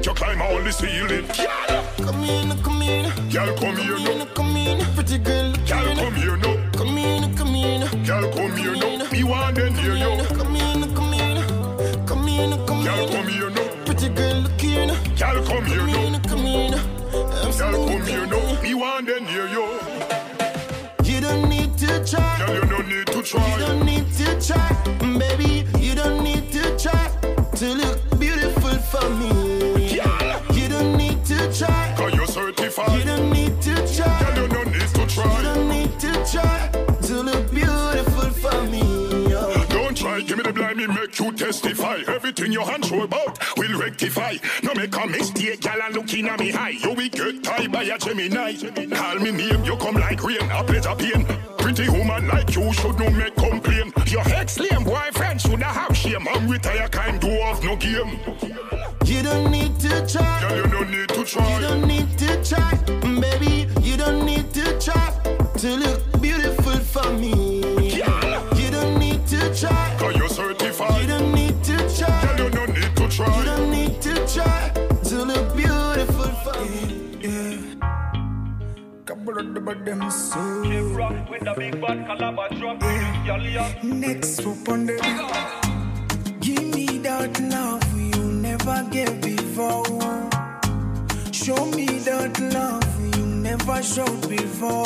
Make you climb all the ceiling. Girl, Come in, come in. girl, come here now. Come in, pretty girl. Girl, come here now. Come in, come in. Girl, come here now. Me want them hear you. Come in, come in. Come in, come Girl, in. come here now. Pretty girl, look here now. Girl, come here Come now. in, come in. Girl, come here now. Me want them hear you. You don't need to try. Girl, you don't need to try. You don't need to try, baby. You testify. Everything your hands show about will rectify. No make a mistake, gal, and looking at me high. You will get tied by a Gemini. Call me name, you come like rain, a pleasure pain. Pretty woman like you should no make complain. Your ex-lame boyfriend should have shame. I'm retire kind, do off no game. You don't need to try. Girl, you don't need to try. You don't need to try, baby. You don't need to try to look the them so. With a big bad calabash drum. Yeah. Next up on the Give me that love you never gave before. Show me that love you never showed before.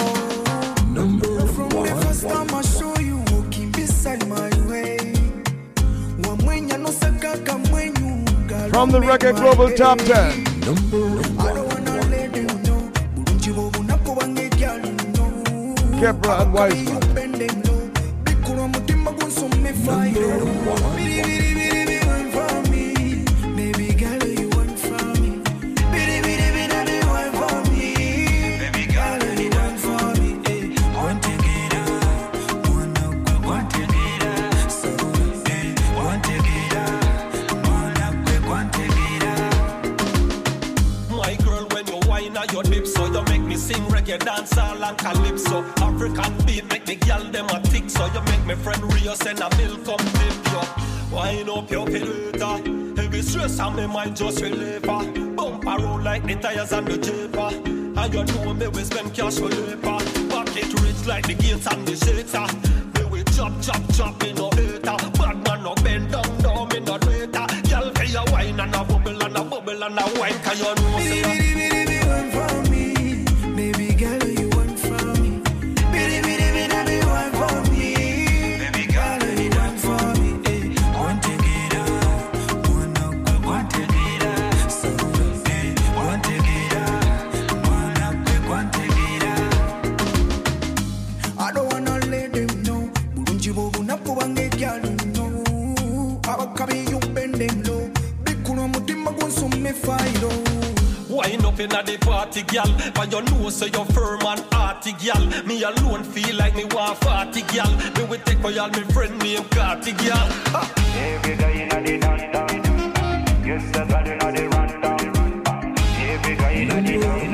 Number From the first time I saw you walking beside my way. Wamwenya no sakaka mwenyu, girl, From the make Reggae Global. Top 10. I don't Kebra and Wiseman. Sing reggae, dancehall and calypso. African beat make the girl them a tick, so you make me friend Rio send a milk come tip you. Wind up your piroueta, heavy stress on me mind just relieve her. Bump around like the tires on the jeeper. And you know me we spend cash for labor. Pocket rich like the gates and the shater. Me we chop chop chop me no hater. Bad man no bend down down me no traitor. Girl pay your wine and a bubble and a bubble and a wine 'cause you know up inna the party, gal. But you know, so you're firm and hearty, gal. Me alone feel like me want party, gal. Me will take for y'all, me friend named Carty, gal. Every guy inna the dance dance. Yes, the girl inna the run down. Every guy inna the dance.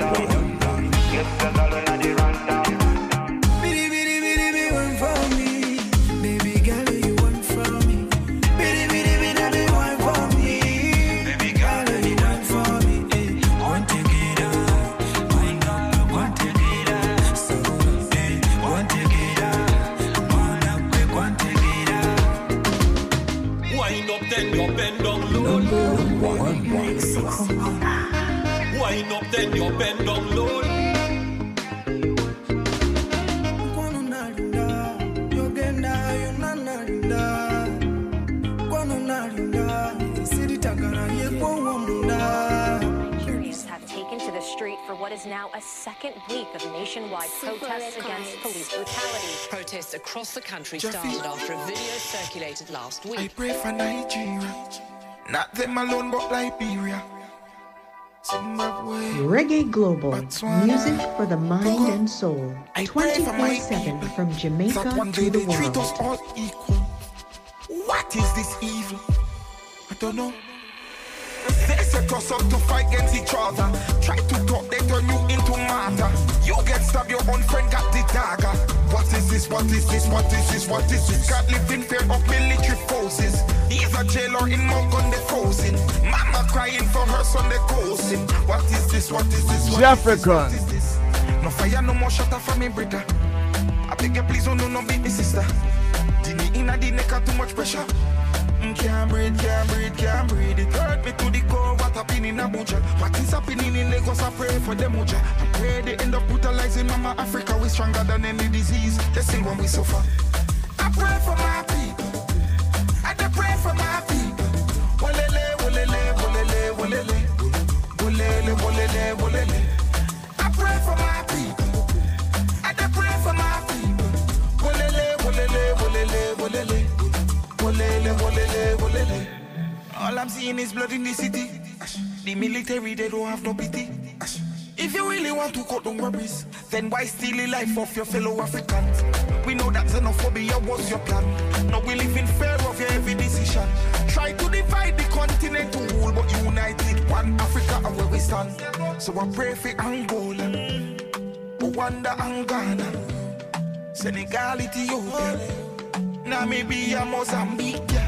What is now a second week of nationwide protests against police brutality. Protests across the country Jeffy. started after a video circulated last week. I week. pray for Nigeria, not them alone, but Liberia. Reggae Global, music for the mind and soul. I pray for my 24 7 from Jamaica to the they treat us world. all equal. What is this evil? I don't know. They us up to fight against each other. Try to talk, they turn you into martyr. You get stabbed, your own friend got the dagger. What is this? What is this? What is this? What is this? God lived in fear of military forces. He's a jailer in Mount on the frozen. Mama crying for her son, they coasting. What is this? What is this? What is this? What is this? No fire, no more shutter for me, brother. I beg you, please, oh no, no, beat me, sister. Dini inna the neck, too much pressure. Mm, Can't breathe, can't breathe, can't breathe. It hurt me to the core. What happened in Abuja? What is happening in Lagos? I pray for them, Uja. I pray they end up brutalizing Mama Africa. We stronger than any disease. They sing when we suffer. I pray for my people. I pray for my people. Wolele, wolele, wolele, wolele. Wolele, wolele, wolele. Wolele. All I'm seeing is blood in the city. The military, they don't have no pity. If you really want to cut down worries, then why steal the life of your fellow Africans? We know that xenophobia was your plan. Now we live in fear of your every decision. Try to divide the continent to rule, but united one Africa are where we stand. So I pray for Angola, Rwanda and Ghana. Senegal, Ethiopia, Namibia, Mozambique.